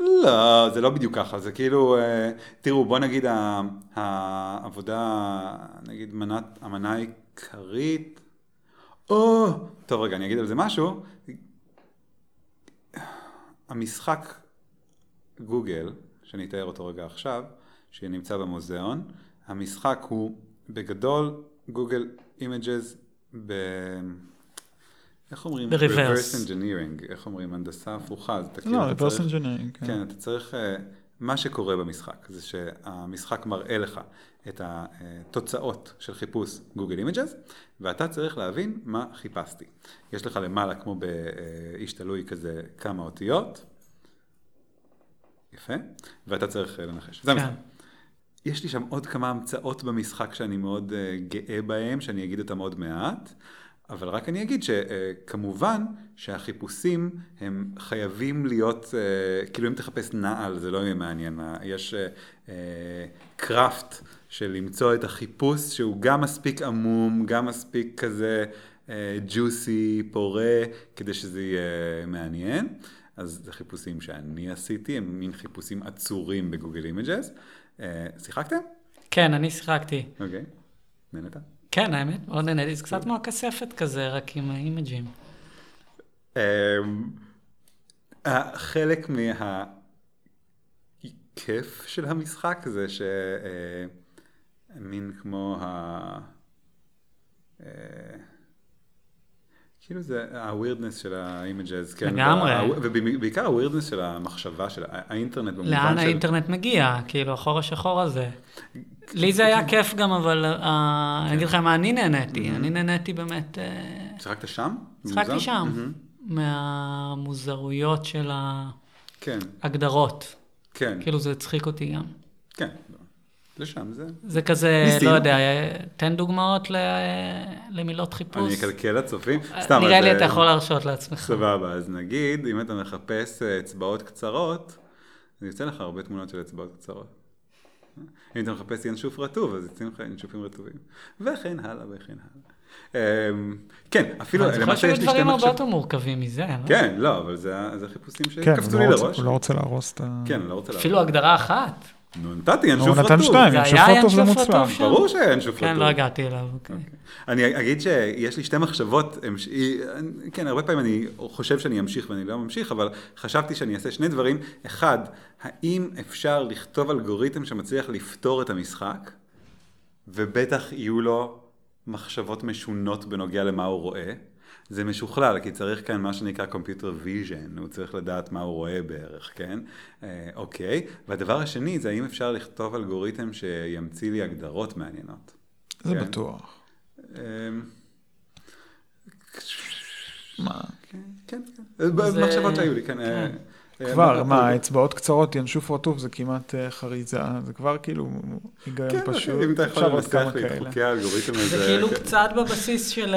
[SPEAKER 2] לא, זה לא בדיוק ככה, זה כאילו, אה, תראו, בוא נגיד העבודה, נגיד מנת, המנה העיקרית, או, טוב רגע, אני אגיד על זה משהו. המשחק גוגל, שאני אתאר אותו רגע עכשיו, שנמצא במוזיאון, המשחק הוא בגדול Google Images. איך אומרים?
[SPEAKER 1] ב-reverse.
[SPEAKER 2] reverse engineering, איך אומרים? הנדסה הפוכה. כאילו,
[SPEAKER 3] לא, reverse engineering, כן.
[SPEAKER 2] כן, אתה צריך, אה, מה שקורה במשחק זה שהמשחק מראה לך את התוצאות של חיפוש Google Images, ואתה צריך להבין מה חיפשתי. יש לך למעלה, כמו באיש תלוי כזה, כמה אותיות. יפה, ואתה צריך אה, לנחש. זה
[SPEAKER 1] כן.
[SPEAKER 2] המשחק. יש לי שם עוד כמה המצאות במשחק שאני מאוד אה, גאה בהם, שאני אגיד אותם עוד מעט, אבל רק אני אגיד שכמובן שהחיפושים הם חייבים להיות, אה, כאילו אם תחפש נעל זה לא יהיה מעניין, יש אה, אה, craft של למצוא את החיפוש שהוא גם מספיק עמום, גם מספיק כזה ג'וסי, פורה, כדי שזה יהיה מעניין. אז זה חיפושים שאני עשיתי, הם מין חיפושים אצורים ב Google Images. שיחקתם?
[SPEAKER 1] כן, אני שיחקתי.
[SPEAKER 2] אוקיי, נהנית?
[SPEAKER 1] כן, האמת, מאוד נהניתי. זה קצת כמו הכספת כזה, רק עם האימג'ים.
[SPEAKER 2] אמ, חלק מהכיף של המשחק זה שמין כמו ה... אה, כאילו זה ה-weirdness של ה-images, כן.
[SPEAKER 1] לגמרי.
[SPEAKER 2] ובעיקר ה-weirdness של המחשבה של האינטרנט במובן של...
[SPEAKER 1] לאן האינטרנט מגיע? כאילו, החור השחור הזה. לי זה היה כיף גם, אבל אה, אני אגיד לך מה אני נהניתי. אני נהניתי באמת... אה,
[SPEAKER 2] שיחקת שם?
[SPEAKER 1] שיחקתי? שם. מהמוזרויות של
[SPEAKER 2] כן,
[SPEAKER 1] ההגדרות.
[SPEAKER 2] כן,
[SPEAKER 1] כאילו, זה הצחיק אותי גם.
[SPEAKER 2] כן. לשם זה.
[SPEAKER 1] זה כזה. לא יודע, תן דוגמאות ל- למילות חיפוש.
[SPEAKER 2] אני אקלקל לצופים. סתם,
[SPEAKER 1] נראה
[SPEAKER 2] אז,
[SPEAKER 1] לי
[SPEAKER 2] אה,
[SPEAKER 1] אתה יכול להרשות לעצמך.
[SPEAKER 2] סבבה, אז נגיד, אם אתה מחפש אה, אצבעות קצרות, אז יוצא לך הרבה תמונות של אצבעות קצרות. אם אתה מחפש ינשוף רטוב, אז יוצאים לך ינשופים רטובים. וכן הלאה וכן הלאה. אמ, כן, אפילו,
[SPEAKER 1] אני
[SPEAKER 2] למעשה יש לי שתי
[SPEAKER 1] דברים הרבה. יותר מורכבים מזה, לא?
[SPEAKER 2] כן, לא, אבל זה זה החיפושים
[SPEAKER 3] כן,
[SPEAKER 2] שקפצו לי
[SPEAKER 3] לא
[SPEAKER 2] לראש.
[SPEAKER 3] הוא לא רוצה להרוס את ה...
[SPEAKER 2] כן, אני לא רוצה להראות.
[SPEAKER 1] אפילו הגדרה אחת.
[SPEAKER 2] נו, נתתי ינשוף
[SPEAKER 3] הוא
[SPEAKER 2] רטוב.
[SPEAKER 3] נתן שתיים, ינשוף רטוב זה
[SPEAKER 1] ינשוף
[SPEAKER 3] מוצלח.
[SPEAKER 2] ברור שהיה ינשוף רטוב.
[SPEAKER 1] כן, לא הגעתי אליו. אוקיי.
[SPEAKER 2] אני אגיד שיש לי שתי מחשבות, כן, הרבה פעמים אני חושב שאני אמשיך ואני לא ממשיך, אבל חשבתי שאני אעשה שני דברים. אחד, האם אפשר לכתוב אלגוריתם שמצליח לפתור את המשחק, ובטח יהיו לו מחשבות משונות בנוגע למה הוא רואה. זה משוכלל, כי צריך כאן מה שנקרא Computer Vision, הוא צריך לדעת מה הוא רואה בערך, כן? אה, אוקיי. והדבר השני זה האם אפשר לכתוב אלגוריתם שימציא לי הגדרות מעניינות.
[SPEAKER 3] זה
[SPEAKER 2] כן.
[SPEAKER 3] בטוח.
[SPEAKER 2] אמ,
[SPEAKER 3] מה?
[SPEAKER 2] כן, כן, כן. במחשבות שהיו לי, כן. אה, אה,
[SPEAKER 3] כבר, מה, אצבעות קצרות, ינשוף רטוב, זה כמעט חריזה, זה כבר כאילו היגיון
[SPEAKER 2] כן,
[SPEAKER 3] פשוט.
[SPEAKER 2] אם אתה יכול לנסח לי את. חוקי האלגוריתם הזה.
[SPEAKER 1] זה כאילו
[SPEAKER 2] כן.
[SPEAKER 1] קצת בבסיס של...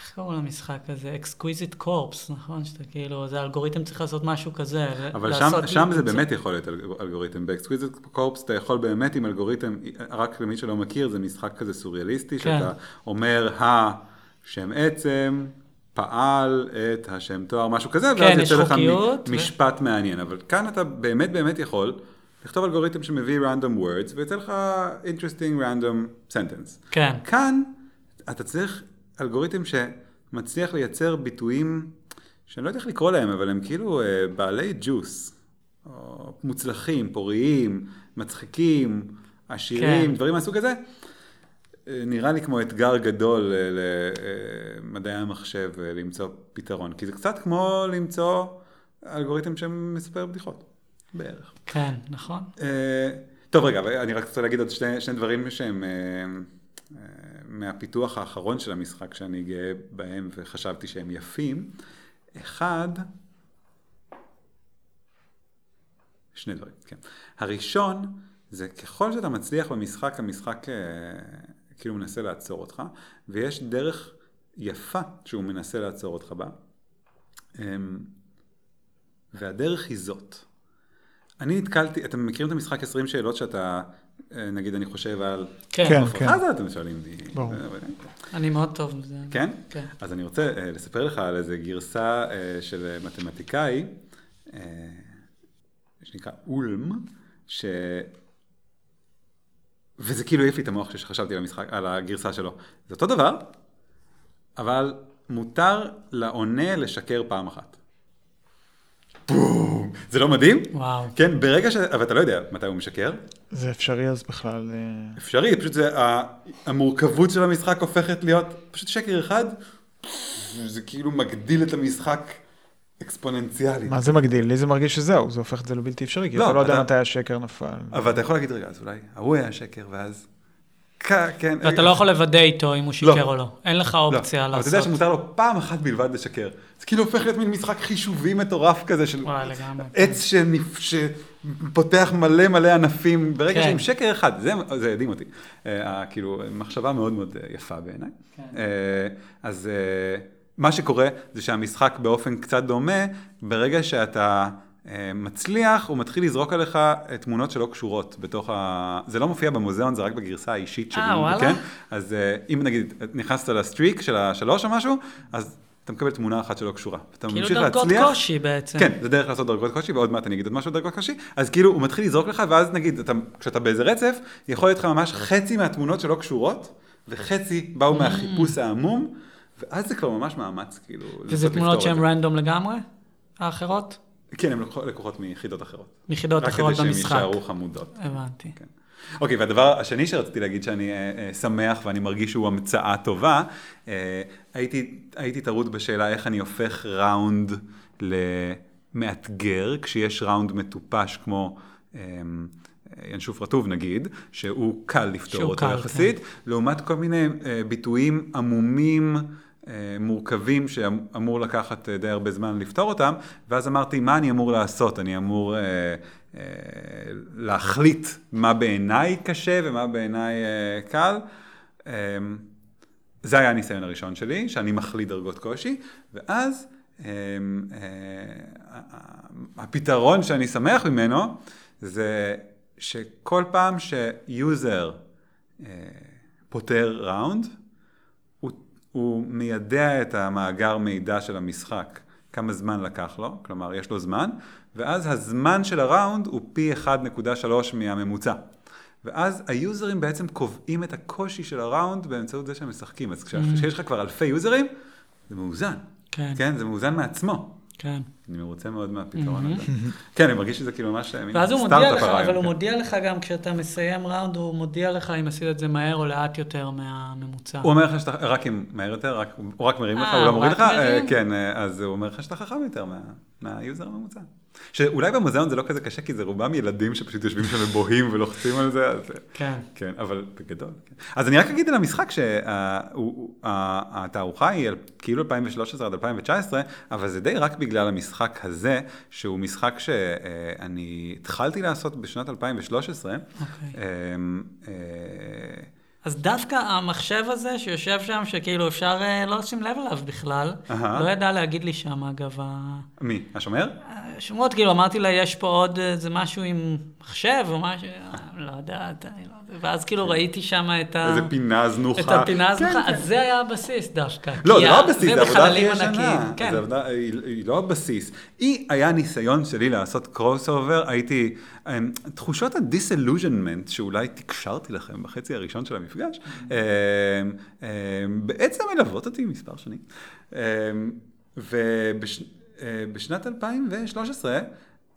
[SPEAKER 1] איך קוראים למשחק הזה? Exquisite Corpse, נכון? שאתה כאילו, זה אלגוריתם צריך לעשות משהו כזה.
[SPEAKER 2] אבל שם, שם זה באמת יכול להיות אלג- אלגוריתם. ב Exquisite Corpse אתה יכול באמת עם אלגוריתם, רק למי שלא מכיר, זה משחק כזה סוריאליסטי,
[SPEAKER 1] כן.
[SPEAKER 2] שאתה אומר השם עצם, פעל את השם תואר, משהו כזה,
[SPEAKER 1] כן,
[SPEAKER 2] ואז יוצא לך מ-
[SPEAKER 1] ו-
[SPEAKER 2] משפט מעניין. אבל כאן אתה באמת באמת יכול לכתוב אלגוריתם שמביא random words, ויוצא לך interesting random sentence.
[SPEAKER 1] כן.
[SPEAKER 2] כאן אתה צריך אלגוריתם שמצליח לייצר ביטויים שאני לא יודע איך לקרוא להם, אבל הם כאילו אה, בעלי ג'וס, או מוצלחים, פוריים, מצחיקים, עשירים,
[SPEAKER 1] כן.
[SPEAKER 2] דברים מהסוג הזה. אה, נראה לי כמו אתגר גדול אה, למדעי המחשב למצוא פתרון, כי זה קצת כמו למצוא אלגוריתם שמספר בדיחות, בערך.
[SPEAKER 1] כן, נכון.
[SPEAKER 2] טוב רגע, אני רק רוצה להגיד עוד שני, שני דברים שהם מהפיתוח האחרון של המשחק שאני גאה בהם וחשבתי שהם יפים. אחד, שני דברים, כן. הראשון זה ככל שאתה מצליח במשחק, המשחק אה, כאילו מנסה לעצור אותך, ויש דרך יפה שהוא מנסה לעצור אותך בה, אה, והדרך היא זאת. אני נתקלתי, אתם מכירים את המשחק 20 שאלות שאתה, נגיד אני חושב על...
[SPEAKER 1] כן.
[SPEAKER 3] כן.
[SPEAKER 2] עפרה חזה, אתם שואלים אותי.
[SPEAKER 3] ברור.
[SPEAKER 2] אה,
[SPEAKER 1] אני מאוד טוב בזה.
[SPEAKER 2] כן?
[SPEAKER 1] כן.
[SPEAKER 2] אז אני רוצה אה, לספר לך על איזה גרסה אה, של אה, מתמטיקאי, אה, שנקרא אולם, ש... וזה כאילו העיף לי את המוח כשחשבתי על המשחק, על הגרסה שלו. זה אותו דבר, אבל מותר לעונה לשקר פעם אחת. בום! זה לא מדהים?
[SPEAKER 1] וואו.
[SPEAKER 2] כן, ברגע ש... אבל אתה לא יודע מתי הוא משקר.
[SPEAKER 3] זה אפשרי אז בכלל... אה,
[SPEAKER 2] אפשרי, פשוט זה, המורכבות של המשחק הופכת להיות פשוט שקר אחד, זה כאילו מגדיל את המשחק אקספוננציאלית.
[SPEAKER 3] מה זה מגדיל? לי זה מרגיש שזהו, זה הופך את זה לבלתי אפשרי, כי
[SPEAKER 2] לא,
[SPEAKER 3] אתה לא יודע
[SPEAKER 2] אתה-
[SPEAKER 3] מתי השקר נפל.
[SPEAKER 2] אבל אתה יכול להגיד, רגע, אז אולי ההוא היה שקר, ואז כן.
[SPEAKER 1] ואתה לא יכול לוודא איתו אם הוא שיקר או לא. אין לך אופציה
[SPEAKER 2] לא,
[SPEAKER 1] לעשות.
[SPEAKER 2] אבל אתה יודע שמותר לו פעם אחת בלבד לשקר. זה כאילו הופך להיות מין משחק חישובי מטורף כזה של. עץ שפותח מלא מלא ענפים, ברגע
[SPEAKER 1] כן.
[SPEAKER 2] שעם שקר אחד, זה, הדהים אותי. אה, כאילו, מחשבה מאוד מאוד אה, יפה בעיניי.
[SPEAKER 1] כן.
[SPEAKER 2] אה, אז אה, מה שקורה זה שהמשחק באופן קצת דומה, ברגע שאתה אה, מצליח, הוא מתחיל לזרוק עליך אה, תמונות שלא קשורות בתוך ה... זה לא מופיע במוזיאון, זה רק בגרסה האישית שלי.
[SPEAKER 1] אה, וואלה?
[SPEAKER 2] כן? אז אה, אם נגיד נכנסת לסטריק של השלוש או משהו, אז אתה מקבל תמונה אחת שלא קשורה. אתה
[SPEAKER 1] כאילו
[SPEAKER 2] ממשיך
[SPEAKER 1] דרגות
[SPEAKER 2] להצליח.
[SPEAKER 1] קושי בעצם.
[SPEAKER 2] כן, זה דרך לעשות דרגות קושי, ועוד מעט אני אגיד עוד משהו דרגות קושי. אז כאילו, הוא מתחיל לזרוק לך, ואז נגיד, אתה, כשאתה באיזה רצף, יכול להיות לך ממש חצי מהתמונות שלא קשורות, וחצי באו מהחיפוש העמום, ואז זה כבר ממש מאמץ, כאילו,
[SPEAKER 1] וזה תמונות שהן. רנדום לגמרי? האחרות?
[SPEAKER 2] כן, הן לקוחות- מיחידות אחרות.
[SPEAKER 1] מיחידות אחרות
[SPEAKER 2] רק כדי
[SPEAKER 1] במשחק.
[SPEAKER 2] שהם יישארו חמודות.
[SPEAKER 1] הבנתי.
[SPEAKER 2] כן. אוקיי, והדבר השני שרציתי להגיד שאני אה, אה, שמח ואני מרגיש שהוא המצאה טובה, אה, הייתי, הייתי טרוד בשאלה איך אני הופך ראונד למאתגר, כשיש ראונד מטופש כמו... אה, ינשוף רטוב נגיד, שהוא קל לפתור אותו
[SPEAKER 1] קל,
[SPEAKER 2] יחסית, לעומת כל מיני אה, ביטויים עמומים, מורכבים, שאמור לקחת אה, די הרבה זמן לפתור אותם, ואז אמרתי, מה אני אמור לעשות? אני אמור אה, אה, להחליט מה בעיניי קשה ומה בעיניי אה, קל. אה, זה היה הניסיון הראשון שלי, שאני מחליט דרגות קושי, ואז אה, אה, הפתרון שאני שמח ממנו, זה שכל פעם שיוזר אה, פותר ראונד, הוא, מיידע את המאגר מידע של המשחק כמה זמן לקח לו, כלומר יש לו זמן, ואז הזמן של הראונד הוא פי 1.3 מהממוצע. ואז היוזרים בעצם קובעים את הקושי של הראונד באמצעות זה שהם משחקים. אז כשיש לך כבר אלפי יוזרים, זה מאוזן.
[SPEAKER 1] כן.
[SPEAKER 2] כן, זה מאוזן מעצמו.
[SPEAKER 1] כן.
[SPEAKER 2] אני מרוצה מאוד מהפתרון הזה. כן, אני מרגיש שזה כאילו ממש מין
[SPEAKER 1] ואז הוא מודיע לך, אבל הוא
[SPEAKER 2] כן.
[SPEAKER 1] מודיע לך גם כשאתה מסיים ראונד, הוא מודיע לך אם עשית את זה מהר או לאט יותר מהממוצע.
[SPEAKER 2] הוא אומר לך שאתה, רק אם מהר יותר, הוא רק מרים לך,
[SPEAKER 1] אה,
[SPEAKER 2] הוא לא מוריד לך, אה? כן, אה, אז הוא אומר לך שאתה חכם יותר מה- מהיוזר הממוצע. שאולי במוזיאון זה לא כזה קשה, כי זה רובם ילדים שפשוט יושבים שם ובוהים ולוחצים על זה, אז... אה,
[SPEAKER 1] כן.
[SPEAKER 2] כן, אבל בגדול. כן. אז אני רק אגיד על המשחק שהתערוכה היא כאילו 2013 עד 2019, אבל זה די רק בגלל המשחק הזה, שהוא משחק שאני התחלתי לעשות בשנת 2013.
[SPEAKER 1] אוקיי.
[SPEAKER 2] אמ, אה,
[SPEAKER 1] אז דווקא המחשב הזה שיושב שם, שכאילו אפשר אה, לא לשים לב אליו בכלל,
[SPEAKER 2] אהה.
[SPEAKER 1] לא ידע להגיד לי שם, אגב, ה-
[SPEAKER 2] מי? השומר?
[SPEAKER 1] שמות, כאילו, אמרתי לה, יש פה עוד איזה משהו עם מחשב או משהו, אה, לא יודעת, לא יודע. ואז כאילו ראיתי שם את ה...
[SPEAKER 2] איזה פינה זנוחה.
[SPEAKER 1] את הפינה
[SPEAKER 2] כן,
[SPEAKER 1] הזוכה,
[SPEAKER 2] כן.
[SPEAKER 1] אז זה היה הבסיס דווקא.
[SPEAKER 2] לא, זה לא הבסיס, זה עבודה הכי ישנה.
[SPEAKER 1] כן.
[SPEAKER 2] היא, לא הבסיס. היא היה ניסיון שלי לעשות crossover, הייתי, אמ, תחושות ה disillusionment, שאולי תקשרתי לכם בחצי הראשון של המפגש, אמ, אמ, בעצם מלוות אותי מספר שנים. ובשנת 2013,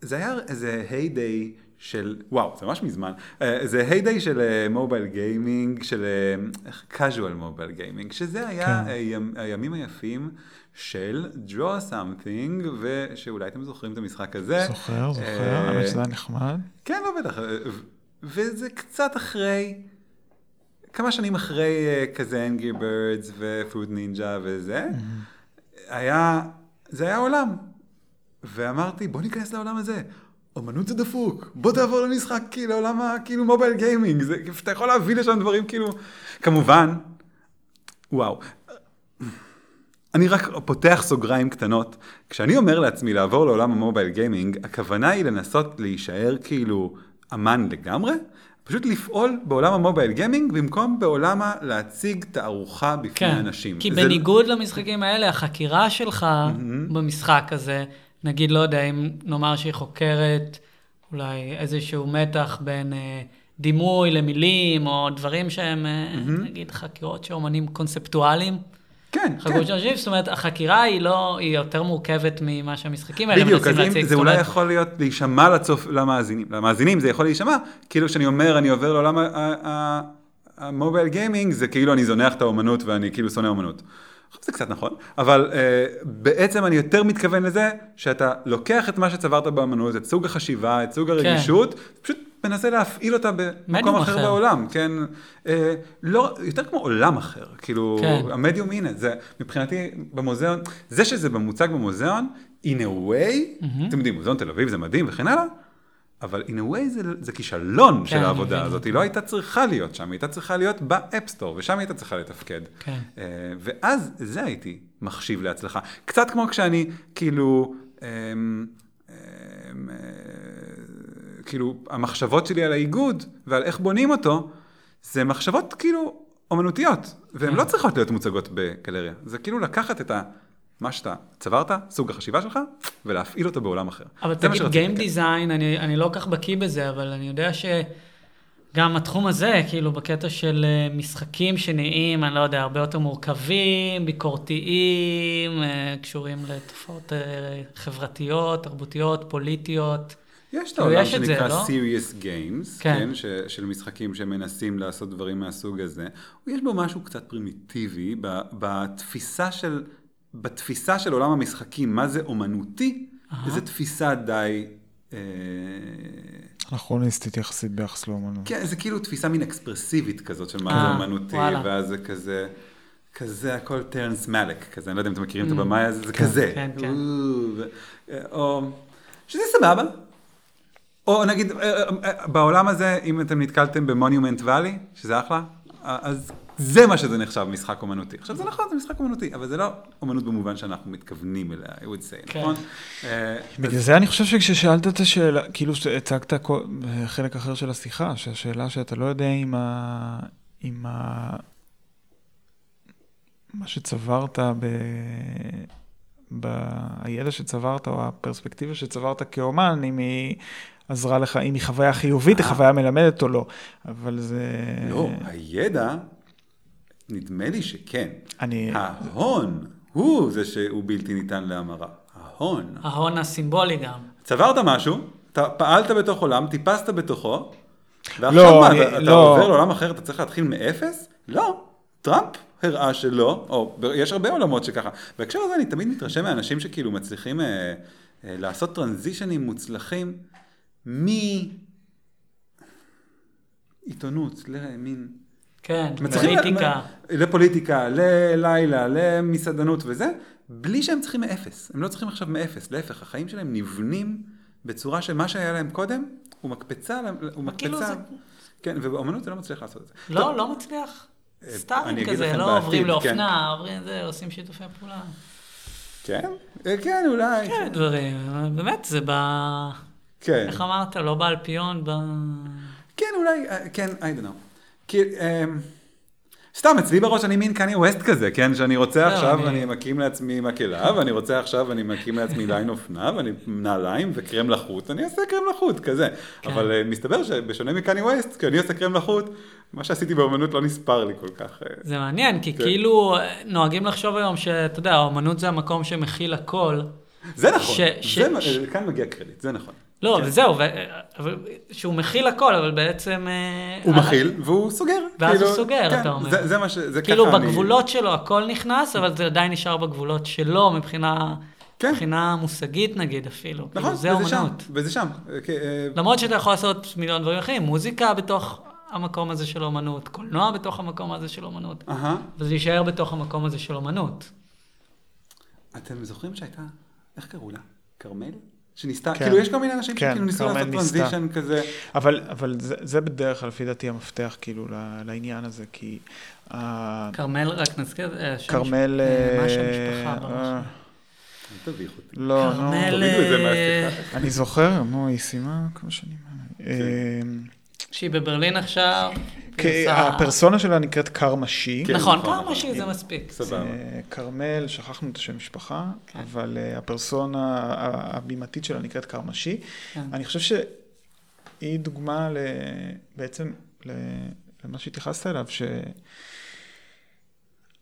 [SPEAKER 2] זה היה איזה heyday של, וואו, זה ממש מזמן, אה, זה heyday של mobile gaming, של אה, casual mobile gaming, שזה היה
[SPEAKER 3] כן.
[SPEAKER 2] הימ- הימים היפים של Draw Something, ושאולי אתם זוכרים את המשחק הזה.
[SPEAKER 3] זוכר, זוכר,
[SPEAKER 2] אה,
[SPEAKER 3] האמת שזה היה נחמד.
[SPEAKER 2] כן, לא בטח, אה, וזה קצת אחרי, כמה שנים אחרי אה, כזה Angry Birds ו Fruit Ninja וזה, היה, זה היה עולם. ואמרתי, בוא ניכנס לעולם הזה. אמנות זה דפוק, בוא תעבור למשחק כאילו, לעולם ה... כאילו mobile gaming, זה, אתה יכול להביא לשם דברים כאילו, כמובן, וואו. אני רק פותח סוגריים קטנות. כשאני אומר לעצמי לעבור לעולם המובייל גיימינג, הכוונה היא לנסות להישאר כאילו אמן לגמרי, פשוט לפעול בעולם המובייל גיימינג במקום בעולם ה... להציג תערוכה בפני
[SPEAKER 1] כן,
[SPEAKER 2] אנשים.
[SPEAKER 1] כי
[SPEAKER 2] זה-
[SPEAKER 1] בניגוד למשחקים האלה, החקירה שלך במשחק הזה, נגיד, לא יודע, אם נאמר שהיא חוקרת אולי איזשהו מתח בין אה, דימוי למילים, או דברים שהם, אה, נגיד, חקירות של אומנים קונספטואליים.
[SPEAKER 2] כן,
[SPEAKER 1] חקירות
[SPEAKER 2] כן.
[SPEAKER 1] של אנשים, זאת אומרת, החקירה היא לא, היא יותר מורכבת ממה שהמשחקים האלה
[SPEAKER 2] בדיוק,
[SPEAKER 1] מנסים
[SPEAKER 2] אז אם
[SPEAKER 1] להציג.
[SPEAKER 2] זה אולי יכול להיות להישמע לצופ... למאזינים. למאזינים זה יכול להישמע, כאילו שאני אומר, אני עובר לעולם המובייל גיימינג, זה כאילו אני זונח את האומנות ואני כאילו שונא אומנות. זה קצת נכון, אבל uh, בעצם אני יותר מתכוון לזה שאתה לוקח את מה שצברת באמנות, את סוג החשיבה, את סוג הרגישות, פשוט מנסה להפעיל אותה במקום אחר,
[SPEAKER 1] אחר.
[SPEAKER 2] בעולם, כן? אה, לא, יותר כמו עולם אחר, כאילו,
[SPEAKER 1] כן.
[SPEAKER 2] המדיום, הנה, זה מבחינתי במוזיאון, זה שזה במוצג במוזיאון, in a way, אתם יודעים, מוזיאון תל אביב זה מדהים וכן הלאה, אבל in a way זה, זה כישלון של
[SPEAKER 1] אני
[SPEAKER 2] העבודה
[SPEAKER 1] מבין.
[SPEAKER 2] הזאת, היא לא הייתה צריכה להיות שם, היא הייתה צריכה להיות ב App Store, ושם היא הייתה צריכה לתפקד.
[SPEAKER 1] כן.
[SPEAKER 2] אה, ואז זה הייתי מחשיב להצלחה. קצת כמו כשאני, כאילו, אמ, אמ, אה, כאילו, המחשבות שלי על האיגוד ועל איך בונים אותו, זה מחשבות כאילו אומנותיות, והן לא צריכות להיות מוצגות בגלריה. זה כאילו לקחת את ה... מה שאתה צברת, סוג החשיבה שלך, ולהפעיל אותו בעולם אחר.
[SPEAKER 1] אבל תגיד,
[SPEAKER 2] כן.
[SPEAKER 1] Design, אני, אני לא כל כך בקיא בזה, אבל אני יודע שגם התחום הזה, כאילו, בקטע של אה, משחקים שנהיים, אני לא יודע, הרבה יותר מורכבים, ביקורתיים, אה, קשורים לתופעות אה, חברתיות, תרבותיות, פוליטיות.
[SPEAKER 2] יש את
[SPEAKER 1] כאילו,
[SPEAKER 2] העולם
[SPEAKER 1] את זה,
[SPEAKER 2] שנקרא
[SPEAKER 1] לא?
[SPEAKER 2] Serious Games,
[SPEAKER 1] כן.
[SPEAKER 2] כן, ש, של משחקים שמנסים לעשות דברים מהסוג הזה. יש בו משהו קצת פרימיטיבי ב, בתפיסה של, בתפיסה של עולם המשחקים, מה זה אומנותי, זו תפיסה די... אה,
[SPEAKER 3] אנכרוניסטית יחסית ביחס לאומנות.
[SPEAKER 2] כן, זה כאילו תפיסה מין אקספרסיבית כזאת של מה
[SPEAKER 1] אה,
[SPEAKER 2] זה אומנותי. ואז זה כזה... כזה הכל טרנס מאלק, כזה, אני לא יודע אם אתם מכירים את הבמאי הזה, זה כזה.
[SPEAKER 1] כן, כן.
[SPEAKER 2] או, או, שזה סבבה. או נגיד, אה, אה, אה, בעולם הזה, אם אתם נתקלתם במוניומנט ואלי, שזה אחלה, אה, אז זה מה שזה נחשב משחק אומנותי. עכשיו זה נכון, זה משחק אומנותי, אבל זה לא אומנות במובן שאנחנו מתכוונים אליה, I would say,
[SPEAKER 1] כן.
[SPEAKER 2] נכון? אה,
[SPEAKER 3] בגלל זה אני חושב שכששאלת את השאלה, כאילו שהצגת כל- חלק אחר של השיחה, שהשאלה שאתה לא יודע אם ה... אם ה... מה שצברת ב... בידע שצברת, או הפרספקטיבה שצברת כאומן, אם היא עזרה לך, אם היא חוויה חיובית, היא חוויה מלמדת או לא. אבל זה...
[SPEAKER 2] לא, הידע, נדמה לי שכן.
[SPEAKER 3] אני...
[SPEAKER 2] ההון הוא זה שהוא בלתי ניתן להמרה. ההון.
[SPEAKER 1] ההון הסימבולי גם.
[SPEAKER 2] צברת משהו, אתה פעלת בתוך עולם, טיפסת בתוכו, ועכשיו
[SPEAKER 3] לא,
[SPEAKER 2] מה,
[SPEAKER 3] אני-
[SPEAKER 2] אתה, אתה
[SPEAKER 3] לא.
[SPEAKER 2] עובר לעולם אחר, אתה צריך להתחיל מאפס? לא. טראמפ הראה שלא, או יש הרבה עולמות שככה. בהקשר הזה אני תמיד מתרשם מאנשים שכאילו מצליחים אה, אה, לעשות טרנזישנים מוצלחים מעיתונות למין...
[SPEAKER 1] כן, פוליטיקה.
[SPEAKER 2] לפוליטיקה, ללילה, למסעדנות וזה, בלי שהם צריכים מאפס. הם לא צריכים עכשיו מאפס, להפך, החיים שלהם נבנים בצורה שמה שהיה להם קודם, הוא מקפצה, הוא
[SPEAKER 1] כאילו
[SPEAKER 2] מקפצה.
[SPEAKER 1] זה-
[SPEAKER 2] כן, ובאמנות זה לא מצליח לעשות את זה.
[SPEAKER 1] לא,
[SPEAKER 2] טוב,
[SPEAKER 1] לא מצליח.
[SPEAKER 2] אה, אגיד
[SPEAKER 1] כזה, לא
[SPEAKER 2] בעתיד,
[SPEAKER 1] עוברים
[SPEAKER 2] כן.
[SPEAKER 1] לאופנה, עוברים זה, עושים שיתופי פעולה.
[SPEAKER 2] כן? אה, כן, אולי.
[SPEAKER 1] כן, דברים, באמת, זה ב...
[SPEAKER 2] כן.
[SPEAKER 1] איך אמרת? לא באלפיון, ב...
[SPEAKER 2] כן, אולי, אה, כן, I don't know. כי, אמ, סתם, אצלי בראש אני מין קניה ווסט כזה, כן? שאני רוצה
[SPEAKER 1] לא,
[SPEAKER 2] עכשיו,
[SPEAKER 1] אני-
[SPEAKER 2] אני מקים לעצמי מקהלה, ואני רוצה עכשיו, אני מקים לעצמי ליין אופנה, ואני נעליים וקרם לחוט, אני אעשה קרם לחוט, כזה.
[SPEAKER 1] כן.
[SPEAKER 2] אבל אה, מסתבר שבשונה מקניה ווסט, כשאני עושה קרם לחוט, מה שעשיתי באמנות לא נספר לי כל כך. אה,
[SPEAKER 1] זה מעניין, כי. כאילו נוהגים לחשוב היום שאתה יודע, האומנות זה המקום שמכיל הכל.
[SPEAKER 2] זה נכון,
[SPEAKER 1] ש- ש-
[SPEAKER 2] זה
[SPEAKER 1] ש-
[SPEAKER 2] כאן מגיע קרדיט, זה נכון.
[SPEAKER 1] לא,
[SPEAKER 2] כן.
[SPEAKER 1] וזהו, ו... אבל שהוא מכיל הכל, אבל בעצם... אה,
[SPEAKER 2] הוא
[SPEAKER 1] אה,
[SPEAKER 2] מכיל, והוא סוגר.
[SPEAKER 1] ואז
[SPEAKER 2] כאילו,
[SPEAKER 1] הוא סוגר,
[SPEAKER 2] כן,
[SPEAKER 1] אתה אומר.
[SPEAKER 2] זה- זה מה ש... זה
[SPEAKER 1] כאילו
[SPEAKER 2] ככה אני-
[SPEAKER 1] בגבולות שלו הכל נכנס, אבל זה עדיין נשאר בגבולות שלו מבחינה...
[SPEAKER 2] כן.
[SPEAKER 1] מבחינה מושגית נגיד אפילו.
[SPEAKER 2] נכון,
[SPEAKER 1] כאילו, זה
[SPEAKER 2] וזה שם,
[SPEAKER 1] אומנות.
[SPEAKER 2] וזה שם. אה,
[SPEAKER 1] למרות שאתה יכול לעשות מיליון דברים אחרים, מוזיקה בתוך המקום הזה של אומנות, קולנוע בתוך המקום הזה של אומנות,
[SPEAKER 2] אהה.
[SPEAKER 1] וזה יישאר בתוך המקום הזה של אומנות.
[SPEAKER 2] אתם זוכרים שהייתה, איך קראו לה? כרמל? שניסתה,
[SPEAKER 3] כן.
[SPEAKER 2] כאילו יש כל מיני אנשים
[SPEAKER 3] כן,
[SPEAKER 2] שכאילו ניסו לעשות. טרנזישן כזה.
[SPEAKER 3] אבל, אבל זה, זה בדרך כלל, לפי דעתי, המפתח כאילו לעניין הזה, כי... ה-
[SPEAKER 1] כרמל, רק נזכיר, אה, שם
[SPEAKER 3] כרמל...
[SPEAKER 1] אה, מה
[SPEAKER 3] אה,
[SPEAKER 1] שם משפחה בראש?
[SPEAKER 3] אה,
[SPEAKER 2] אל תביך אותי.
[SPEAKER 3] לא, נו.
[SPEAKER 1] כרמל...
[SPEAKER 2] תורידו את זה
[SPEAKER 1] אה,
[SPEAKER 2] מהשיחה.
[SPEAKER 3] אני זוכר, נו, היא סיימה כמה שנים.
[SPEAKER 1] שהיא בברלין עכשיו.
[SPEAKER 3] הפרסונה שלה נקראת כרמשי.
[SPEAKER 2] כן,
[SPEAKER 1] נכון,
[SPEAKER 2] נכון.
[SPEAKER 1] שהיא זה מספיק.
[SPEAKER 2] סבבה.
[SPEAKER 3] אה, כרמל, שכחנו את השם משפחה,
[SPEAKER 1] כן.
[SPEAKER 3] אבל אה, הפרסונה ה- הבימתית שלה נקראת כרמשי.
[SPEAKER 1] כן.
[SPEAKER 3] אני חושב שהיא דוגמה ל... בעצם ל... למה שהתייחסת אליו,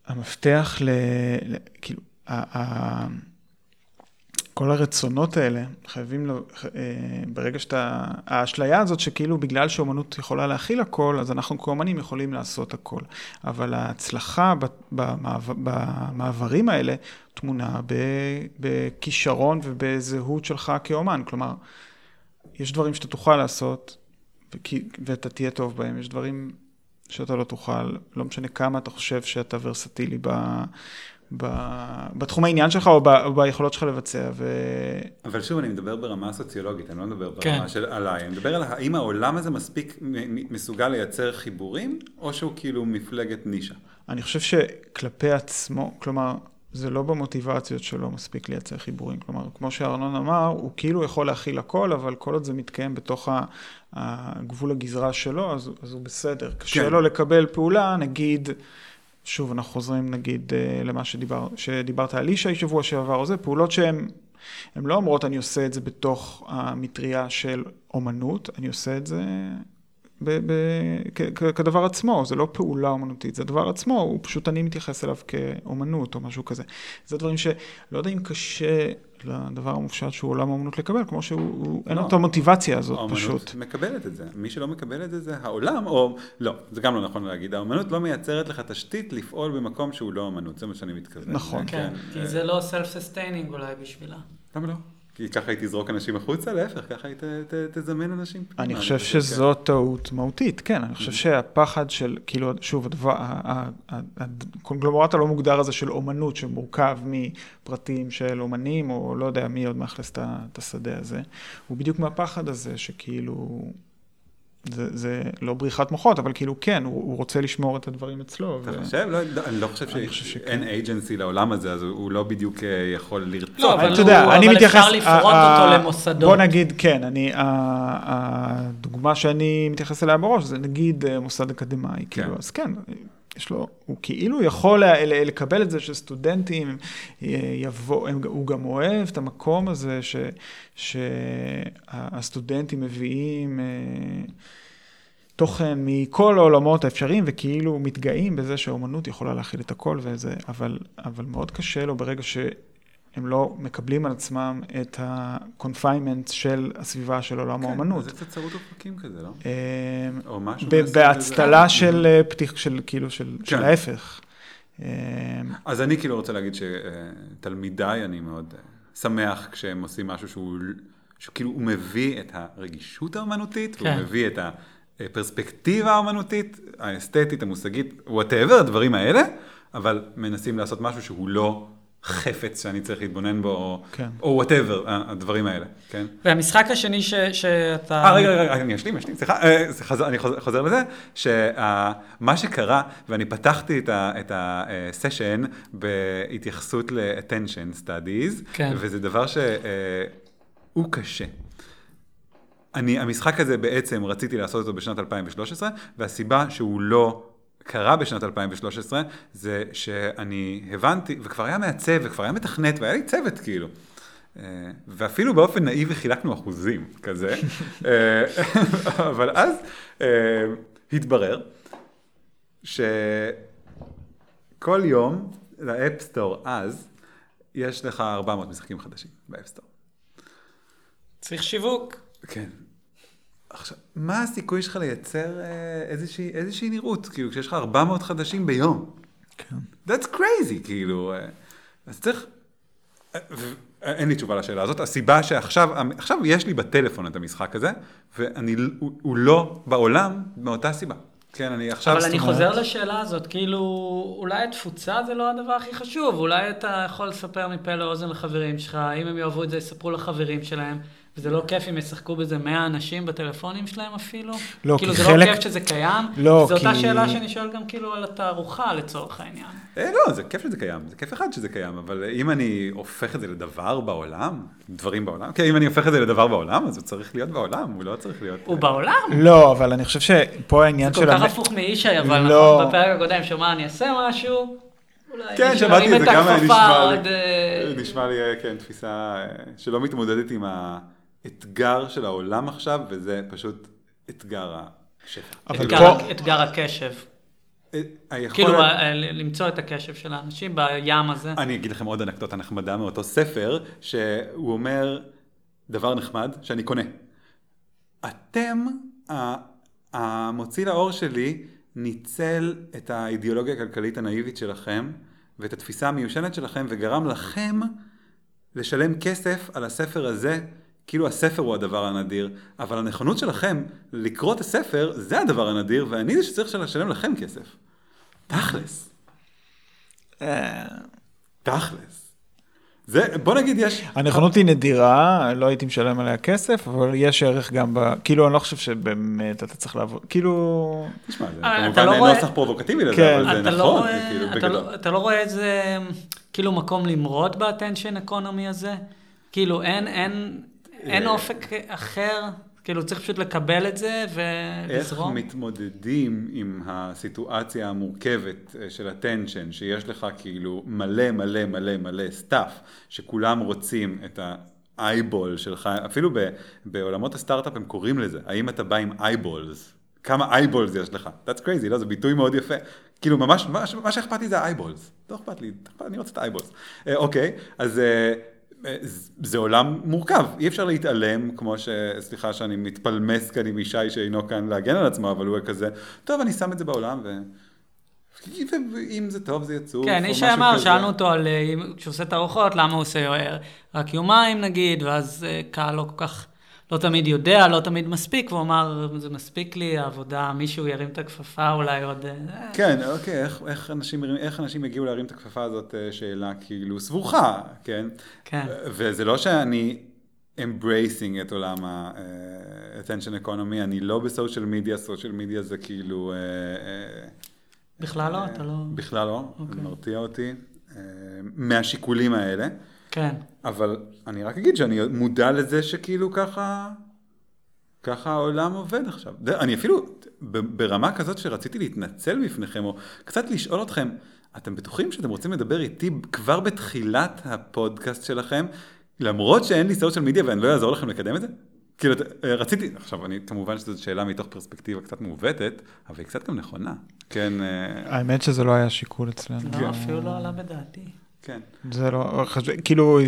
[SPEAKER 3] שהמפתח ל... ל... כאילו. כל הרצונות האלה חייבים, לו, אה, ברגע שאתה, האשליה הזאת שכאילו בגלל שאומנות יכולה להכיל הכל, אז אנחנו כאומנים יכולים לעשות הכל. אבל ההצלחה במעבר, במעברים האלה טמונה בכישרון ובזהות שלך כאומן. כלומר, יש דברים שאתה תוכל לעשות, וכי- ואתה תהיה טוב בהם. יש דברים שאתה לא תוכל, לא משנה כמה אתה חושב שאתה ורסטילי ב, בתחום העניין שלך או, ב, או ביכולות שלך לבצע. ו...
[SPEAKER 2] אבל שוב, אני מדבר ברמה הסוציולוגית, אני לא מדבר
[SPEAKER 1] כן.
[SPEAKER 2] ברמה של עליי, אני מדבר על האם העולם הזה מספיק מסוגל לייצר חיבורים, או שהוא כאילו מפלגת נישה.
[SPEAKER 3] אני חושב שכלפי עצמו, כלומר, זה לא במוטיבציות שלו מספיק לייצר חיבורים. כלומר, כמו שארנון אמר, הוא כאילו יכול להכיל הכל, אבל כל עוד זה מתקיים בתוך הגבול הגזרה שלו, אז, אז הוא בסדר. קשה
[SPEAKER 2] כן.
[SPEAKER 3] לו לקבל פעולה, נגיד, שוב, אנחנו חוזרים נגיד אה, למה שדיבר, שדיברת על ישי שבוע שעבר, או זה, פעולות שהן... הן לא אומרות, אני עושה את זה בתוך המטריה של אומנות, אני עושה את זה ב- ב- כ- כ- כדבר עצמו, זה לא פעולה אומנותית, זה דבר עצמו, הוא פשוט אני מתייחס אליו כאומנות או משהו כזה. זה דברים שלא יודע אם קשה לדבר המופשט שהוא עולם האומנות לקבל, כמו שהוא, הוא- אין
[SPEAKER 2] לא.
[SPEAKER 3] לו את המוטיבציה הזאת
[SPEAKER 2] האומנות
[SPEAKER 3] פשוט.
[SPEAKER 2] מקבלת את זה. מי שלא מקבל את זה זה העולם, או לא, זה גם לא נכון להגיד. האומנות לא מייצרת לך תשתית לפעול במקום שהוא לא אומנות, זה מה שאני מתכוון.
[SPEAKER 3] נכון.
[SPEAKER 1] כן,
[SPEAKER 2] אה,
[SPEAKER 1] כי זה לא self-sustaining אולי בשבילה.
[SPEAKER 2] למה לא? כי ככה היא תזרוק אנשים החוצה, להפך, ככה היא ת- ת- תזמן אנשים.
[SPEAKER 3] אני. חושב שזו טעות מהותית, כן, אני חושב שהפחד של, כאילו, שוב, הקונגלומרט הלא מוגדר הזה של אומנות, שמורכב מפרטים של אומנים, או לא יודע מי עוד מאכלס את השדה הזה, הוא בדיוק מהפחד הזה, שכאילו, זה, זה לא בריחת מוחות, אבל כאילו, כן, הוא, הוא רוצה לשמור את הדברים אצלו.
[SPEAKER 2] אתה
[SPEAKER 3] ו-
[SPEAKER 2] חושב? לא, לא, אני לא חושב שאין
[SPEAKER 3] שכן.
[SPEAKER 2] אייג'נסי לעולם הזה, אז הוא- לא בדיוק אה, יכול לרצות.
[SPEAKER 1] לא, אבל
[SPEAKER 3] אתה יודע,
[SPEAKER 1] הוא-
[SPEAKER 3] אני
[SPEAKER 1] אבל
[SPEAKER 3] מתייחס...
[SPEAKER 1] אפשר לפרוט אותו למוסדות.
[SPEAKER 3] בוא נגיד, כן, אני, הדוגמה שאני מתייחס אליה בראש, זה נגיד אה, מוסד אקדמאי, כאילו, אז כן, יש לו, הוא כאילו יכול לקבל את זה שסטודנטים אה, יבוא, הם- הוא גם אוהב את המקום הזה ש- שהסטודנטים מביאים אה, תוכן מכל העולמות האפשריים, וכאילו מתגאים בזה שהאומנות יכולה להכיל את הכל וזה, אבל, אבל מאוד קשה לו ברגע שהם לא מקבלים על עצמם את ה-confinement של הסביבה של עולם
[SPEAKER 2] כן,
[SPEAKER 3] האומנות.
[SPEAKER 2] זה קצת צרות אופקים כזה, לא?
[SPEAKER 3] אה,
[SPEAKER 2] או משהו.
[SPEAKER 3] בהצטלה של אה, פתיח, של כאילו, של של
[SPEAKER 2] כן.
[SPEAKER 3] ההפך. אה,
[SPEAKER 2] אז אני כאילו רוצה להגיד שתלמידיי, אני מאוד אה, שמח כשהם עושים משהו שהוא, שכאילו הוא מביא את הרגישות האומנותית,
[SPEAKER 1] כן.
[SPEAKER 2] והוא מביא את הפרספקטיבה האומנותית, האסתטית, המושגית, whatever, הדברים האלה, אבל מנסים לעשות משהו שהוא לא חפץ שאני צריך להתבונן בו, או-
[SPEAKER 3] כן.
[SPEAKER 2] או whatever, הדברים האלה, כן?
[SPEAKER 1] והמשחק השני ש- שאתה...
[SPEAKER 2] אה, רגע, רגע, רגע, אני אשלים, אשלים, סליחה, אה, חזר- אני חוזר- חוזר לזה, שמה שקרה, ואני פתחתי את ה- את הסשן בהתייחסות ל-attention studies,
[SPEAKER 1] כן.
[SPEAKER 2] וזה דבר שהוא קשה. אני, המשחק הזה בעצם רציתי לעשות אותו בשנת 2013, והסיבה שהוא לא קרה בשנת 2013, זה שאני הבנתי, וכבר היה מעצב, וכבר היה מתכנת, והיה לי צוות כאילו. אה, ואפילו באופן נאיבי חילקנו אחוזים כזה, אה, אבל אז אה, התברר שכל יום ל App Store אז, יש לך 400 משחקים חדשים ב App Store.
[SPEAKER 1] צריך שיווק.
[SPEAKER 2] כן. עכשיו, מה הסיכוי שלך לייצר אה, איזושהי, איזושהי נראות, כאילו, כשיש לך 400 חדשים ביום?
[SPEAKER 3] כן.
[SPEAKER 2] That's crazy, כאילו. אה, אז צריך... אה, אין לי תשובה לשאלה הזאת. הסיבה שעכשיו, עכשיו יש לי בטלפון את המשחק הזה, ואני, הוא, הוא לא בעולם מאותה סיבה. כן, אני עכשיו...
[SPEAKER 1] אבל אני
[SPEAKER 2] אומרת-
[SPEAKER 1] חוזר לשאלה הזאת, כאילו, אולי התפוצה זה לא הדבר הכי חשוב, אולי אתה יכול לספר מפה לאוזן לחברים שלך, אם הם יאהבו את זה, יספרו לחברים שלהם, וזה לא כיף אם ישחקו בזה 100 אנשים בטלפונים שלהם אפילו.
[SPEAKER 3] לא,
[SPEAKER 1] כאילו,
[SPEAKER 3] כי
[SPEAKER 1] זה
[SPEAKER 3] חלק-
[SPEAKER 1] לא כיף שזה קיים.
[SPEAKER 3] לא,
[SPEAKER 1] זו אותה
[SPEAKER 3] כי-
[SPEAKER 1] שאלה שאני שואל גם כאילו על התערוכה לצורך העניין.
[SPEAKER 2] אה, לא, זה כיף שזה קיים, זה כיף אחד שזה קיים, אבל אם אני הופך את זה לדבר בעולם, דברים בעולם, כן, אם אני הופך את זה לדבר בעולם, אז הוא צריך להיות בעולם, הוא לא צריך להיות...
[SPEAKER 1] הוא בעולם.
[SPEAKER 3] לא, אבל אני חושב שפה העניין
[SPEAKER 1] זה
[SPEAKER 3] של...
[SPEAKER 1] כל כך הפוך מאישי, אבל
[SPEAKER 3] לא.
[SPEAKER 1] נכון, בפרק הקודם שמע, אני אעשה משהו, אולי
[SPEAKER 2] כן, שמעתי את זה, גם נשמע
[SPEAKER 1] עוד,
[SPEAKER 2] לי,
[SPEAKER 1] אה,
[SPEAKER 2] נשמע לי, אה, כן, תפיסה אה, שלא מתמודדת עם האתגר של העולם עכשיו, וזה פשוט אתגר השפע.
[SPEAKER 1] אתגר-
[SPEAKER 3] פה-
[SPEAKER 1] אתגר הקשב.
[SPEAKER 2] אה, היכולת-
[SPEAKER 1] כאילו, אה, למצוא את הקשב של האנשים בים הזה.
[SPEAKER 2] אני אגיד לכם עוד אנקדוטה נחמדה מאותו ספר, שהוא אומר דבר נחמד שאני קונה. אתם, המוציא לאור שלי, ניצל את האידיאולוגיה הכלכלית הנאיבית שלכם ואת התפיסה המיושנת שלכם וגרם לכם לשלם כסף על הספר הזה כאילו הספר הוא הדבר הנדיר, אבל הנכונות שלכם לקרוא את הספר, זה הדבר הנדיר, ואני זה שצריך לשלם לכם כסף. תכלס.
[SPEAKER 3] אה,
[SPEAKER 2] תכלס. זה, בוא נגיד יש...
[SPEAKER 3] הנכונות היא נדירה, לא הייתי משלם עליה כסף, אבל יש ערך גם ב... כאילו, אני לא חושב שבאמת אתה צריך לעבוד, כאילו...
[SPEAKER 2] תשמע, זה
[SPEAKER 1] אה, אתה
[SPEAKER 2] כמובן
[SPEAKER 1] לא
[SPEAKER 2] נוסח פרובוקטיבי לזה,
[SPEAKER 3] כן.
[SPEAKER 2] אבל זה
[SPEAKER 1] אתה לא
[SPEAKER 2] נכון,
[SPEAKER 1] רואה-
[SPEAKER 2] זה כאילו
[SPEAKER 1] אתה
[SPEAKER 2] בגדול.
[SPEAKER 1] לא- אתה לא רואה איזה, כאילו, מקום למרוד באטנשן אקונומי הזה? כאילו, אין, אין, אין
[SPEAKER 2] אה.
[SPEAKER 1] אופק אחר? כאילו, צריך פשוט לקבל את זה
[SPEAKER 2] איך
[SPEAKER 1] ולזרום?
[SPEAKER 2] מתמודדים עם הסיטואציה המורכבת אה, של ה attention, שיש לך כאילו מלא מלא מלא מלא stuff, שכולם רוצים את ה eyeball שלך, אפילו ב, בעולמות הסטארט-אפ הם קוראים לזה, האם אתה בא עם eyeballs? כמה eyeballs יש לך? That's crazy, לא? זה ביטוי מאוד יפה. כאילו ממש, מה, שאכפת לי זה ה eyeballs. לא אכפת לי, אני רוצה את ה eyeballs. אה, אוקיי, אז... אה, זה עולם מורכב, אי אפשר להתעלם, כמו ש... סליחה שאני מתפלמס כאן עם ישי שאינו כאן להגן על עצמו, אבל הוא כזה, טוב, אני שם את זה בעולם, ו... ואם זה טוב זה יצוף,
[SPEAKER 1] כן, איש אמר. שאלנו אותו על, אה, אם- כשהוא עושה את הארוחות, למה הוא עושה אה, רק יומיים נגיד, ואז קהל לא כל כך, לא תמיד יודע, לא תמיד מספיק, והוא אמר, זה מספיק לי, העבודה, מישהו ירים את הכפפה, אולי עוד... אה,
[SPEAKER 2] כן, אוקיי, איך, איך, אנשים, איך אנשים הגיעו להרים את הכפפה הזאת, אה, שאלה כאילו סבוכה, כן?
[SPEAKER 1] כן.
[SPEAKER 2] וזה לא שאני embracing את עולם ה-attention economy, אני לא בסושיאל מדיה, סושיאל מדיה זה כאילו... אה, אה,
[SPEAKER 1] בכלל לא, אתה לא...
[SPEAKER 2] בכלל לא, זה
[SPEAKER 1] אוקיי.
[SPEAKER 2] מרתיע אותי, אה, מהשיקולים האלה,
[SPEAKER 1] כן.
[SPEAKER 2] אבל אני רק אגיד שאני מודע לזה שכאילו ככה, ככה העולם עובד עכשיו. אני אפילו ברמה כזאת שרציתי להתנצל בפניכם, או קצת לשאול אתכם, אתם בטוחים שאתם רוצים לדבר איתי כבר בתחילת הפודקאסט שלכם, למרות שאין לי סושיאל מדיה ואני לא אעזור לכם לקדם את זה? כאילו, אה, רציתי, עכשיו, אני, כמובן שזו שאלה מתוך פרספקטיבה קצת מעוותת, אבל היא קצת גם נכונה. כן, אה,
[SPEAKER 3] האמת שזה לא היה שיקול אצלנו.
[SPEAKER 1] לא, אפילו לא עלה בדעתי.
[SPEAKER 2] כן.
[SPEAKER 3] זה לא, חשב, כאילו,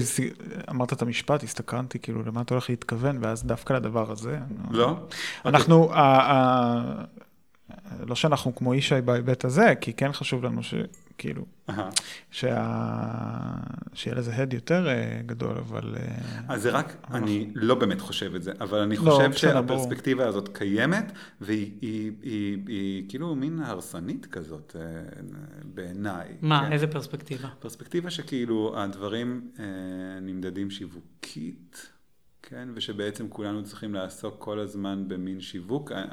[SPEAKER 3] אמרת את המשפט, הסתקרנתי, כאילו, למה אתה הולך להתכוון, ואז דווקא לדבר הזה.
[SPEAKER 2] לא?
[SPEAKER 3] אנחנו, ה, ה, לא שאנחנו כמו ישי בהיבט הזה, כי כן חשוב לנו שכאילו, שה, שיהיה לזה הד יותר אה, גדול, אבל... אה,
[SPEAKER 2] אז זה רק, אני לא באמת חושב את זה, אבל אני
[SPEAKER 3] לא,
[SPEAKER 2] חושב. שהפרספקטיבה הזאת קיימת, והיא היא, היא, היא כאילו מין הרסנית כזאת אה, בעיניי.
[SPEAKER 1] מה,
[SPEAKER 2] כן?
[SPEAKER 1] איזה פרספקטיבה?
[SPEAKER 2] פרספקטיבה שכאילו הדברים נמדדים שיווקית, כן? ושבעצם כולנו צריכים לעסוק כל הזמן במין שיווק. אה,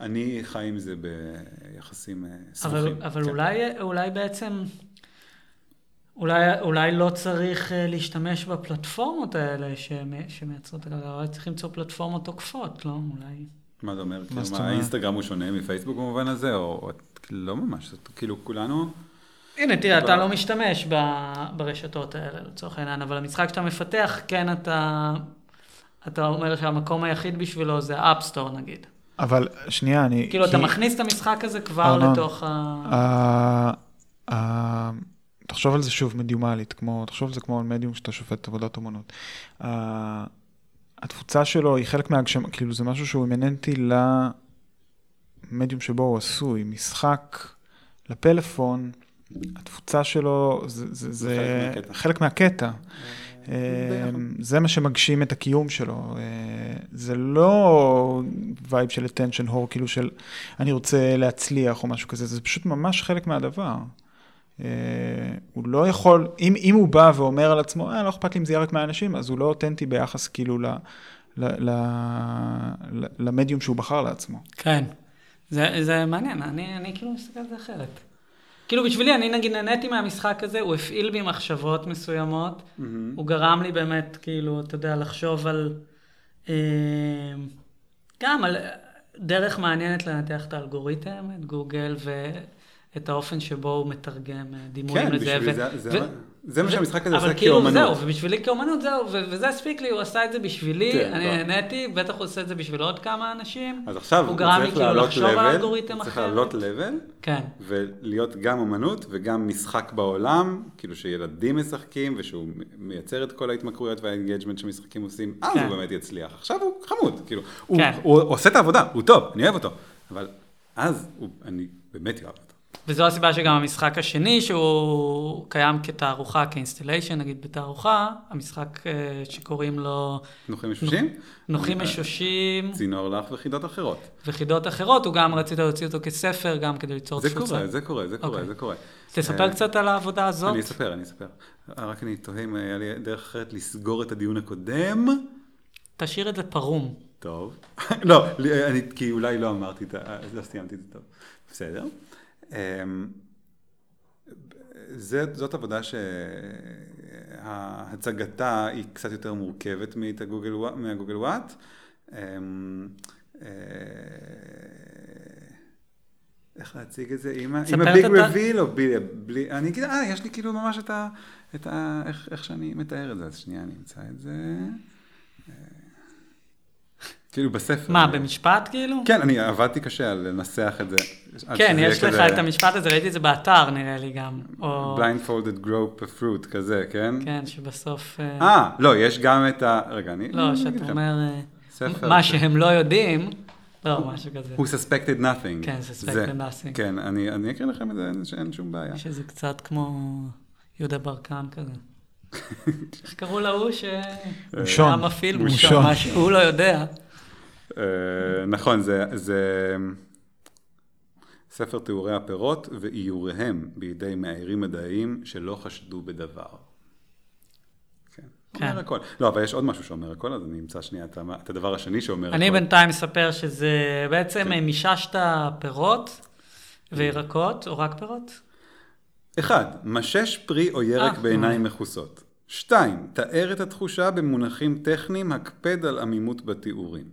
[SPEAKER 2] אני חי עם זה ביחסים אה, סבוכים.
[SPEAKER 1] אבל, אבל
[SPEAKER 2] כן.
[SPEAKER 1] אולי, אולי בעצם, אולי, אולי לא צריך אה, להשתמש בפלטפורמות האלה שמ- שמייצרות את הכלכלה, אולי צריך למצוא פלטפורמות עוקפות, לא? אולי...
[SPEAKER 2] מה זה אומר? כאילו,
[SPEAKER 3] זאת
[SPEAKER 2] מה,
[SPEAKER 3] אומרת?
[SPEAKER 2] האינסטגרם הוא שונה מפייסבוק במובן הזה, או, או לא ממש, זאת, כאילו כולנו...
[SPEAKER 1] הנה, תראה, אתה לא משתמש ב- ברשתות האלה, לצורך העניין, אבל המשחק שאתה מפתח, כן אתה... אתה אומר שהמקום היחיד בשבילו זה אפסטור נגיד.
[SPEAKER 3] אבל שנייה, אני...
[SPEAKER 1] כאילו, אתה
[SPEAKER 3] כי-
[SPEAKER 1] מכניס את המשחק הזה כבר
[SPEAKER 3] ארנון,
[SPEAKER 1] לתוך ה...
[SPEAKER 3] ה- ה- תחשוב על זה שוב מדיומלית, כמו, תחשוב על זה כמו על מדיום שאתה שופט עבודת אומנות. ה- התפוצה שלו היא חלק מהגשמה, כאילו זה משהו שהוא אימננטי למדיום שבו הוא עשוי. משחק לפלאפון, התפוצה שלו זה, זה, זה
[SPEAKER 2] חלק מהקטע.
[SPEAKER 3] חלק מהקטע.
[SPEAKER 2] ביחד.
[SPEAKER 3] זה מה שמגשים את הקיום שלו. אה, זה לא וייב של attention whore, כאילו של אני רוצה להצליח או משהו כזה, זה פשוט ממש חלק מהדבר. אה, הוא לא יכול, אם, אם הוא בא ואומר על עצמו, אה, לא אכפת לי אם זה יהיה רק מהאנשים, אז הוא לא אותנטי ביחס כאילו ל, ל, ל, ל, למדיום שהוא בחר לעצמו.
[SPEAKER 1] כן. זה, זה מעניין, אני, אני כאילו מסתכל על זה אחרת. כאילו בשבילי, אני נגיד נהניתי מהמשחק הזה, הוא הפעיל בי מחשבות מסוימות,
[SPEAKER 2] מהמם.
[SPEAKER 1] הוא גרם לי באמת, כאילו, אתה יודע, לחשוב על... אה, גם על דרך מעניינת לנתח את האלגוריתם, את גוגל, ואת האופן שבו הוא מתרגם אה, דימויים
[SPEAKER 2] כן,
[SPEAKER 1] לזה.
[SPEAKER 2] בשבילי
[SPEAKER 1] ו-
[SPEAKER 2] זה, זה,
[SPEAKER 1] ו-
[SPEAKER 2] זה מה שהמשחק הזה
[SPEAKER 1] אבל
[SPEAKER 2] עושה
[SPEAKER 1] כאילו
[SPEAKER 2] כאומנות.
[SPEAKER 1] זהו, ובשבילי כאומנות זהו, וזה הספיק לי, הוא עשה את זה בשבילי,
[SPEAKER 2] כן,
[SPEAKER 1] אני
[SPEAKER 2] טוב.
[SPEAKER 1] נהניתי, בטח הוא עושה את זה בשביל עוד כמה אנשים.
[SPEAKER 2] אז עכשיו
[SPEAKER 1] הוא
[SPEAKER 2] הוא צריך
[SPEAKER 1] כאילו
[SPEAKER 2] לעלות הוא צריך. לעלות level,
[SPEAKER 1] כן,
[SPEAKER 2] ולהיות גם אמנות וגם משחק בעולם, כאילו שילדים משחקים ושהוא מייצר את כל ההתמכרויות וה engagement שמשחקים עושים, אז
[SPEAKER 1] כן.
[SPEAKER 2] הוא באמת יצליח. עכשיו הוא חמוד, כאילו, הוא,
[SPEAKER 1] כן.
[SPEAKER 2] הוא עושה את העבודה, הוא טוב, אני אוהב אותו, אבל אז הוא, אני באמת אוהב.
[SPEAKER 1] וזו הסיבה שגם המשחק השני, שהוא קיים כתערוכה, כ installation, נגיד בתערוכה, המשחק אה, שקוראים לו
[SPEAKER 2] נוחים משושים?
[SPEAKER 1] נוחים משושים
[SPEAKER 2] צינור לך וחידות אחרות.
[SPEAKER 1] וחידות אחרות, הוא גם רצית להוציא אותו כספר, גם כדי ליצור
[SPEAKER 2] זה
[SPEAKER 1] תפוצה.
[SPEAKER 2] קורה, זה קורה, זה קורה,
[SPEAKER 1] אוקיי.
[SPEAKER 2] זה קורה.
[SPEAKER 1] תספר
[SPEAKER 2] אה,
[SPEAKER 1] קצת על העבודה הזאת.
[SPEAKER 2] אני אספר, אני אספר. רק אני תוהה אם היה לי דרך אחרת לסגור את הדיון הקודם.
[SPEAKER 1] תשאיר את זה פרום.
[SPEAKER 2] טוב. לא, אני, כי אולי לא אמרתי את ה... לא סיימתי את זה טוב. בסדר. אמ, זה, זאת עבודה שהצגתה היא קצת יותר מורכבת מהגוגל, ווא- מהגוגל וואט. אמ, אה, איך להציג את זה? עם הביג רביל או בלי, בלי... אני אגיד, אה, יש לי כאילו ממש את ה... את ה איך, איך שאני מתאר את זה. אז שנייה, אני אמצא את זה. כאילו בספר.
[SPEAKER 1] מה, במשפט כאילו?
[SPEAKER 2] כן, אני עבדתי קשה על לנסח את זה.
[SPEAKER 1] כן, יש לך
[SPEAKER 2] כזה
[SPEAKER 1] את המשפט הזה, ראיתי את זה באתר נראה לי גם. או...
[SPEAKER 2] blindfolded grow a fruit כזה, כן?
[SPEAKER 1] כן, שבסוף... אה,
[SPEAKER 2] אה, לא, יש גם את ה... רגע, אני... אני
[SPEAKER 1] לא, שאתה. אומר, אה,
[SPEAKER 2] ספר
[SPEAKER 1] מה שהם לא יודעים, לא, משהו כזה.
[SPEAKER 2] Who suspected nothing.
[SPEAKER 1] כן, suspected
[SPEAKER 2] זה.
[SPEAKER 1] nothing.
[SPEAKER 2] כן, אני אני אקריא לכם את זה, אין- אין שום בעיה.
[SPEAKER 1] שזה קצת כמו יהודה ברקן כזה. איך קראו להוא ש...
[SPEAKER 3] מושון.
[SPEAKER 1] מושון, שהוא לא יודע.
[SPEAKER 2] אה, נכון, זה, זה ספר תיאורי הפירות ואיוריהם בידי מאיירים מדעיים שלא חשדו בדבר. כן.
[SPEAKER 1] כן.
[SPEAKER 2] אומר הכל. לא, אבל יש עוד משהו שאומר הכל, אז אני אמצא שנייה את, הדבר השני שאומר
[SPEAKER 1] אני
[SPEAKER 2] הכל.
[SPEAKER 1] בינתיים אספר שזה בעצם
[SPEAKER 2] כן.
[SPEAKER 1] אה, מיששת פירות וירקות, או רק פירות?
[SPEAKER 2] אחד, משש פרי או ירק
[SPEAKER 1] אה,
[SPEAKER 2] בעיניים מכוסות. שתיים, תאר את התחושה במונחים טכניים, הקפד על עמימות בתיאורים.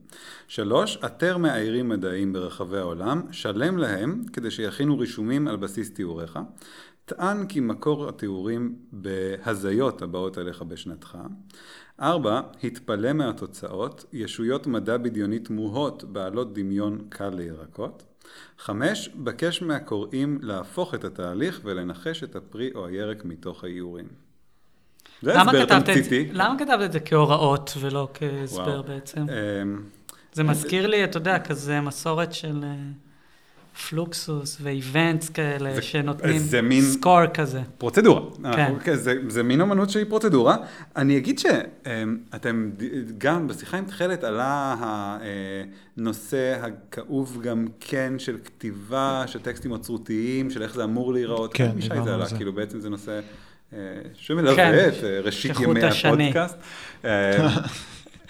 [SPEAKER 2] שלוש, אתר מאיירים מדעיים ברחבי העולם, שלם להם כדי שיכינו רישומים על בסיס תיאוריך. טען כי מקור התיאורים בהזיות הבאות אליך בשנתך. ארבע, התפלא מהתוצאות, ישויות מדע בדיונית תמוהות בעלות דמיון קל לירקות. חמש, בקש מהקוראים להפוך את התהליך ולנחש את הפרי או הירק מתוך האיורים. זה
[SPEAKER 1] למה
[SPEAKER 2] הסבר תמציתי.
[SPEAKER 1] למה כתבת את זה כהוראות ולא כהסבר
[SPEAKER 2] וואו.
[SPEAKER 1] בעצם?
[SPEAKER 2] אמ,
[SPEAKER 1] זה מזכיר לי, אתה יודע, כזה מסורת של אה, פלוקסוס ואיבנטס כאלה,
[SPEAKER 2] זה-
[SPEAKER 1] שנותנים
[SPEAKER 2] זה מין-
[SPEAKER 1] סקור כזה.
[SPEAKER 2] פרוצדורה.
[SPEAKER 1] כן.
[SPEAKER 2] אנחנו- כן, זה, זה מין אמנות שהיא פרוצדורה. אני אגיד שאתם, גם בשיחה עם תכלת עלה הנושא הכאוב גם כן של כתיבה, של טקסטים אוצרותיים, של איך זה אמור להיראות.
[SPEAKER 3] כן, דיברנו
[SPEAKER 2] זה
[SPEAKER 3] על
[SPEAKER 2] עלה,
[SPEAKER 3] זה.
[SPEAKER 2] כאילו בעצם זה נושא אה, שמלווה
[SPEAKER 1] כן,
[SPEAKER 2] את אה, ראשית
[SPEAKER 1] כחוט
[SPEAKER 2] ימי
[SPEAKER 1] השני.
[SPEAKER 2] הפודקאסט. אה,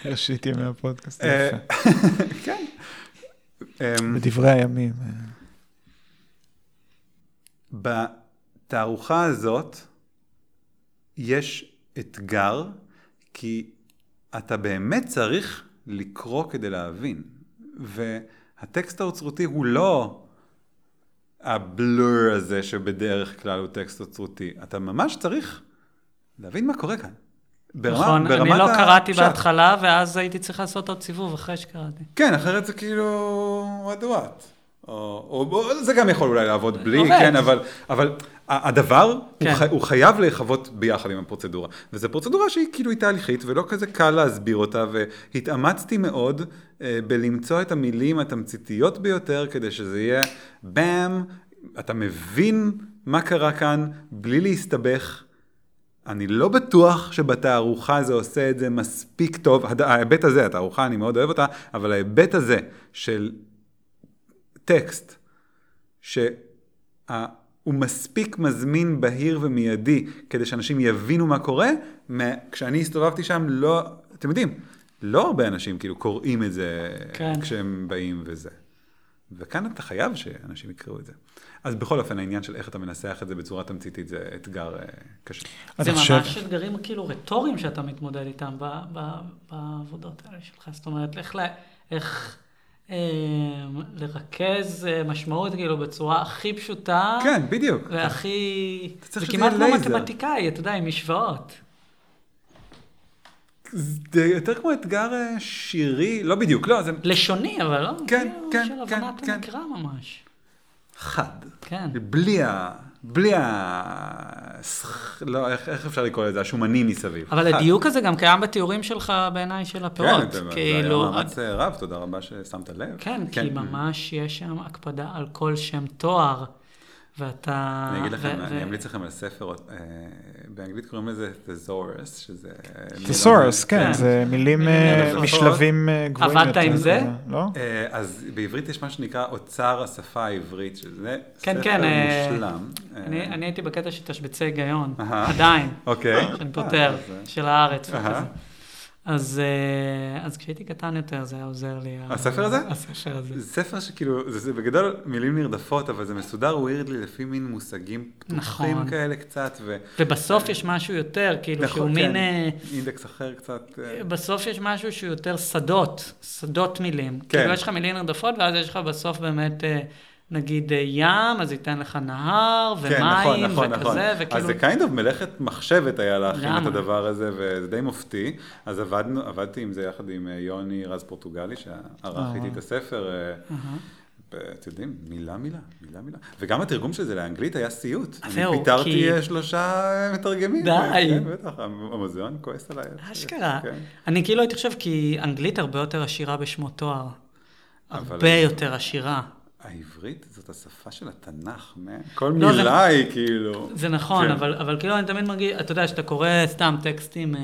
[SPEAKER 3] ראשית ימי הפודקאסט,
[SPEAKER 2] אה,
[SPEAKER 3] יפה.
[SPEAKER 2] כן. אמ,
[SPEAKER 3] בדברי הימים.
[SPEAKER 2] בתערוכה הזאת יש אתגר, כי אתה באמת צריך לקרוא כדי להבין. והטקסט האוצרותי הוא לא הבלור הזה שבדרך כלל הוא טקסט אוצרותי. אתה ממש צריך להבין מה קורה כאן. ברמה,
[SPEAKER 1] נכון, אני
[SPEAKER 2] ברמת
[SPEAKER 1] לא קראתי
[SPEAKER 2] הפשט.
[SPEAKER 1] בהתחלה, ואז הייתי צריך לעשות עוד סיבוב אחרי שקראתי.
[SPEAKER 2] כן, אחרת זה כאילו, what do what. או, או, או זה גם יכול אולי לעבוד בלי,
[SPEAKER 1] עובד.
[SPEAKER 2] כן, אבל, אבל הדבר,
[SPEAKER 1] כן.
[SPEAKER 2] הוא, חי, הוא חייב להיחוות ביחד עם הפרוצדורה. וזו פרוצדורה שהיא כאילו היא תהליכית, ולא כזה קל להסביר אותה, והתאמצתי מאוד אה, בלמצוא את המילים התמציתיות ביותר, כדי שזה יהיה באם, אתה מבין מה קרה כאן, בלי להסתבך. אני לא בטוח שבתערוכה זה עושה את זה מספיק טוב. ההיבט הזה, התערוכה, אני מאוד אוהב אותה, אבל ההיבט הזה של טקסט, שהוא מספיק מזמין, בהיר ומיידי, כדי שאנשים יבינו מה קורה, מה- כשאני הסתובבתי שם, לא, אתם יודעים, לא הרבה אנשים כאילו קוראים את זה
[SPEAKER 1] כן.
[SPEAKER 2] כשהם באים וזה. וכאן אתה חייב שאנשים יקראו את זה. אז בכל אופן, העניין של איך אתה מנסח את זה בצורה תמציתית זה אתגר אה, קשה.
[SPEAKER 1] זה
[SPEAKER 3] חושב-
[SPEAKER 1] ממש אתגרים כאילו רטוריים שאתה מתמודד איתם ב- ב- בעבודות האלה שלך. זאת אומרת, איך, ל- איך לרכז אה, משמעות כאילו בצורה הכי פשוטה.
[SPEAKER 2] כן, בדיוק.
[SPEAKER 1] והכי... זה כמעט כמו. מתמטיקאי, אתה יודע, עם משוואות.
[SPEAKER 2] זה יותר כמו אתגר אה, שירי, לא בדיוק, לא, זה
[SPEAKER 1] לשוני, אבל לא?
[SPEAKER 2] כן,
[SPEAKER 1] כאילו,
[SPEAKER 2] כן,
[SPEAKER 1] של
[SPEAKER 2] כן,
[SPEAKER 1] הבנת
[SPEAKER 2] כן.
[SPEAKER 1] המקרא ממש.
[SPEAKER 2] חד.
[SPEAKER 1] כן.
[SPEAKER 2] בלי ה... בלי ה... לא, איך, איך אפשר לקרוא לזה? השומנים מסביב.
[SPEAKER 1] אבל. הדיוק הזה גם קיים בתיאורים שלך בעיניי של
[SPEAKER 2] כן,
[SPEAKER 1] הפירות.
[SPEAKER 2] זה- זה
[SPEAKER 1] כאילו,
[SPEAKER 2] היה מאמץ אה, רב, תודה רבה ששמת לב.
[SPEAKER 1] כן, כי ממש יש שם הקפדה על כל שם תואר. ואתה...
[SPEAKER 2] אני אגיד לכם,
[SPEAKER 1] ו-
[SPEAKER 2] אני אמליץ לכם על ספר, אה, באנגלית קוראים לזה Thesaurus, שזה...
[SPEAKER 3] תסורס, כן,
[SPEAKER 1] כן.
[SPEAKER 3] זה מילים אה. משלבים אה, גבוהים יותר.
[SPEAKER 1] עבדת עם זה?
[SPEAKER 3] לא?
[SPEAKER 2] אה, אז בעברית יש מה שנקרא אוצר השפה העברית, שזה
[SPEAKER 1] כן,
[SPEAKER 2] ספר
[SPEAKER 1] כן,
[SPEAKER 2] מושלם.
[SPEAKER 1] אני, אני הייתי בקטע של תשבצי היגיון. עדיין,
[SPEAKER 2] אוקיי.
[SPEAKER 1] שאני פותר, של הארץ. וכזה. אז, אה, אז כשהייתי קטן יותר זה היה עוזר לי.
[SPEAKER 2] הספר הזה?
[SPEAKER 1] הספר הזה.
[SPEAKER 2] זה ספר שכאילו, זה, זה בגדול מילים נרדפות, אבל זה מסודר ווירדלי לפי מין מושגים פתוחים
[SPEAKER 1] נכון.
[SPEAKER 2] כאלה קצת, ו...
[SPEAKER 1] ובסוף יש משהו יותר, כאילו שהוא
[SPEAKER 2] נכון,
[SPEAKER 1] מין...
[SPEAKER 2] כן,
[SPEAKER 1] אה,
[SPEAKER 2] אינדקס אחר קצת. אה,
[SPEAKER 1] בסוף יש משהו שהוא יותר שדות, שדות מילים.
[SPEAKER 2] כן.
[SPEAKER 1] כאילו יש לך מילים נרדפות, ואז יש לך בסוף באמת, אה, נגיד אה, ים, אז ייתן לך נהר,
[SPEAKER 2] כן, נכון,
[SPEAKER 1] ומים,
[SPEAKER 2] נכון, נכון.
[SPEAKER 1] וכזה,
[SPEAKER 2] אז
[SPEAKER 1] וכאילו...
[SPEAKER 2] זה kind of מלאכת מחשבת היה להכין את. הדבר הזה, וזה די מופתי. אז עבדנו, עבדתי עם זה יחד עם אה, יוני רז פורטוגלי, שערך. איתי את הספר. ב- אתם יודעים, מילה מילה, מילה מילה. וגם התרגום של זה לאנגלית היה סיוט.
[SPEAKER 1] זהו,
[SPEAKER 2] אני פיטרתי
[SPEAKER 1] כי-
[SPEAKER 2] שלושה מתרגמים.
[SPEAKER 1] די.
[SPEAKER 2] כן, בטח, המוזיאון כועס עליי.
[SPEAKER 1] אשכרה.
[SPEAKER 2] כן.
[SPEAKER 1] אני כאילו הייתי חושב, כי אנגלית הרבה יותר עשירה בשמות תואר. הרבה יותר עשירה.
[SPEAKER 2] העברית זאת השפה של התנ"ך. כל
[SPEAKER 1] לא, זה-
[SPEAKER 2] מילה היא כאילו...
[SPEAKER 1] זה נכון,
[SPEAKER 2] כן.
[SPEAKER 1] אבל, אבל כאילו אני תמיד מרגיש, אתה יודע, שאתה קורא סתם טקסטים,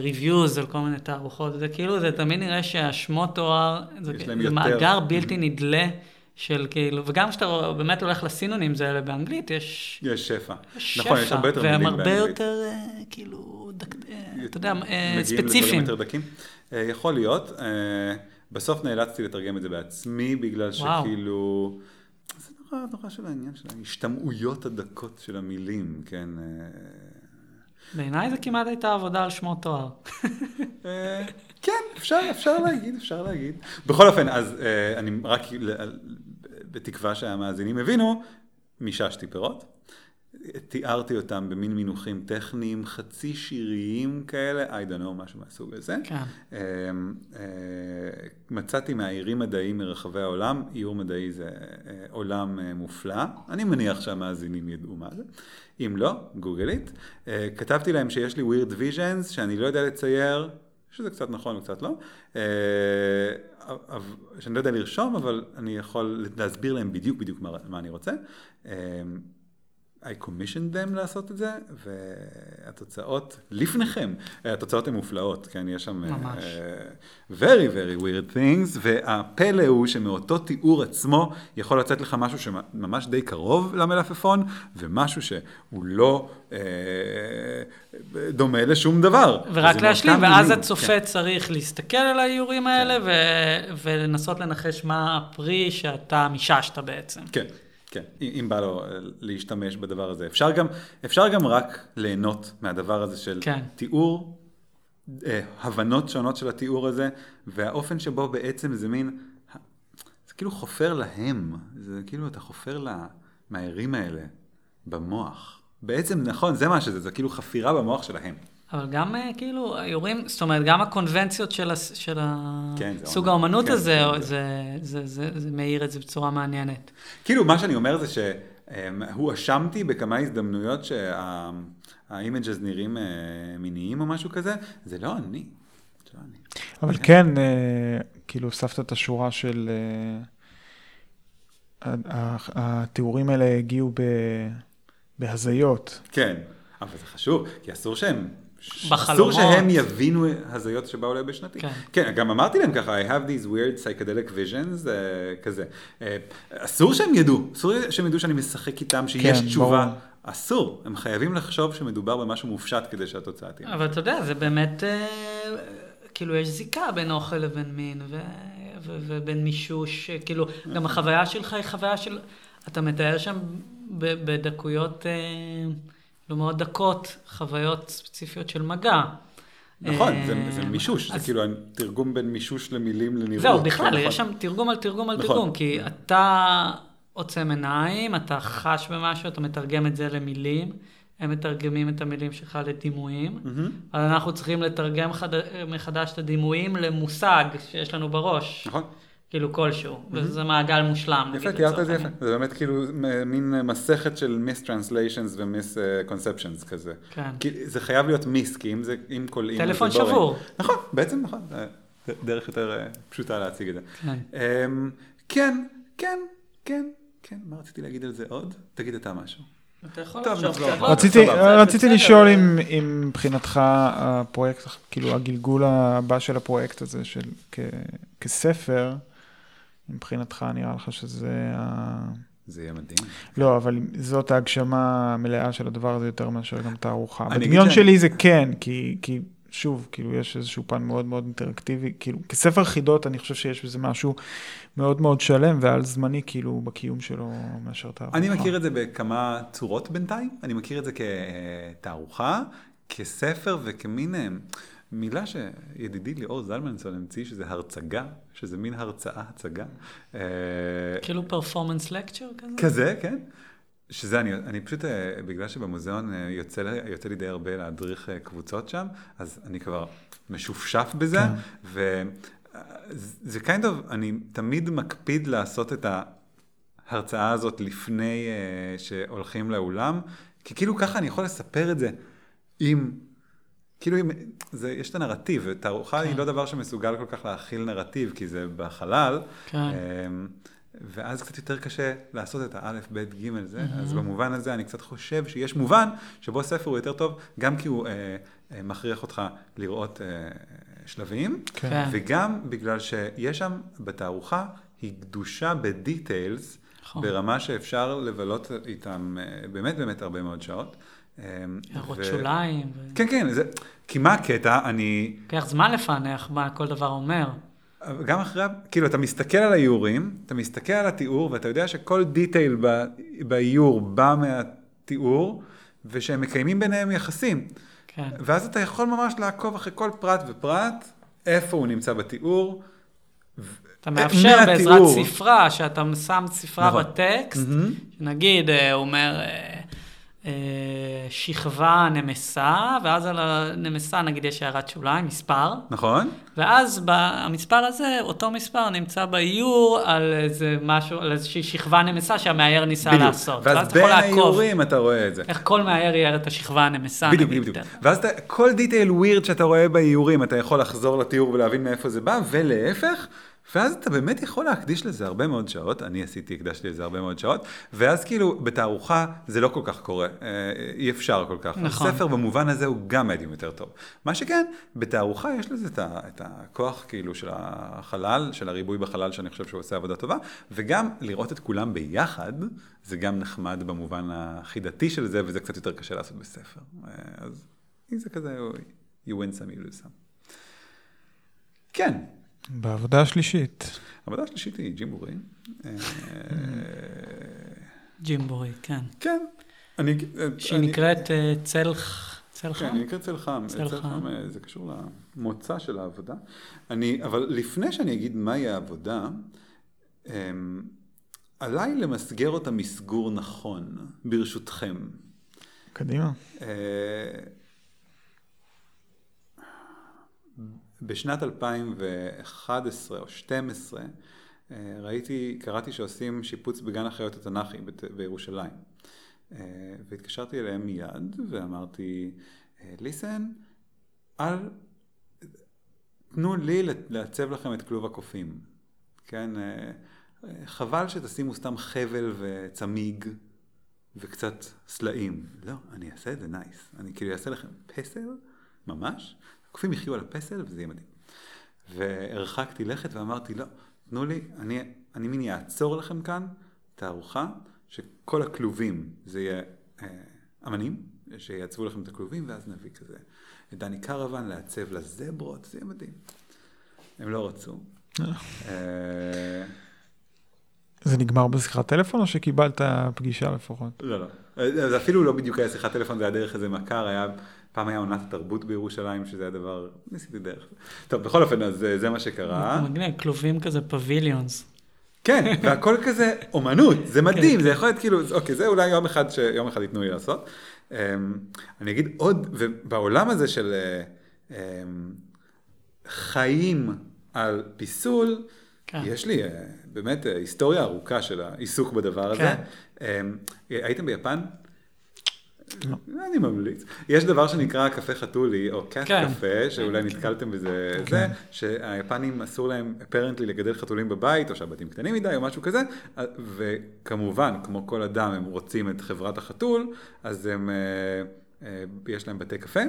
[SPEAKER 1] ריוויוז על כל מיני תערוכות, זה כאילו, זה תמיד נראה שהשמות תואר, זה, זה
[SPEAKER 2] יותר.
[SPEAKER 1] מאגר בלתי נדלה של כאילו, וגם כשאתה באמת הולך לסינונים האלה באנגלית, יש
[SPEAKER 2] יש שפע.
[SPEAKER 1] יש
[SPEAKER 2] נכון, יש
[SPEAKER 1] שפע,
[SPEAKER 2] הרבה יותר
[SPEAKER 1] והם
[SPEAKER 2] מילים
[SPEAKER 1] הרבה
[SPEAKER 2] באנגלית.
[SPEAKER 1] יותר, אה, כאילו, דק, אה, אתה יודע, אה,
[SPEAKER 2] מגיעים
[SPEAKER 1] ספציפיים.
[SPEAKER 2] לדברים יותר דקים. אה, יכול להיות. בסוף נאלצתי לתרגם את זה בעצמי, בגלל
[SPEAKER 1] וואו.
[SPEAKER 2] שכאילו... זה נורא נורא של העניין של ההשתמעויות הדקות של המילים, כן? אה,
[SPEAKER 1] בעיניי זה כמעט הייתה עבודה על שמות תואר.
[SPEAKER 2] אה, כן, אפשר, אפשר להגיד, אפשר להגיד. בכל אופן, אז אה, אני רק, בתקווה שהמאזינים הבינו, מיששתי פירות. תיארתי אותם במין מינוחים טכניים, חצי שיריים כאלה, I don't know, משהו מהסוג הזה.
[SPEAKER 1] כן.
[SPEAKER 2] אה, אה, מצאתי מהעירים מדעיים מרחבי העולם, עיור מדעי זה אה, עולם אה, מופלא, אני מניח שהמאזינים ידעו מה זה, אם לא, גוגל איט. אה, כתבתי להם שיש לי weird visions, שאני לא יודע לצייר, שזה קצת נכון וקצת לא, שאני לא יודע לרשום, אבל אני יכול להסביר להם בדיוק בדיוק מה, מה אני רוצה. אה, I commissioned them לעשות את זה, והתוצאות לפניכם, התוצאות הן מופלאות, כן, יש שם
[SPEAKER 1] ממש.
[SPEAKER 2] uh, very very weird things, והפלא הוא שמאותו תיאור עצמו יכול לצאת לך משהו שממש די קרוב למלפפון, ומשהו שהוא לא uh, דומה לשום דבר.
[SPEAKER 1] ורק להשלים, ואז
[SPEAKER 2] מילים,
[SPEAKER 1] הצופה
[SPEAKER 2] כן.
[SPEAKER 1] צריך להסתכל על האיורים האלה ו- ולנסות לנחש מה הפרי שאתה מיששת בעצם.
[SPEAKER 2] כן, כן, אם בא לו אה, להשתמש בדבר הזה. אפשר גם, אפשר גם רק ליהנות מהדבר הזה של
[SPEAKER 1] כן.
[SPEAKER 2] תיאור, אה, הבנות שונות של התיאור הזה, והאופן שבו בעצם זה מין, זה כאילו חופר להם, זה כאילו אתה חופר למהערים האלה במוח. בעצם, נכון, זה מה שזה, זה כאילו חפירה במוח שלהם.
[SPEAKER 1] אבל גם אה, כאילו האיורים, זאת אומרת, גם הקונבנציות של, הס- של
[SPEAKER 2] כן, זה
[SPEAKER 1] הסוג
[SPEAKER 2] אומן.
[SPEAKER 1] האומנות
[SPEAKER 2] כן,
[SPEAKER 1] הזה,
[SPEAKER 2] כן,
[SPEAKER 1] זה, זה, זה, זה מאיר את זה בצורה מעניינת.
[SPEAKER 2] כאילו, מה שאני אומר זה שהואשמתי בכמה הזדמנויות שהאימג'ז נראים אה, מיניים או משהו כזה, זה לא אני. זה לא אני.
[SPEAKER 3] אבל כן, אה, כאילו הוספת את השורה של... ה- ה- התיאורים האלה הגיעו ב- בהזיות.
[SPEAKER 2] כן, אבל זה חשוב, כי אסור שהם... אסור
[SPEAKER 1] בחלומות.
[SPEAKER 2] שהם יבינו הזיות שבאו להם בשנתי.
[SPEAKER 1] כן.
[SPEAKER 2] כן, גם אמרתי להם ככה, I have these weird psychedelic visions, uh, כזה. Uh, אסור שהם ידעו, אסור שהם ידעו שאני משחק איתם, שיש
[SPEAKER 3] כן,
[SPEAKER 2] תשובה.
[SPEAKER 3] ברור.
[SPEAKER 2] אסור, הם חייבים לחשוב שמדובר במשהו מופשט כדי שהתוצאה תהיה.
[SPEAKER 1] אבל אתה יודע, זה באמת, אה, כאילו, יש זיקה בין אוכל לבין מין, ו, ו, ובין מישוש, כאילו, גם החוויה שלך היא חוויה של, אתה מתאר שם ב- בדקויות אה, מאוד דקות, חוויות ספציפיות של מגע.
[SPEAKER 2] נכון,
[SPEAKER 1] אה,
[SPEAKER 2] זה, זה מישוש,
[SPEAKER 1] אז-
[SPEAKER 2] זה כאילו תרגום בין מישוש למילים לנראות.
[SPEAKER 1] זהו, בכלל,
[SPEAKER 2] נכון.
[SPEAKER 1] יש שם תרגום על תרגום על
[SPEAKER 2] נכון.
[SPEAKER 1] תרגום, כי אתה עוצם עיניים, אתה חש במשהו, אתה מתרגם את זה למילים, הם מתרגמים את המילים שלך לדימויים,
[SPEAKER 2] מהמם.
[SPEAKER 1] אז אנחנו צריכים לתרגם חד... מחדש את הדימויים למושג שיש לנו בראש,
[SPEAKER 2] נכון,
[SPEAKER 1] כאילו כלשהו, וזה מעגל מושלם.
[SPEAKER 2] יפה, תיארת את זה יפה. זה באמת כאילו מין מסכת של miss-translations וmiss-conceptions כזה.
[SPEAKER 1] כן.
[SPEAKER 2] כי זה חייב להיות מיס, כי אם זה, אם קולעים...
[SPEAKER 1] טלפון. שבור.
[SPEAKER 2] נכון, בעצם נכון. אה, דרך יותר אה, פשוטה להציג את זה.
[SPEAKER 1] כן.
[SPEAKER 2] אמ, כן, כן, כן, כן, מה רציתי להגיד על זה עוד? תגיד אתה משהו.
[SPEAKER 1] אתה יכול לחשוב.
[SPEAKER 3] רציתי. לשאול אם, מבחינתך הפרויקט, כאילו הגלגול הבא של הפרויקט הזה, של כ, כספר, מבחינתך נראה לך שזה ה...
[SPEAKER 2] זה יהיה מדהים.
[SPEAKER 3] לא, אבל זאת ההגשמה המלאה של הדבר הזה יותר מאשר גם תערוכה. בדמיון
[SPEAKER 2] שאני-
[SPEAKER 3] שלי זה כן, כי, כי שוב, כאילו יש איזשהו פן מאוד מאוד אינטראקטיבי, כאילו כספר חידות אני חושב שיש בזה משהו מאוד מאוד שלם ועל זמני כאילו בקיום שלו מאשר תערוכה.
[SPEAKER 2] אני מכיר את זה בכמה צורות בינתיים. אני מכיר את זה כתערוכה, כספר וכמין אה, מילה שידידי ליאור זלמנסון המציא, שזה הרצגה, שזה מין הרצאה, הצגה. אה,
[SPEAKER 1] כאילו פרפורמנס לקצ'ר כזה?
[SPEAKER 2] כזה, כן. שזה אני, אני פשוט, אה, בגלל שבמוזיאון אה, יוצא, יוצא לי די הרבה להדריך קבוצות שם, אז אני כבר משופשף בזה,
[SPEAKER 3] כן.
[SPEAKER 2] וזה kind of, אני תמיד מקפיד לעשות את ההרצאה הזאת לפני שהולכים לאולם, כי כאילו ככה אני יכול לספר את זה עם, כאילו עם, זה, יש את הנרטיב, ותערוכה
[SPEAKER 1] כן.
[SPEAKER 2] היא לא דבר שמסוגל כל כך להכיל נרטיב, כי זה בחלל.
[SPEAKER 1] כן.
[SPEAKER 2] אמ, ואז קצת יותר קשה לעשות את האלף, בית, גימל, זה. אז במובן הזה אני קצת חושב שיש מובן שבו ספר הוא יותר טוב, גם כי הוא אה, אה, מכריח אותך לראות אה, שלבים,
[SPEAKER 1] כן.
[SPEAKER 2] וגם בגלל שיש שם בתערוכה, היא גדושה בדיטיילס,
[SPEAKER 1] נכון.
[SPEAKER 2] ברמה שאפשר לבלות איתם אה, באמת באמת הרבה מאוד שעות. אמ,
[SPEAKER 1] הערות
[SPEAKER 2] ו-
[SPEAKER 1] שוליים. ו-
[SPEAKER 2] כן, כן, זה, כי מה הקטע? אני...
[SPEAKER 1] לוקח זמן לפענח מה כל דבר אומר.
[SPEAKER 2] גם אחרי, כאילו, אתה מסתכל על האיורים, אתה מסתכל על התיאור, ואתה יודע שכל דיטייל ב- באיור בא מהתיאור, ושהם מקיימים ביניהם יחסים.
[SPEAKER 1] כן.
[SPEAKER 2] ואז אתה יכול ממש לעקוב אחרי כל פרט ופרט, איפה הוא נמצא בתיאור.
[SPEAKER 1] אתה מאפשר בעזרת. ספרה, שאתה שם ספרה
[SPEAKER 2] נכון.
[SPEAKER 1] בטקסט,
[SPEAKER 2] מהמם.
[SPEAKER 1] נגיד, אה, הוא אומר, אה, שכבה נמסה, ואז על הנמסה נגיד יש הערת שוליים, מספר,
[SPEAKER 2] נכון?
[SPEAKER 1] ואז המספר הזה, אותו מספר נמצא באיור על איזה משהו, על איזושהי שכבה נמסה שהמאייר ניסה
[SPEAKER 2] בדיוק.
[SPEAKER 1] לעשות.
[SPEAKER 2] ואז
[SPEAKER 1] אתה
[SPEAKER 2] בין האיורים אתה רואה את זה.
[SPEAKER 1] איך כל מאייר יאר את השכבה הנמסה.
[SPEAKER 2] בדיוק. בדיוק, בדיוק. ואז אתה, כל דיטייל ווירד שאתה רואה באיורים, אתה יכול לחזור לתיאור ולהבין מאיפה זה בא, ולהפך, ואז אתה באמת יכול להקדיש לזה הרבה מאוד שעות, אני עשיתי, הקדשתי לזה הרבה מאוד שעות, ואז כאילו בתערוכה זה לא כל כך קורה, אה, אי אפשר כל כך.
[SPEAKER 1] נכון.
[SPEAKER 2] ספר במובן הזה הוא גם מדיום יותר טוב. מה שכן, בתערוכה יש לזה את, ה, את הכוח כאילו של החלל, של הריבוי בחלל, שאני חושב שהוא עושה עבודה טובה, וגם לראות את כולם ביחד, זה גם נחמד במובן החידתי של זה, וזה קצת יותר קשה לעשות בספר. אה, אז אם זה כזה, you win some, you lose some. כן,
[SPEAKER 3] בעבודה השלישית.
[SPEAKER 2] העבודה השלישית היא ג'ימבורי. אה,
[SPEAKER 1] ג'ימבורי, כן.
[SPEAKER 2] כן. אני...
[SPEAKER 1] שהיא
[SPEAKER 2] אני-
[SPEAKER 1] נקראת אה, צל צל
[SPEAKER 2] כן,
[SPEAKER 1] חם?
[SPEAKER 2] אני נקרא צל חם.
[SPEAKER 1] צל
[SPEAKER 2] צל
[SPEAKER 1] חם.
[SPEAKER 2] חם, אה, זה קשור למוצא של העבודה. אני, אבל לפני שאני אגיד מהי העבודה, אמ, עליי למסגר אותה מסגור נכון, ברשותכם.
[SPEAKER 3] קדימה.
[SPEAKER 2] אה, בשנת 2011 או 2012 אה, ראיתי, קראתי שעושים שיפוץ בגן החיות התנ"כי בירושלים. אה, והתקשרתי אליהם מיד ואמרתי, ליסן, אל, תנו לי לעצב לכם את כלוב הקופים. כן, אה, אה, חבל שתשימו סתם חבל וצמיג וקצת סלעים. לא, אני אעשה את זה נייס. אני כאילו אעשה לכם פסל, ממש. הקופים יחיו על הפסל וזה יהיה מדהים. והרחקתי לכת ואמרתי, לא, תנו לי, אני, אני מין יעצור לכם כאן תערוכה שכל הכלובים זה יהיה אה, אמנים, שיעצבו לכם את הכלובים ואז נביא כזה את דני קרוון לעצב לזברות, זה יהיה מדהים. הם לא רצו. אה,
[SPEAKER 3] זה נגמר בשיחת טלפון או שקיבלת פגישה לפחות?
[SPEAKER 2] לא, לא. זה אפילו לא בדיוק היה שיחת טלפון, זה היה דרך איזה מכר, היה, פעם היה עונת התרבות בירושלים, שזה היה דבר, ניסיתי דרך. טוב, בכל אופן, אז אה, זה מה שקרה.
[SPEAKER 1] מגניב, כלובים כזה פביליונס.
[SPEAKER 2] כן, והכל כזה אומנות, זה מדהים, זה יכול להיות כאילו, אוקיי, זה אולי יום אחד שיום אחד ייתנו לי לעשות. אמ, אני אגיד עוד, ובעולם הזה של אה, אמ, חיים על פיסול,
[SPEAKER 1] כן.
[SPEAKER 2] יש לי אה, באמת היסטוריה ארוכה של העיסוק בדבר הזה.
[SPEAKER 1] כן.
[SPEAKER 2] אמ, הייתם ביפן? אני ממליץ. יש דבר שנקרא קפה חתולי, או קאט
[SPEAKER 1] כן.
[SPEAKER 2] קפה, שאולי נתקלתם בזה, זה, שהיפנים אסור להם אפרנטלי לגדל חתולים בבית, או שהבתים קטנים מדי, או משהו כזה, וכמובן, כמו כל אדם, הם רוצים את חברת החתול, אז הם, אה, אה, יש להם בתי קפה,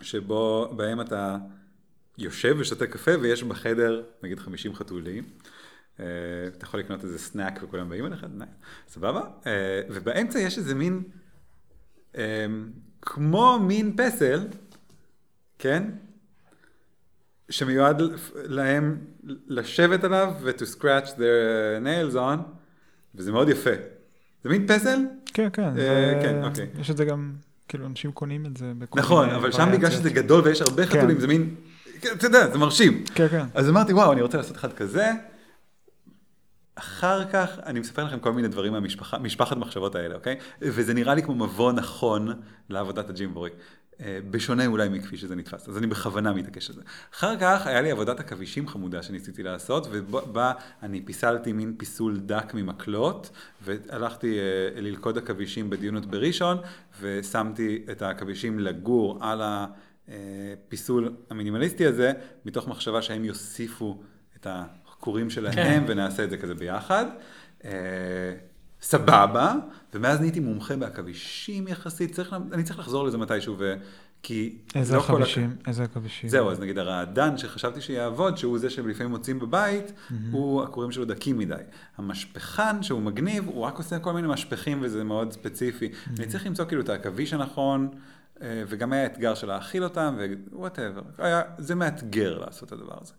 [SPEAKER 2] שבו, בהם אתה יושב ושותה קפה, ויש בחדר, נגיד 50 חתולים. אה, אתה יכול לקנות איזה סנאק וכולם באים אליך, סבבה? אה, ובאמצע יש איזה מין, אה, כמו מין פסל, כן? שמיועד להם לשבת עליו ו- to scratch their nails on, וזה מאוד יפה. זה מין פסל?
[SPEAKER 3] כן, כן.
[SPEAKER 2] אה,
[SPEAKER 3] זה-
[SPEAKER 2] כן, אוקיי.
[SPEAKER 3] יש את זה גם, כאילו, אנשים קונים את זה בכל
[SPEAKER 2] נכון, אבל שם בגלל. שזה גדול ויש הרבה
[SPEAKER 3] כן.
[SPEAKER 2] חתולים, זה מין, אתה יודע, זה מרשים.
[SPEAKER 3] כן, כן.
[SPEAKER 2] אז אמרתי, וואו, אני רוצה לעשות אחד כזה. אחר כך אני מספר לכם כל מיני דברים מהמשפחה, משפחת מחשבות האלה, אוקיי? וזה נראה לי כמו מבוא נכון לעבודת הג'ימבורי. אה, בשונה אולי מכפי שזה נתפס, אז אני בכוונה מתעקש על זה. אחר כך היה לי עבודת עכבישים חמודה שניסיתי לעשות, ובה אני פיסלתי מין פיסול דק ממקלות, והלכתי אה, ללכוד עכבישים בדיונות בראשון, ושמתי את העכבישים לגור על הפיסול המינימליסטי הזה, מתוך מחשבה שהם יוסיפו את הכורים שלהם,
[SPEAKER 1] כן.
[SPEAKER 2] ונעשה את זה כזה ביחד. אה, סבבה, ומאז נהייתי מומחה בעכבישים יחסית, צריך, אני צריך לחזור לזה מתישהו, ו... כי
[SPEAKER 3] איזה
[SPEAKER 2] לא כל הכ-
[SPEAKER 3] עכבישים? איזה עכבישים?
[SPEAKER 2] זהו, אז נגיד הרעדן שחשבתי שיעבוד, שהוא זה שלפעמים מוצאים בבית, הוא, הכורים שלו דקים מדי. המשפחן שהוא מגניב, הוא רק עושה כל מיני משפכים וזה מאוד ספציפי. אני צריך למצוא כאילו את העכביש הנכון, וגם היה אתגר של להאכיל אותם, ו whatever. זה מאתגר לעשות את הדבר הזה.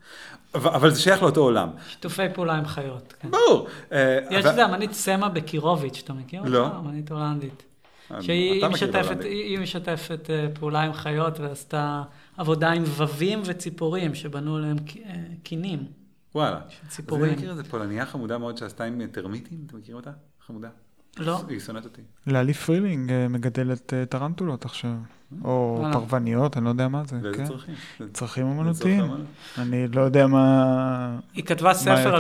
[SPEAKER 2] אבל, אבל זה שייך לאותו עולם.
[SPEAKER 1] שיתופי פעולה עם חיות, כן.
[SPEAKER 2] ברור. אה,
[SPEAKER 1] יש
[SPEAKER 2] אבל-
[SPEAKER 1] איזה אמנית סמה בקירוביץ', אתה מכיר אותה?
[SPEAKER 2] לא.
[SPEAKER 1] אמנית הולנדית.
[SPEAKER 2] אה,
[SPEAKER 1] שהיא משתפת. היא משתפת אה, פעולה עם חיות ועשתה עבודה עם ווים וציפורים שבנו אה, קינים
[SPEAKER 2] וואלה.
[SPEAKER 1] של
[SPEAKER 2] אז
[SPEAKER 1] ציפורים.
[SPEAKER 2] אני מכיר איזה פולניה חמודה מאוד שעשתה עם טרמיטים, אתם מכירים אותה? חמודה.
[SPEAKER 1] לא.
[SPEAKER 2] היא שונאת אותי.
[SPEAKER 3] לאלי פרילינג אה, מגדלת אה, טרנטולות עכשיו, או
[SPEAKER 1] וואלה.
[SPEAKER 3] פרווניות, אני לא יודע מה זה.
[SPEAKER 2] לאיזה
[SPEAKER 3] כן.
[SPEAKER 2] צרכים?
[SPEAKER 3] צרכים.
[SPEAKER 2] האמנות.
[SPEAKER 3] אני לא יודע מה...
[SPEAKER 1] היא כתבה ספר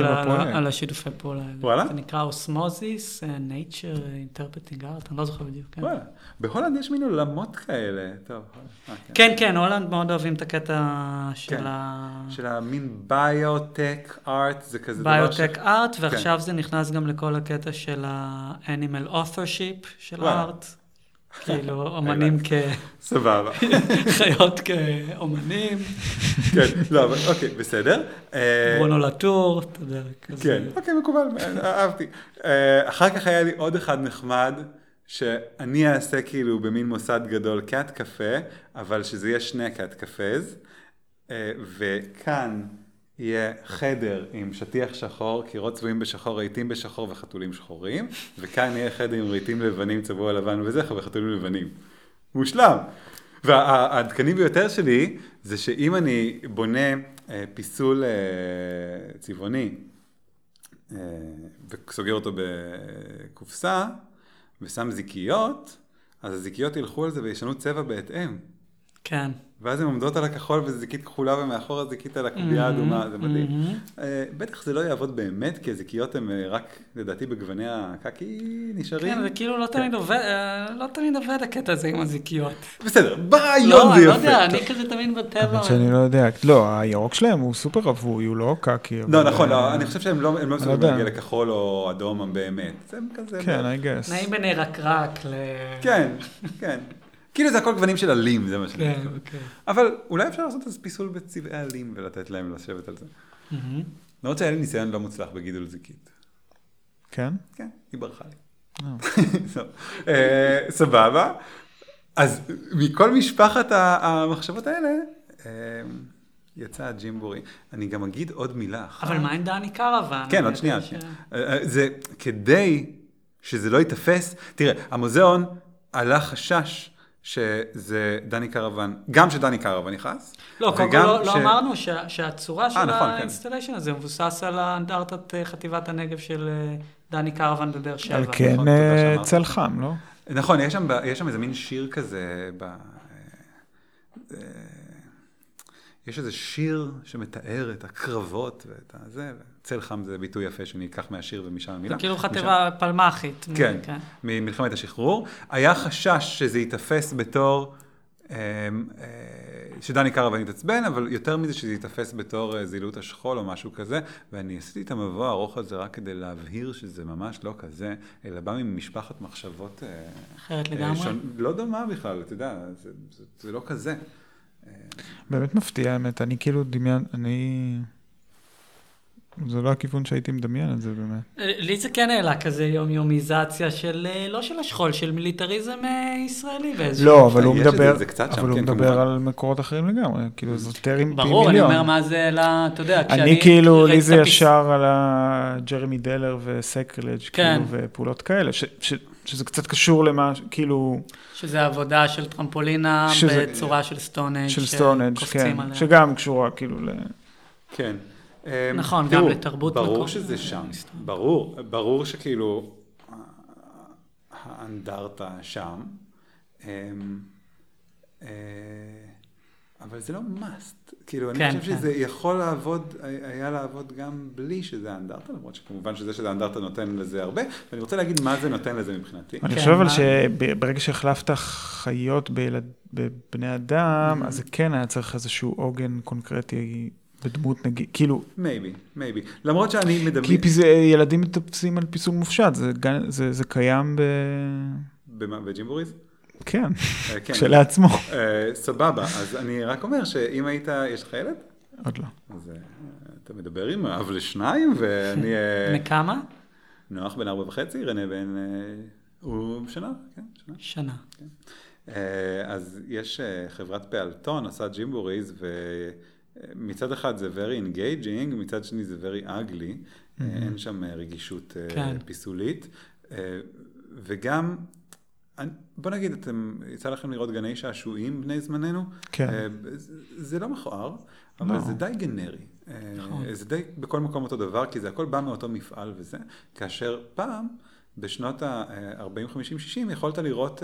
[SPEAKER 1] על, השיתופי פעולה.
[SPEAKER 2] וואלה?
[SPEAKER 1] זה נקרא אוסמוזיס, nature interpreting art, אני לא זוכר בדיוק. כן.
[SPEAKER 2] וואלה. בהולנד יש מין עולמות כאלה. טוב. אה,
[SPEAKER 1] כן, כן, הולנד מאוד אוהבים את הקטע של
[SPEAKER 2] כן.
[SPEAKER 1] ה...
[SPEAKER 2] של המין ביוטק ארט, זה כזה דבר ש...
[SPEAKER 1] ביוטק ארט,
[SPEAKER 2] כן.
[SPEAKER 1] ועכשיו זה נכנס גם לכל הקטע של ה-animal authorship של. הארט. כאילו, אומנים
[SPEAKER 2] סבבה.
[SPEAKER 1] כחיות כאומנים,
[SPEAKER 2] כן, לא, אבל אוקיי, בסדר. אה,
[SPEAKER 1] ברונו לטור, אתה יודע, כזה.
[SPEAKER 2] כן, אוקיי, מקובל, אהבתי. אה, אחר כך היה לי עוד אחד נחמד, שאני אעשה כאילו במין מוסד גדול קאט קפה, אבל שזה יהיה שני קאט קפז, אה, וכאן יהיה חדר עם שטיח שחור, קירות צבועים בשחור, רהיטים בשחור וחתולים שחורים, וכאן יהיה חדר עם רהיטים לבנים, צבוע לבן וזכר וחתולים לבנים. מושלם. והעדכני ביותר שלי, זה שאם אני בונה אה, פיסול אה, צבעוני, אה, וסוגר אותו בקופסה, ושם זיקיות, אז הזיקיות ילכו על זה וישנו צבע בהתאם.
[SPEAKER 1] כן.
[SPEAKER 2] ואז הן עומדות על הכחול וזה זיקית כחולה ומאחורה זיקית על הקובייה האדומה, זה מדהים.
[SPEAKER 1] מהמם.
[SPEAKER 2] אה, בטח זה לא יעבוד באמת, כי הזיקיות הן אה, רק, לדעתי, בגווני הקקי נשארים.
[SPEAKER 1] כן, זה כאילו לא תמיד עובד, אה, לא תמיד עובד הקטע הזה עם הזיקיות.
[SPEAKER 2] בסדר, ברעיון
[SPEAKER 1] לא,
[SPEAKER 2] זה
[SPEAKER 1] אני לא
[SPEAKER 2] יפה.
[SPEAKER 1] יודע,
[SPEAKER 2] טוב.
[SPEAKER 1] אני כזה תמיד בטבע.
[SPEAKER 3] האמת שאני לא יודע. לא, הירוק שלהם הוא סופר רווי, הוא לא קקי.
[SPEAKER 2] לא,
[SPEAKER 3] אבל,
[SPEAKER 2] נכון, לא, אני חושב שהם לא הם לא מסוגלים
[SPEAKER 3] יודע.
[SPEAKER 2] להגיע לכחול או אדום באמת. זה כזה...
[SPEAKER 3] כן,
[SPEAKER 2] לא-
[SPEAKER 3] I guess.
[SPEAKER 1] נעים בין ירקרק ל...
[SPEAKER 2] כן, כן. כאילו זה הכל גוונים של עלים, זה מה שאני
[SPEAKER 1] כן,
[SPEAKER 2] מתכוון.
[SPEAKER 1] אוקיי.
[SPEAKER 2] אבל אולי אפשר לעשות איזה פיסול בצבעי עלים ולתת להם לשבת על זה. למרות שהיה לי ניסיון לא מוצלח בגידול זיקית.
[SPEAKER 3] כן?
[SPEAKER 2] כן, היא ברחה לי.
[SPEAKER 3] אה.
[SPEAKER 2] אה, סבבה. אז מכל משפחת המחשבות האלה, אה, יצא הג'ימבורי. אני גם אגיד עוד מילה אחת.
[SPEAKER 1] אבל מה עם דני קרוון?
[SPEAKER 2] כן, עוד שנייה. זה כדי שזה לא ייתפס, תראה, המוזיאון עלה חשש שזה דני קרוון, גם שדני קרוון נכנס,
[SPEAKER 1] לא, קודם כל לא- לא
[SPEAKER 2] ש-
[SPEAKER 1] אמרנו שה- שהצורה של
[SPEAKER 2] נכון, כן.
[SPEAKER 1] ה installation הזה מבוסס על האנדרטת אה, חטיבת הנגב של אה, דני קרוון בבאר שבע.
[SPEAKER 3] על כן
[SPEAKER 2] נכון,
[SPEAKER 3] אה,
[SPEAKER 2] שאמרת.
[SPEAKER 3] צל חם, לא?
[SPEAKER 2] נכון, יש שם, ב- יש שם איזה מין שיר כזה, ב... אה, יש איזה שיר שמתאר את הקרבות ואת הזה, צל חם זה ביטוי יפה שאני אקח מהשיר ומשם המילה.
[SPEAKER 1] זה כאילו
[SPEAKER 2] משם-
[SPEAKER 1] חטיבה פלמ"חית.
[SPEAKER 2] כן, ממלחמת השחרור. היה חשש שזה ייתפס בתור, אה, אה, שדני קרוון יתעצבן, אבל יותר מזה שזה ייתפס בתור אה, זילות השכול או משהו כזה, ואני עשיתי את המבוא הארוך הזה רק כדי להבהיר שזה ממש לא כזה, אלא בא ממשפחת מחשבות... אה,
[SPEAKER 1] אחרת לגמרי.
[SPEAKER 2] שונ- לא דומה בכלל, אתה יודע, זה, זה, זה לא כזה.
[SPEAKER 3] באמת מפתיע האמת, אני כאילו דמיין, אני... זה לא הכיוון שהייתי מדמיין את זה באמת.
[SPEAKER 1] לי זה כן העלה כזה יומיומיזציה של, אה, לא של השכול, של מיליטריזם אה, ישראלי באיזשהו...
[SPEAKER 3] לא, אבל הוא
[SPEAKER 2] זה,
[SPEAKER 3] מדבר,
[SPEAKER 2] זה
[SPEAKER 3] אבל הוא
[SPEAKER 2] כן,
[SPEAKER 3] מדבר
[SPEAKER 2] כמובן.
[SPEAKER 3] על מקורות אחרים לגמרי, כאילו אזוטריים פי
[SPEAKER 1] ברור, אני
[SPEAKER 3] מיליון.
[SPEAKER 1] אומר מה זה, ל- אתה יודע, כשאני...
[SPEAKER 3] אני כאילו, לי זה ישר על הג'רמי דלר וסקרלג'
[SPEAKER 1] כן.
[SPEAKER 3] כאילו, ופעולות כאלה, ש- ש- שזה קצת קשור למה, כאילו,
[SPEAKER 1] שזה עבודה של טרמפולינה
[SPEAKER 3] שזה-
[SPEAKER 1] בצורה של סטונאג'
[SPEAKER 3] של סטונג', כן,
[SPEAKER 1] עליה.
[SPEAKER 3] שגם קשורה כאילו ל...
[SPEAKER 2] כן.
[SPEAKER 1] נכון, גם לתרבות
[SPEAKER 2] ברור
[SPEAKER 1] מקום.
[SPEAKER 2] שזה שם, ברור, ברור שכאילו האנדרטה שם, אמ, אה, אבל זה לא must, כאילו אני
[SPEAKER 1] כן,
[SPEAKER 2] חושב
[SPEAKER 1] כן.
[SPEAKER 2] שזה יכול לעבוד, היה לעבוד גם בלי שזה האנדרטה, למרות שכמובן שזה שזה האנדרטה נותן לזה הרבה, ואני רוצה להגיד מה זה נותן לזה מבחינתי.
[SPEAKER 3] אני
[SPEAKER 1] כן,
[SPEAKER 3] חושב אבל שברגע שהחלפת חיות בילד- בבני אדם, אז זה כן היה צריך איזשהו עוגן קונקרטי בדמות נגיד, כאילו,
[SPEAKER 2] maybe, maybe, למרות שאני
[SPEAKER 3] כי
[SPEAKER 2] מדמיין,
[SPEAKER 3] פיס- ילדים מטפסים על פיסול מופשט, זה זה זה קיים ב...
[SPEAKER 2] במה- בג'ימבוריז?
[SPEAKER 3] כן,
[SPEAKER 2] אה, כן.
[SPEAKER 3] כשלעצמו.
[SPEAKER 2] אה, סבבה, אז אני רק אומר שאם היית, יש לך ילד?
[SPEAKER 3] עוד לא.
[SPEAKER 2] אז אה, אתה מדבר עם אב לשניים, ואני... אה,
[SPEAKER 1] בני כמה?
[SPEAKER 2] נוח בן ארבע וחצי, רנה בן... הוא שנה, כן, שנה.
[SPEAKER 1] שנה.
[SPEAKER 2] אה, אז יש אה, חברת פעלתון, עושה ג'ימבוריז, ומצד אחד זה very engaging, מצד שני זה very ugly, אה, אין שם אה, רגישות אה,
[SPEAKER 1] כן.
[SPEAKER 2] פיסולית, וגם... בוא נגיד, אתם, יצא לכם לראות גני שעשועים בני זמננו?
[SPEAKER 3] כן.
[SPEAKER 2] זה- זה לא מכוער, אבל
[SPEAKER 3] לא.
[SPEAKER 2] זה די גנרי.
[SPEAKER 1] נכון.
[SPEAKER 2] זה די בכל מקום אותו דבר, כי זה הכל בא מאותו מפעל וזה, כאשר פעם, בשנות ה-40, 50, 60, יכולת לראות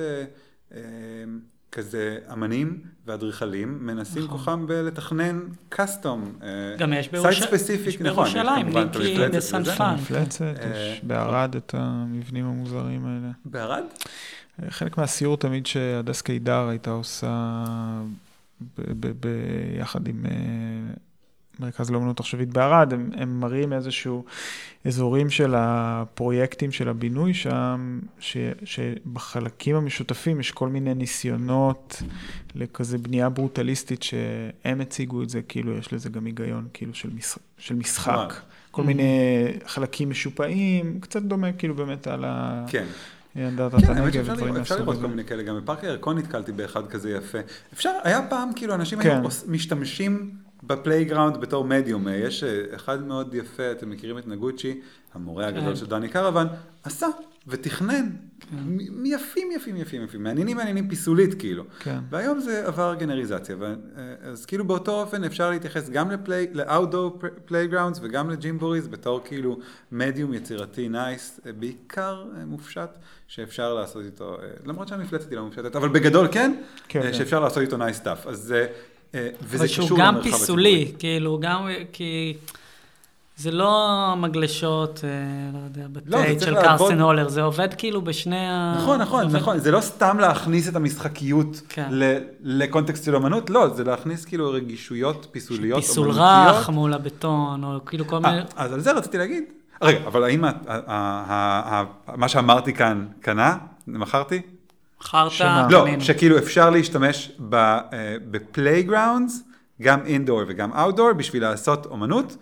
[SPEAKER 2] כזה אמנים ואדריכלים מנסים
[SPEAKER 1] נכון.
[SPEAKER 2] כוחם בלתכנן custom.
[SPEAKER 1] גם יש בירוש-
[SPEAKER 2] site specific,
[SPEAKER 1] יש
[SPEAKER 2] נכון,
[SPEAKER 1] בירושלים,
[SPEAKER 2] וזה.
[SPEAKER 1] fun.
[SPEAKER 3] מפלצת,
[SPEAKER 2] אה,
[SPEAKER 3] יש בערד את המבנים המוזרים האלה.
[SPEAKER 2] בערד?
[SPEAKER 3] חלק מהסיור תמיד שהדס קידר הייתה עושה ב- ב- ביחד עם מרכז לאומנות עכשווית בערד, הם, הם מראים איזשהו אזורים של הפרויקטים של הבינוי שם, ש, שבחלקים המשותפים יש כל מיני ניסיונות לכזה בנייה ברוטליסטית שהם הציגו את זה, כאילו יש לזה גם היגיון כאילו של, מש, של משחק.
[SPEAKER 2] וואו.
[SPEAKER 3] כל מיני חלקים משופעים, קצת דומה כאילו באמת על ה...
[SPEAKER 2] כן.
[SPEAKER 3] אנדרטת
[SPEAKER 2] כן, האמת
[SPEAKER 3] הנגב
[SPEAKER 2] לראות- אפשר לראות כל. מיני כאלה, גם בפארק הירקון נתקלתי באחד כזה יפה. אפשר, היה פעם כאילו אנשים
[SPEAKER 3] כן.
[SPEAKER 2] היו משתמשים ב playground בתור מדיום. יש אה, אחד מאוד יפה, אתם מכירים את נוגוצ'י, המורה הגדול
[SPEAKER 1] כן.
[SPEAKER 2] של דני קרוון, עשה ותכנן. מ- יפים, יפים, יפים, יפים, מעניינים, מעניינים פיסולית כאילו.
[SPEAKER 3] כן.
[SPEAKER 2] והיום זה עבר גנריזציה, ו- אז כאילו באותו אופן אפשר להתייחס גם ל outdoor playgrounds וגם לג'ימבוריז בתור כאילו מדיום יצירתי nice, בעיקר אה, מופשט, שאפשר לעשות איתו, אה, למרות שהמפלצת היא לא מופשטת, אבל בגדול כן,
[SPEAKER 3] כן,
[SPEAKER 2] אה,
[SPEAKER 3] כן.
[SPEAKER 2] שאפשר לעשות איתו nice stuff, אז אה, וזה
[SPEAKER 1] אבל
[SPEAKER 2] קשור
[SPEAKER 1] שהוא גם
[SPEAKER 2] למרחב
[SPEAKER 1] פיסולי,
[SPEAKER 2] הציבורי.
[SPEAKER 1] כאילו, גם כי... זה לא מגלשות, אה, לא יודע,
[SPEAKER 2] לא,
[SPEAKER 1] בטייט
[SPEAKER 2] צריך
[SPEAKER 1] של קרסטן הולר, זה עובד כאילו בשני ה...
[SPEAKER 2] נכון, נכון,
[SPEAKER 1] עובד-
[SPEAKER 2] נכון, זה לא סתם להכניס את המשחקיות
[SPEAKER 1] כן.
[SPEAKER 2] ל- לקונטקסט של אמנות, לא, זה להכניס כאילו רגישויות פיסוליות,
[SPEAKER 1] פיסול. רך מול הבטון, או כאילו כל
[SPEAKER 2] אה,
[SPEAKER 1] מיני...
[SPEAKER 2] אז על זה רציתי להגיד. רגע, אבל האם מה שאמרתי כאן קנה? מכרתי?
[SPEAKER 1] חרטא?
[SPEAKER 2] לא. שכאילו אפשר להשתמש ב playgrounds, גם indoor וגם outdoor, בשביל לעשות אומנות,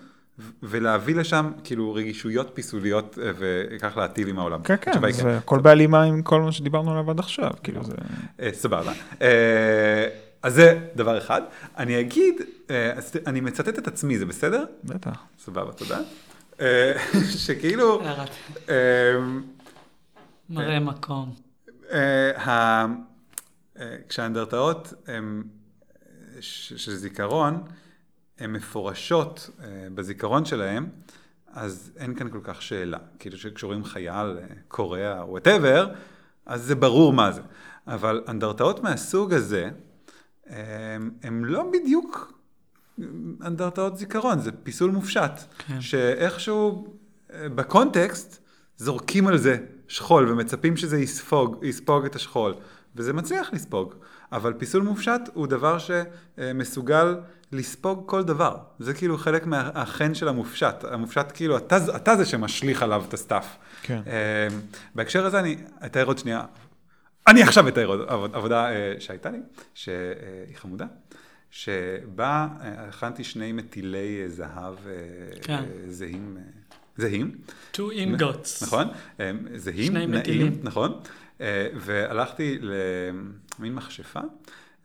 [SPEAKER 2] ולהביא לשם כאילו רגישויות פיסוליות אה, וכך להטיב עם העולם.
[SPEAKER 3] כן, כן,
[SPEAKER 2] היא
[SPEAKER 3] זה הכל בהלימה עם כל מה שדיברנו עליו עד עכשיו, כאילו זה...
[SPEAKER 2] אה, סבבה. אה, אז זה דבר אחד. אני אגיד, אה, אני מצטט את עצמי, זה בסדר?
[SPEAKER 3] בטח.
[SPEAKER 2] סבבה, תודה. אה, שכאילו. אה,
[SPEAKER 1] מראה מקום.
[SPEAKER 2] אה, אה, כשהאנדרטאות של זיכרון, הן מפורשות אה, בזיכרון שלהם, אז אין כאן כל כך שאלה. כאילו שכשרואים חייל קורע, וואטאבר, אז זה ברור מה זה. אבל אנדרטאות מהסוג הזה, הם לא בדיוק אנדרטאות זיכרון, זה פיסול מופשט.
[SPEAKER 1] כן.
[SPEAKER 2] שאיכשהו בקונטקסט זורקים על זה שכול ומצפים שזה יספוג, יספוג את השכול, וזה מצליח לספוג. אבל פיסול מופשט הוא דבר שמסוגל לספוג כל דבר. זה כאילו חלק מהחן של המופשט. המופשט כאילו, אתה, אתה זה שמשליך עליו את ה stuff.
[SPEAKER 3] כן.
[SPEAKER 2] אה, בהקשר הזה אני אתאר עוד שנייה. אני עכשיו אתאר עוד עבוד- עבודה אה, שהייתה לי, שהיא חמודה, שבה אה, הכנתי שני מטילי אה, זהב אה,
[SPEAKER 1] כן.
[SPEAKER 2] אה, זהים, אה, זהים,
[SPEAKER 1] two ingots.
[SPEAKER 2] נכון? אה, זהים, נעים,
[SPEAKER 1] מטילים.
[SPEAKER 2] נכון? אה, והלכתי למין מכשפה,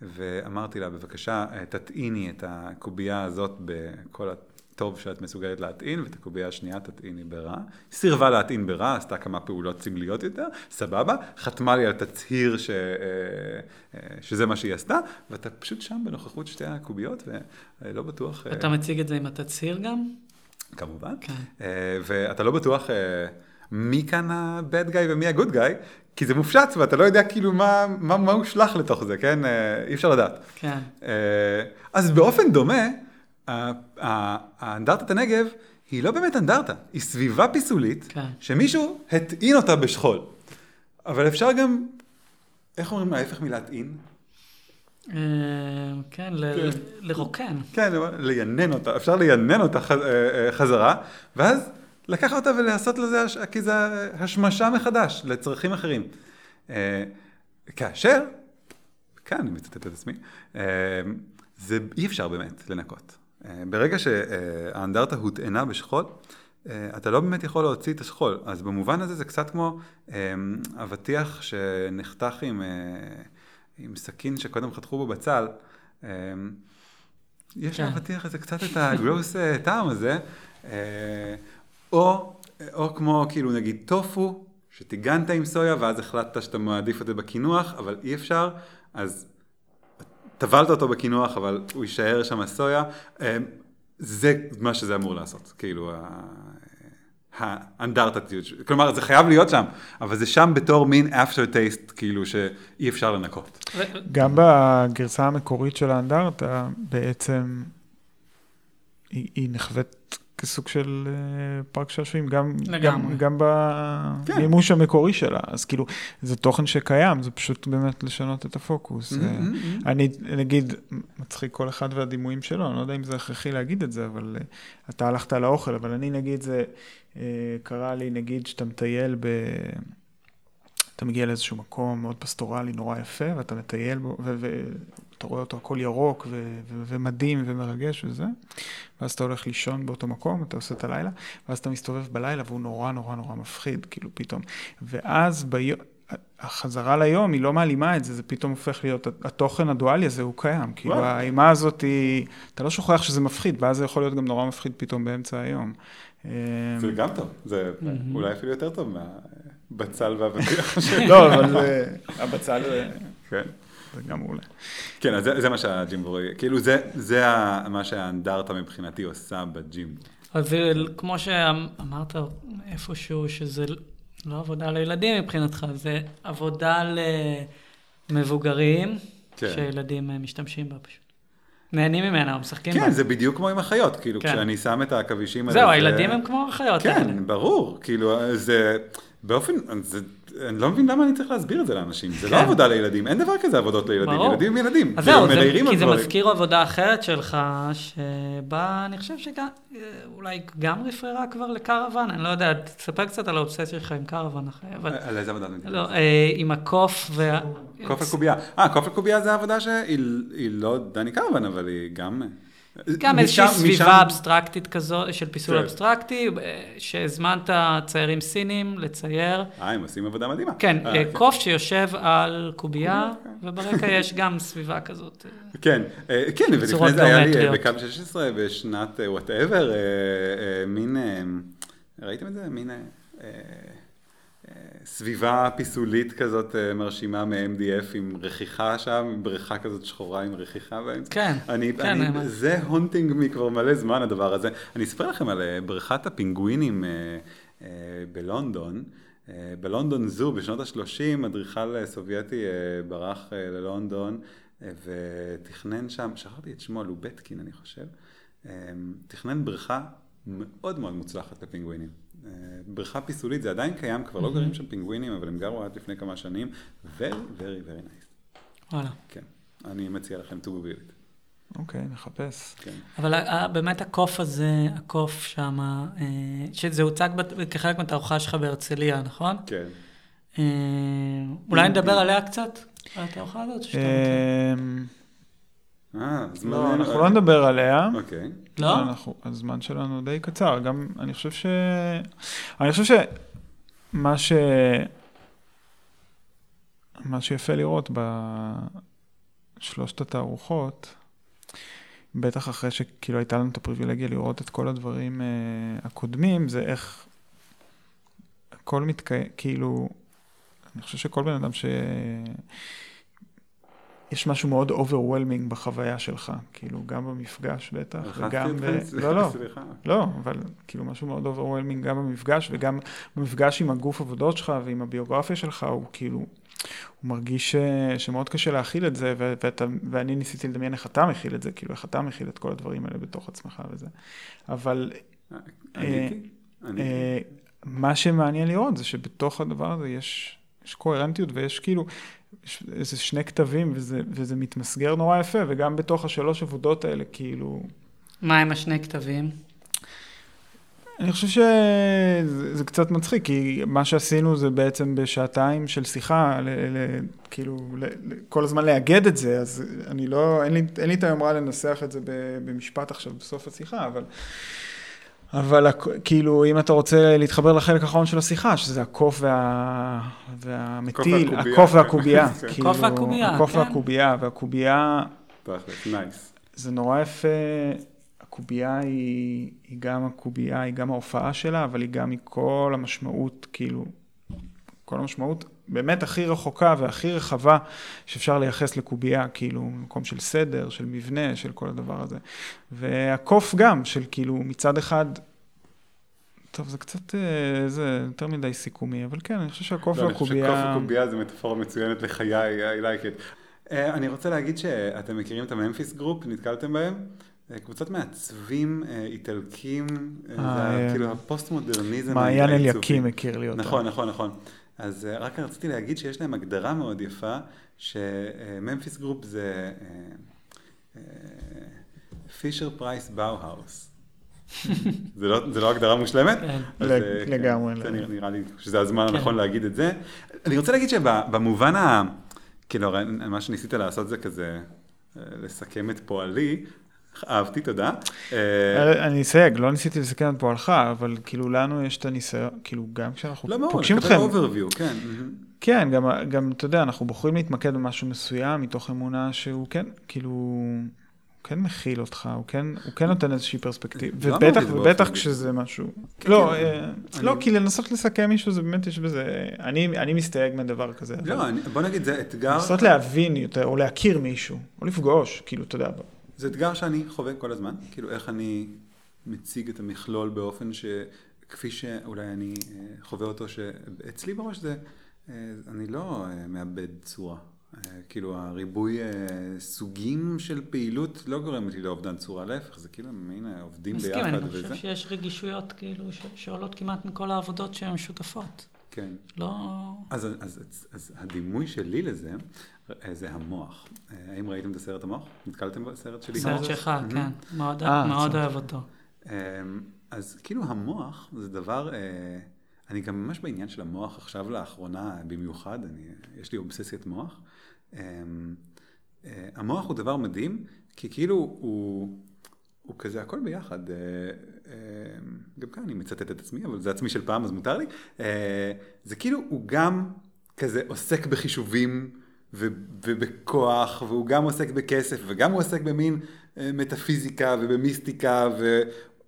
[SPEAKER 2] ואמרתי לה, בבקשה, אה, תטעיני את הקובייה הזאת בכל הטוב שאת מסוגלת להטעין, ואת הקובייה השנייה תטעיני ברע. היא סירבה להטעין ברע, עשתה כמה פעולות סמליות יותר, סבבה, חתמה לי על תצהיר ש... שזה מה שהיא עשתה, ואתה פשוט שם בנוכחות שתי הקוביות, ולא בטוח...
[SPEAKER 1] אתה מציג את זה עם התצהיר גם?
[SPEAKER 2] כמובן.
[SPEAKER 1] כן.
[SPEAKER 2] אה, ואתה לא בטוח אה, מי כאן ה-bad guy ומי ה-good guy, כי זה מופשט ואתה לא יודע כאילו מה, מה, מה הושלך לתוך זה, כן? אה, אי אפשר לדעת.
[SPEAKER 1] כן.
[SPEAKER 2] אז באופן דומה, האנדרטת הנגב היא לא באמת אנדרטה, היא סביבה פיסולית,
[SPEAKER 1] כן.
[SPEAKER 2] שמישהו הטעין אותה בשכול. אבל אפשר גם, איך אומרים ההפך מלהטעין?
[SPEAKER 1] אה, כן, ל-
[SPEAKER 2] כן.
[SPEAKER 1] לרוקן.
[SPEAKER 2] כן, אותה, אפשר ליינן אותה אה, אה, חזרה, ואז לקחת אותה ולעשות לזה, כי זה השמשה מחדש לצרכים אחרים. כאשר, כאן אני מצטט את עצמי, זה אי אפשר באמת לנקות. ברגע שהאנדרטה הוטענה בשכול, אתה לא באמת יכול להוציא את השכול. אז במובן הזה זה קצת כמו אבטיח שנחתך עם, עם סכין שקודם חתכו בו בצל. אה, יש
[SPEAKER 1] כן.
[SPEAKER 2] לאבטיח הזה קצת את הגרוס אה, טעם הזה, אה, או, או כמו כאילו נגיד טופו, שטיגנת עם סויה ואז החלטת שאתה מעדיף את זה בקינוח, אבל אי אפשר, אז טבלת אותו בקינוח, אבל הוא יישאר שם סויה, אה, זה מה שזה אמור לעשות, כאילו, ה- האנדרטתיות, כלומר זה חייב להיות שם, אבל זה שם בתור מין after taste, כאילו שאי אפשר לנקות.
[SPEAKER 3] גם בגרסה המקורית של האנדרטה, בעצם היא, היא נחווית כסוג של אה, פארק שעשועים, גם. גם, גם
[SPEAKER 2] כן.
[SPEAKER 3] במימוש המקורי שלה. אז כאילו, זה תוכן שקיים, זה פשוט באמת לשנות את הפוקוס.
[SPEAKER 2] Mm-hmm,
[SPEAKER 3] אה, אני, נגיד, מצחיק כל אחד והדימויים שלו, אני לא יודע אם זה הכרחי להגיד את זה, אבל אה, אתה הלכת לאוכל, אבל אני, נגיד, זה קרה לי, נגיד, שאתה מטייל ב... אתה מגיע לאיזשהו מקום מאוד פסטורלי, נורא יפה, ואתה מטייל בו, ו- ואתה רואה אותו הכל ירוק ו- ו- ומדהים ומרגש וזה, ואז אתה הולך לישון באותו מקום, אתה עושה את הלילה, ואז אתה מסתובב בלילה והוא נורא נורא נורא מפחיד, כאילו פתאום. ואז ביום... החזרה ליום היא לא מעלימה את זה, זה פתאום הופך להיות, התוכן הדואלי הזה הוא קיים, כאילו. האימה הזאת היא, אתה לא שוכח שזה מפחיד, ואז זה יכול להיות גם נורא מפחיד פתאום באמצע היום.
[SPEAKER 2] זה גם טוב, זה אולי אפילו יותר טוב מהבצל והאבטיח.
[SPEAKER 3] לא, אבל זה- הבצל
[SPEAKER 2] כן.
[SPEAKER 3] זה גם מעולה.
[SPEAKER 2] כן, אז זה, זה מה שהג'ימבורי, כאילו זה, זה מה שהאנדרטה מבחינתי עושה בג'ימבורי.
[SPEAKER 1] אז זה כמו שאמרת איפשהו, שזה לא עבודה לילדים מבחינתך, זה עבודה למבוגרים,
[SPEAKER 2] כן.
[SPEAKER 1] שילדים אה, משתמשים בה פשוט. נהנים ממנה, או משחקים בה.
[SPEAKER 2] כן, זה בדיוק כמו עם החיות, כאילו
[SPEAKER 1] כן.
[SPEAKER 2] כשאני שם את העכבישים האלה.
[SPEAKER 1] זהו,
[SPEAKER 2] זה-
[SPEAKER 1] הילדים הם כמו החיות האלה.
[SPEAKER 2] כן, ברור, כאילו זה, באופן, זה, אני לא מבין למה אני צריך להסביר את זה לאנשים, זה לא
[SPEAKER 1] כן.
[SPEAKER 2] עבודה לילדים, אין דבר כזה עבודות לילדים,
[SPEAKER 1] ברור.
[SPEAKER 2] ילדים הם ילדים,
[SPEAKER 1] אז זהו, כי זה. מזכיר עבודה אחרת שלך, שבה אני חושב שגם, אה, גם רפררה כבר לקרוון, אני לא יודע, תספר קצת על האובססיה שלך עם קרוון אחרי, אבל...
[SPEAKER 2] על איזה עבודה? אני
[SPEAKER 1] לא, אה, עם הקוף וה...
[SPEAKER 2] קוף לקובייה. אה, קוף לקובייה זה עבודה שהיא היא לא דני קרוון, אבל היא גם...
[SPEAKER 1] גם איזושהי סביבה
[SPEAKER 2] משם-
[SPEAKER 1] אבסטרקטית כזו, של פיסול
[SPEAKER 2] כן.
[SPEAKER 1] אבסטרקטי, אה, שהזמנת ציירים סינים לצייר.
[SPEAKER 2] אה, הם עושים עבודה מדהימה.
[SPEAKER 1] כן,
[SPEAKER 2] אה,
[SPEAKER 1] אה, קוף שיושב על קובייה, וברקע יש גם סביבה כזאת. אה,
[SPEAKER 2] כן, אה, כן, ולפני זה היה לי אה. בקו 16 בשנת whatever, מין, אה, ראיתם את זה? מין אה, אה, אה, סביבה פיסולית כזאת אה, מרשימה מ-MDF עם רכיכה שם, עם בריכה כזאת שחורה עם רכיכה באמצע.
[SPEAKER 1] כן,
[SPEAKER 2] אני,
[SPEAKER 1] כן,
[SPEAKER 2] אני,
[SPEAKER 1] האמת.
[SPEAKER 2] זה haunting מכבר מלא זמן הדבר הזה. אני אספר לכם על אה, בריכת הפינגווינים אה, בלונדון. בלונדון זו בשנות ה-30, אדריכל סובייטי ברח ללונדון ותכנן שם, שכחתי את שמו, לובטקין אני חושב, תכנן בריכה מאוד מאוד מוצלחת לפינגווינים. בריכה פיסולית, זה עדיין קיים, כבר לא גרים שם פינגווינים, אבל הם גרו עד לפני כמה שנים, very very very nice.
[SPEAKER 1] וואלה.
[SPEAKER 2] כן, אני מציע לכם to google it.
[SPEAKER 3] אוקיי, נחפש.
[SPEAKER 2] כן.
[SPEAKER 1] אבל באמת הקוף הזה, הקוף שם, אה, שזה הוצג כחלק מהתערוכה שלך בהרצליה, נכון?
[SPEAKER 2] כן.
[SPEAKER 1] אה, אולי נדבר עליה קצת? על התערוכה הזאת? שאתה מכיר?
[SPEAKER 2] אה, זמן...
[SPEAKER 3] לא, אנחנו לא נדבר עליה.
[SPEAKER 2] אוקיי.
[SPEAKER 1] לא?
[SPEAKER 3] אנחנו, הזמן שלנו די קצר, גם אני חושב ש... אני חושב שמה ש... מה שיפה לראות בשלושת התערוכות, בטח אחרי שכאילו הייתה לנו את הפריבילגיה לראות את כל הדברים אה, הקודמים, זה איך הכל מתקיים, כאילו, אני חושב שכל בן אדם ש... יש משהו מאוד overwhelming בחוויה שלך, כאילו, גם במפגש בטח, וגם... ב... לא, לא,
[SPEAKER 2] סליחה.
[SPEAKER 3] לא, אבל כאילו משהו מאוד overwhelming גם במפגש, וגם במפגש עם הגוף עבודות שלך ועם הביוגרפיה שלך, הוא כאילו, הוא מרגיש ש... שמאוד קשה להכיל את זה, ו... ואתה... ואני ניסיתי לדמיין איך אתה מכיל את זה, כאילו, איך אתה מכיל את כל הדברים האלה בתוך עצמך וזה. אבל
[SPEAKER 2] עניתי? עניתי.
[SPEAKER 3] אה, מה שמעניין לראות זה שבתוך הדבר הזה יש, יש קוהרנטיות ויש כאילו, איזה שני כתבים וזה, וזה מתמסגר נורא יפה, וגם בתוך השלוש עבודות האלה, כאילו,
[SPEAKER 1] מה עם השני כתבים?
[SPEAKER 3] אני חושב שזה זה קצת מצחיק, כי מה שעשינו זה בעצם בשעתיים של שיחה, ל, ל, כאילו, ל, ל, כל הזמן לאגד את זה, אז אני לא, אין לי, אין לי את היומרה לנסח את זה במשפט עכשיו בסוף השיחה, אבל, אבל כאילו, אם אתה רוצה להתחבר לחלק האחרון של השיחה, שזה הקוף וה, והמטיל,
[SPEAKER 2] והקובייה,
[SPEAKER 3] הקוף
[SPEAKER 2] כן.
[SPEAKER 3] והקובייה,
[SPEAKER 2] כן.
[SPEAKER 3] כאילו,
[SPEAKER 1] הקוף והקובייה,
[SPEAKER 3] הקוף
[SPEAKER 1] כן.
[SPEAKER 3] והקובייה, והקובייה...
[SPEAKER 2] תכל'ס, נייס.
[SPEAKER 3] זה נורא יפה, הקובייה היא, היא גם הקובייה, היא גם ההופעה שלה, אבל היא גם מכל המשמעות, כאילו, כל המשמעות באמת הכי רחוקה והכי רחבה שאפשר לייחס לקובייה, כאילו, מקום של סדר, של מבנה, של כל הדבר הזה. והקוף גם, של כאילו, מצד אחד, טוב, זה קצת, אה, זה יותר מדי סיכומי, אבל כן, אני חושב שהקוף
[SPEAKER 2] לא, אני חושב
[SPEAKER 3] והקובייה...
[SPEAKER 2] שקוף וקובייה זה מטאפורה מצוינת לחיי, I like it. אה, אני רוצה להגיד שאתם מכירים את ה Memphis Group, נתקלתם בהם? אה, קבוצת מעצבים איטלקים, אה, זה
[SPEAKER 3] אה,
[SPEAKER 2] כאילו הפוסט-מודרניזם
[SPEAKER 3] מעיין
[SPEAKER 2] העיצובי.
[SPEAKER 3] אליקים מכיר לי אותה.
[SPEAKER 2] נכון, נכון, נכון. אז אה, רק רציתי להגיד שיש להם הגדרה מאוד יפה, ש Memphis Group זה פישר פרייס באו-האוס. זה לא- זה לא הגדרה מושלמת?
[SPEAKER 1] כן.
[SPEAKER 2] אז,
[SPEAKER 3] לג-
[SPEAKER 2] אה, כן,
[SPEAKER 3] לגמרי,
[SPEAKER 2] זה
[SPEAKER 3] לגמרי.
[SPEAKER 2] נראה- נראה לי שזה הזמן
[SPEAKER 1] כן.
[SPEAKER 2] הנכון להגיד את זה. אני רוצה להגיד שבמובן ה... כאילו, מה שניסית לעשות זה כזה, אה, לסכם את פועלי. אהבתי, תודה. אה,
[SPEAKER 3] אני אסייג, לא ניסיתי לסכם את פועלך, אבל כאילו לנו יש את הניסיון, כאילו גם כשאנחנו
[SPEAKER 2] לא מאוד,
[SPEAKER 3] פוגשים
[SPEAKER 2] לקבל
[SPEAKER 3] אתכם,
[SPEAKER 2] overview, כן. מהמם.
[SPEAKER 3] כן, גם, גם, אתה יודע, אנחנו בוחרים להתמקד במשהו מסוים מתוך אמונה שהוא כן, כאילו, הוא כן מכיל אותך, הוא כן, הוא כן נותן איזושהי פרספקטיבה,
[SPEAKER 2] לא
[SPEAKER 3] ובטח, ובטח כשזה משהו,
[SPEAKER 2] כן,
[SPEAKER 3] לא,
[SPEAKER 2] כן.
[SPEAKER 3] אה,
[SPEAKER 2] אני-
[SPEAKER 3] לא, כי לנסות לסכם מישהו זה באמת יש בזה, אני, אני מסתייג מדבר כזה, אבל
[SPEAKER 2] לא, אני- בוא נגיד, זה אתגר,
[SPEAKER 3] לנסות להבין יותר, או להכיר מישהו, או לפגוש, כאילו, אתה יודע,
[SPEAKER 2] זה אתגר שאני חווה כל הזמן, כאילו איך אני מציג את המכלול באופן שכפי שאולי אני אה, חווה אותו, שאצלי בראש זה, אה, אני לא אה, מאבד צורה. כאילו הריבוי סוגים של פעילות לא גורמת לי לאובדן צורה, להפך, זה כאילו מין אה, עובדים
[SPEAKER 1] מסכים,
[SPEAKER 2] ביחד
[SPEAKER 1] אני
[SPEAKER 2] וזה.
[SPEAKER 1] חושב שיש רגישויות כאילו שעולות כמעט מכל העבודות שהן משותפות.
[SPEAKER 2] כן.
[SPEAKER 1] לא...
[SPEAKER 2] אז, אז, אז, אז הדימוי שלי לזה, זה המוח. אה, האם ראיתם את הסרט המוח? נתקלתם בסרט שלי?
[SPEAKER 1] סרט? שלך, כן. מאוד
[SPEAKER 3] אה.
[SPEAKER 1] אוהב אותו.
[SPEAKER 2] אמ, אז כאילו המוח זה דבר, אה, אני גם ממש בעניין של המוח עכשיו לאחרונה במיוחד, אני, יש לי אובססיית מוח. אמ, אה, המוח הוא דבר מדהים, כי כאילו הוא, הוא כזה הכל ביחד. אה, אה, גם כאן אני מצטט את עצמי, אבל זה עצמי של פעם אז מותר לי. אה, זה כאילו הוא גם כזה עוסק בחישובים. ו- ובכוח, והוא גם עוסק בכסף, וגם הוא עוסק במין אה, מטאפיזיקה ובמיסטיקה, ו-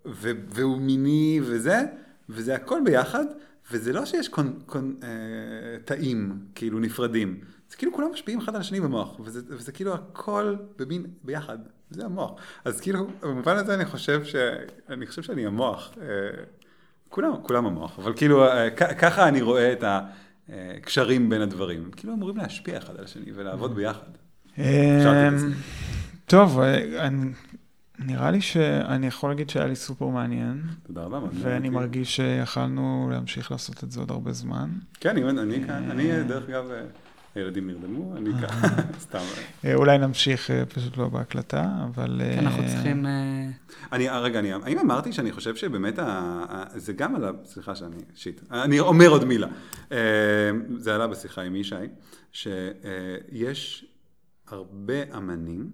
[SPEAKER 2] ו- והוא מיני וזה, וזה הכל ביחד, וזה לא שיש קון, קון, אה, תאים כאילו נפרדים, זה כאילו כולם משפיעים אחד על השני במוח, וזה, וזה כאילו הכל במין ביחד, זה המוח. אז כאילו, במובן הזה אני חושב ש... אני חושב שאני המוח. אה, כולם, כולם המוח, אבל כאילו, אה, ככה אני רואה את הקשרים בין הדברים. כאילו אמורים להשפיע אחד על השני ולעבוד ביחד. שאלתי את עצמי.
[SPEAKER 3] טוב, אה, נראה לי שאני יכול להגיד שהיה לי סופר מעניין,
[SPEAKER 2] תודה רבה.
[SPEAKER 3] ואני. מרגיש שיכלנו להמשיך לעשות את זה עוד הרבה זמן.
[SPEAKER 2] כן, אני- כאן, אני דרך אגב, אה, הילדים נרדמו, אני כאן, סתם.
[SPEAKER 3] אה, אולי נמשיך אה, פשוט לא בהקלטה, אבל...
[SPEAKER 1] כי אנחנו
[SPEAKER 3] אה,
[SPEAKER 1] צריכים... אה,
[SPEAKER 2] אני, אה, רגע, אני, האם אמרתי שאני חושב שבאמת, ה, זה גם עלה, סליחה שאני, שיט, אני אומר עוד מילה. אה, זה עלה בשיחה עם ישי, שיש הרבה אמנים,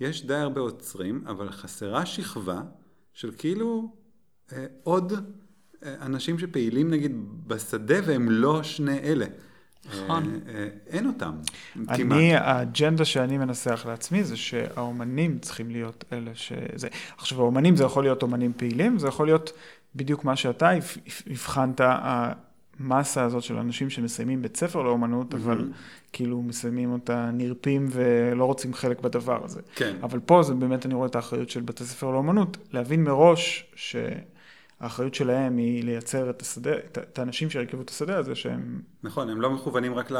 [SPEAKER 2] יש די הרבה עוצרים, אבל חסרה שכבה של כאילו אה, עוד אה, אנשים שפעילים נגיד בשדה והם לא שני אלה.
[SPEAKER 1] נכון.
[SPEAKER 2] אה, אה, אין אותם, כמעט.
[SPEAKER 3] אני, האג'נדה שאני מנסח לעצמי זה שהאומנים צריכים להיות אלה שזה... עכשיו, האומנים זה יכול להיות אומנים פעילים, זה יכול להיות בדיוק מה שאתה הבח- הבחנת, המסה הזאת של אנשים שמסיימים בית ספר לאומנות, אבל כאילו מסיימים אותה נרפים ולא רוצים חלק בדבר הזה.
[SPEAKER 2] כן.
[SPEAKER 3] אבל פה זה באמת, אני רואה את האחריות של בתי ספר לאומנות, להבין מראש שהאחריות שלהם היא לייצר את השדה, את- האנשים שירכבו את השדה הזה, שהם
[SPEAKER 2] נכון, הם לא מכוונים רק ל-1%,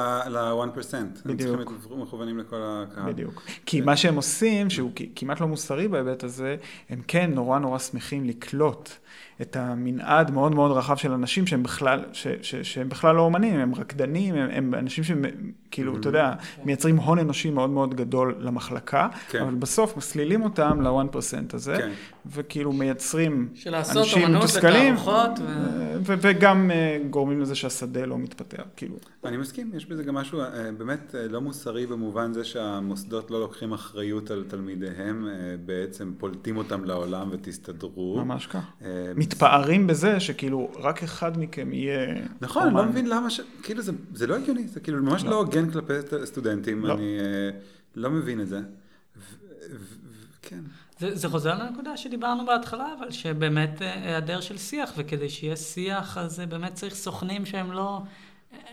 [SPEAKER 2] הם
[SPEAKER 3] בדיוק.
[SPEAKER 2] צריכים להיות מכוונים לכל הקהל.
[SPEAKER 3] בדיוק. כי מה שהם עושים, שהוא כמעט לא מוסרי בהיבט הזה, הם כן נורא נורא שמחים לקלוט את המנעד מאוד מאוד רחב של אנשים שהם בכלל, ש, ש, שהם בכלל לא אומנים, הם רקדנים, הם, הם אנשים שכאילו, אתה יודע, מייצרים הון אנושי מאוד מאוד גדול למחלקה,
[SPEAKER 2] כן.
[SPEAKER 3] אבל בסוף מסלילים אותם ל-1% הזה,
[SPEAKER 2] כן.
[SPEAKER 3] וכאילו מייצרים אנשים מתוסכלים.
[SPEAKER 1] ו-
[SPEAKER 3] ו- וגם אה, גורמים לזה שהשדה לא מתפתח, כאילו.
[SPEAKER 2] אני מסכים, יש בזה גם משהו אה, באמת אה, לא מוסרי במובן זה שהמוסדות לא לוקחים אחריות על תלמידיהם, אה, בעצם פולטים אותם לעולם ותסתדרו.
[SPEAKER 3] ממש כך. מתפארים בזה שכאילו רק אחד מכם יהיה...
[SPEAKER 2] נכון, אני לא
[SPEAKER 3] אומן.
[SPEAKER 2] מבין למה ש... כאילו זה, זה לא הגיוני, זה כאילו ממש לא הוגן כלפי סטודנטים,
[SPEAKER 3] לא.
[SPEAKER 2] אני אה, לא מבין את זה. ו- ו- ו- כן.
[SPEAKER 1] זה, זה חוזר לנקודה שדיברנו בהתחלה, אבל שבאמת אה, היעדר של שיח, וכדי שיהיה שיח, אז אה, באמת צריך סוכנים שהם לא,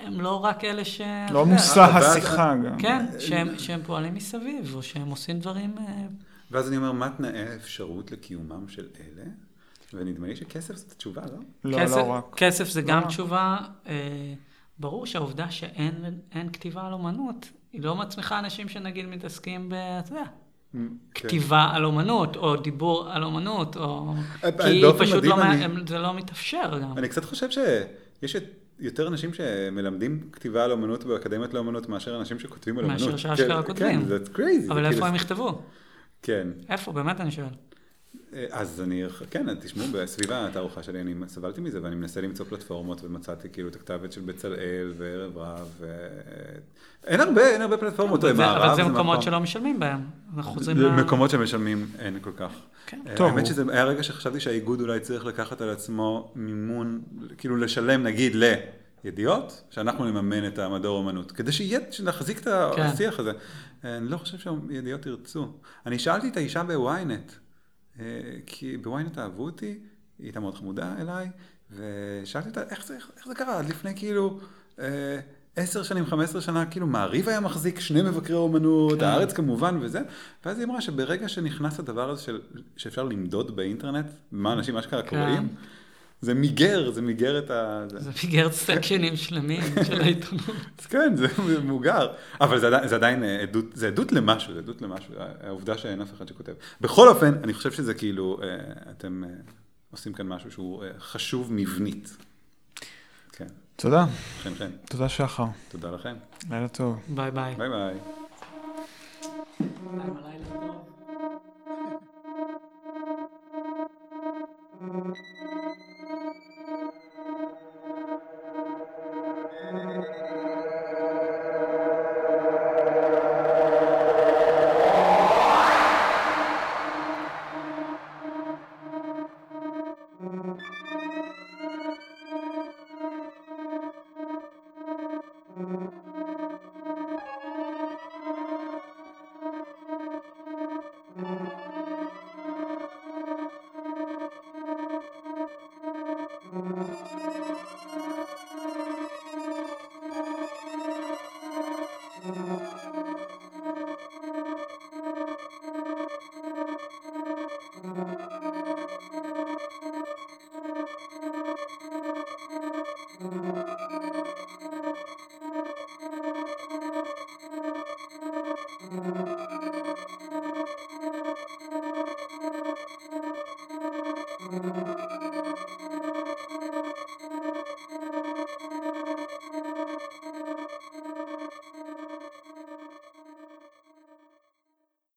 [SPEAKER 1] הם לא רק אלה ש...
[SPEAKER 3] לא מושא השיחה גם.
[SPEAKER 1] כן, שהם, שהם פועלים מסביב, או שהם עושים דברים...
[SPEAKER 2] ואז אני אומר, מה תנאי האפשרות לקיומם של אלה? ונדמה לי שכסף זאת התשובה, לא?
[SPEAKER 3] לא,
[SPEAKER 1] כסף,
[SPEAKER 3] לא רק.
[SPEAKER 1] כסף זה
[SPEAKER 3] לא
[SPEAKER 1] גם
[SPEAKER 3] רק.
[SPEAKER 1] תשובה. אה, ברור שהעובדה שאין אין כתיבה על אומנות, היא לא מצמיחה אנשים שנגיד מתעסקים ב... אתה יודע,
[SPEAKER 2] כן.
[SPEAKER 1] כתיבה על אומנות, או דיבור על אומנות, או...
[SPEAKER 2] אה,
[SPEAKER 1] כי
[SPEAKER 2] באופן
[SPEAKER 1] פשוט לא,
[SPEAKER 2] אני-.
[SPEAKER 1] זה לא מתאפשר גם.
[SPEAKER 2] אני קצת חושב שיש יותר אנשים שמלמדים כתיבה על אומנות באקדמיות לאומנות מאשר אנשים שכותבים על
[SPEAKER 1] מאשר
[SPEAKER 2] אומנות.
[SPEAKER 1] שאשכרה
[SPEAKER 2] כן,
[SPEAKER 1] כותבים.
[SPEAKER 2] כן, זה crazy.
[SPEAKER 1] אבל איפה
[SPEAKER 2] כאילו-
[SPEAKER 1] הם יכתבו?
[SPEAKER 2] כן.
[SPEAKER 1] איפה? באמת אני שואל.
[SPEAKER 2] אה, אז אני, כן, תשמעו, בסביב התערוכה שלי אני סבלתי מזה ואני מנסה למצוא פלטפורמות ומצאתי כאילו את הכתבת של בצלאל וערב רב ו... אין הרבה, אין הרבה פלטפורמות.
[SPEAKER 1] אבל זה-
[SPEAKER 2] מערב
[SPEAKER 1] אבל זה מקומות
[SPEAKER 2] מקום-
[SPEAKER 1] שלא משלמים בהם. אנחנו חוזרים ל...
[SPEAKER 2] מקומות שמשלמים אין כל כך.
[SPEAKER 1] כן.
[SPEAKER 2] אה,
[SPEAKER 3] טוב,
[SPEAKER 2] האמת שזה היה רגע שחשבתי שהאיגוד אולי צריך לקחת על עצמו מימון, כאילו לשלם נגיד לידיעות, שאנחנו נממן את המדור אומנות, כדי שיהיה, שנחזיק את
[SPEAKER 1] כן.
[SPEAKER 2] השיח הזה. אה, אני לא חושב שידיעות ירצו. אני שאלתי את האישה בוויינט, כי בוויינט אהבו אותי, היא הייתה מאוד חמודה אליי, ושאלתי אותה איך זה, איך זה קרה, עד לפני כאילו... אה, עשר שנים, חמש עשרה שנה, כאילו מעריב היה מחזיק שני מבקרי אומנות,
[SPEAKER 1] כן.
[SPEAKER 2] הארץ כמובן וזה, ואז היא אמרה שברגע שנכנס הדבר הזה של, שאפשר למדוד באינטרנט, מה אנשים אשכרה
[SPEAKER 1] כן.
[SPEAKER 2] קוראים, זה מיגר, זה מיגר את ה... זה.
[SPEAKER 1] זה פיגר סקשנים שלמים של העיתונות.
[SPEAKER 2] כן, זה מוגר, אבל זה עדיין, זה עדיין עדות, זה עדות למשהו, זה עדות למשהו, העובדה שאין אף אחד שכותב. בכל אופן, אני חושב שזה כאילו, אה, אתם אה, עושים כאן משהו שהוא אה, חשוב מבנית. כן,
[SPEAKER 3] תודה.
[SPEAKER 2] חן חן,
[SPEAKER 3] תודה שחר.
[SPEAKER 2] תודה לכם,
[SPEAKER 3] לילה טוב.
[SPEAKER 1] ביי ביי.
[SPEAKER 2] ביי ביי.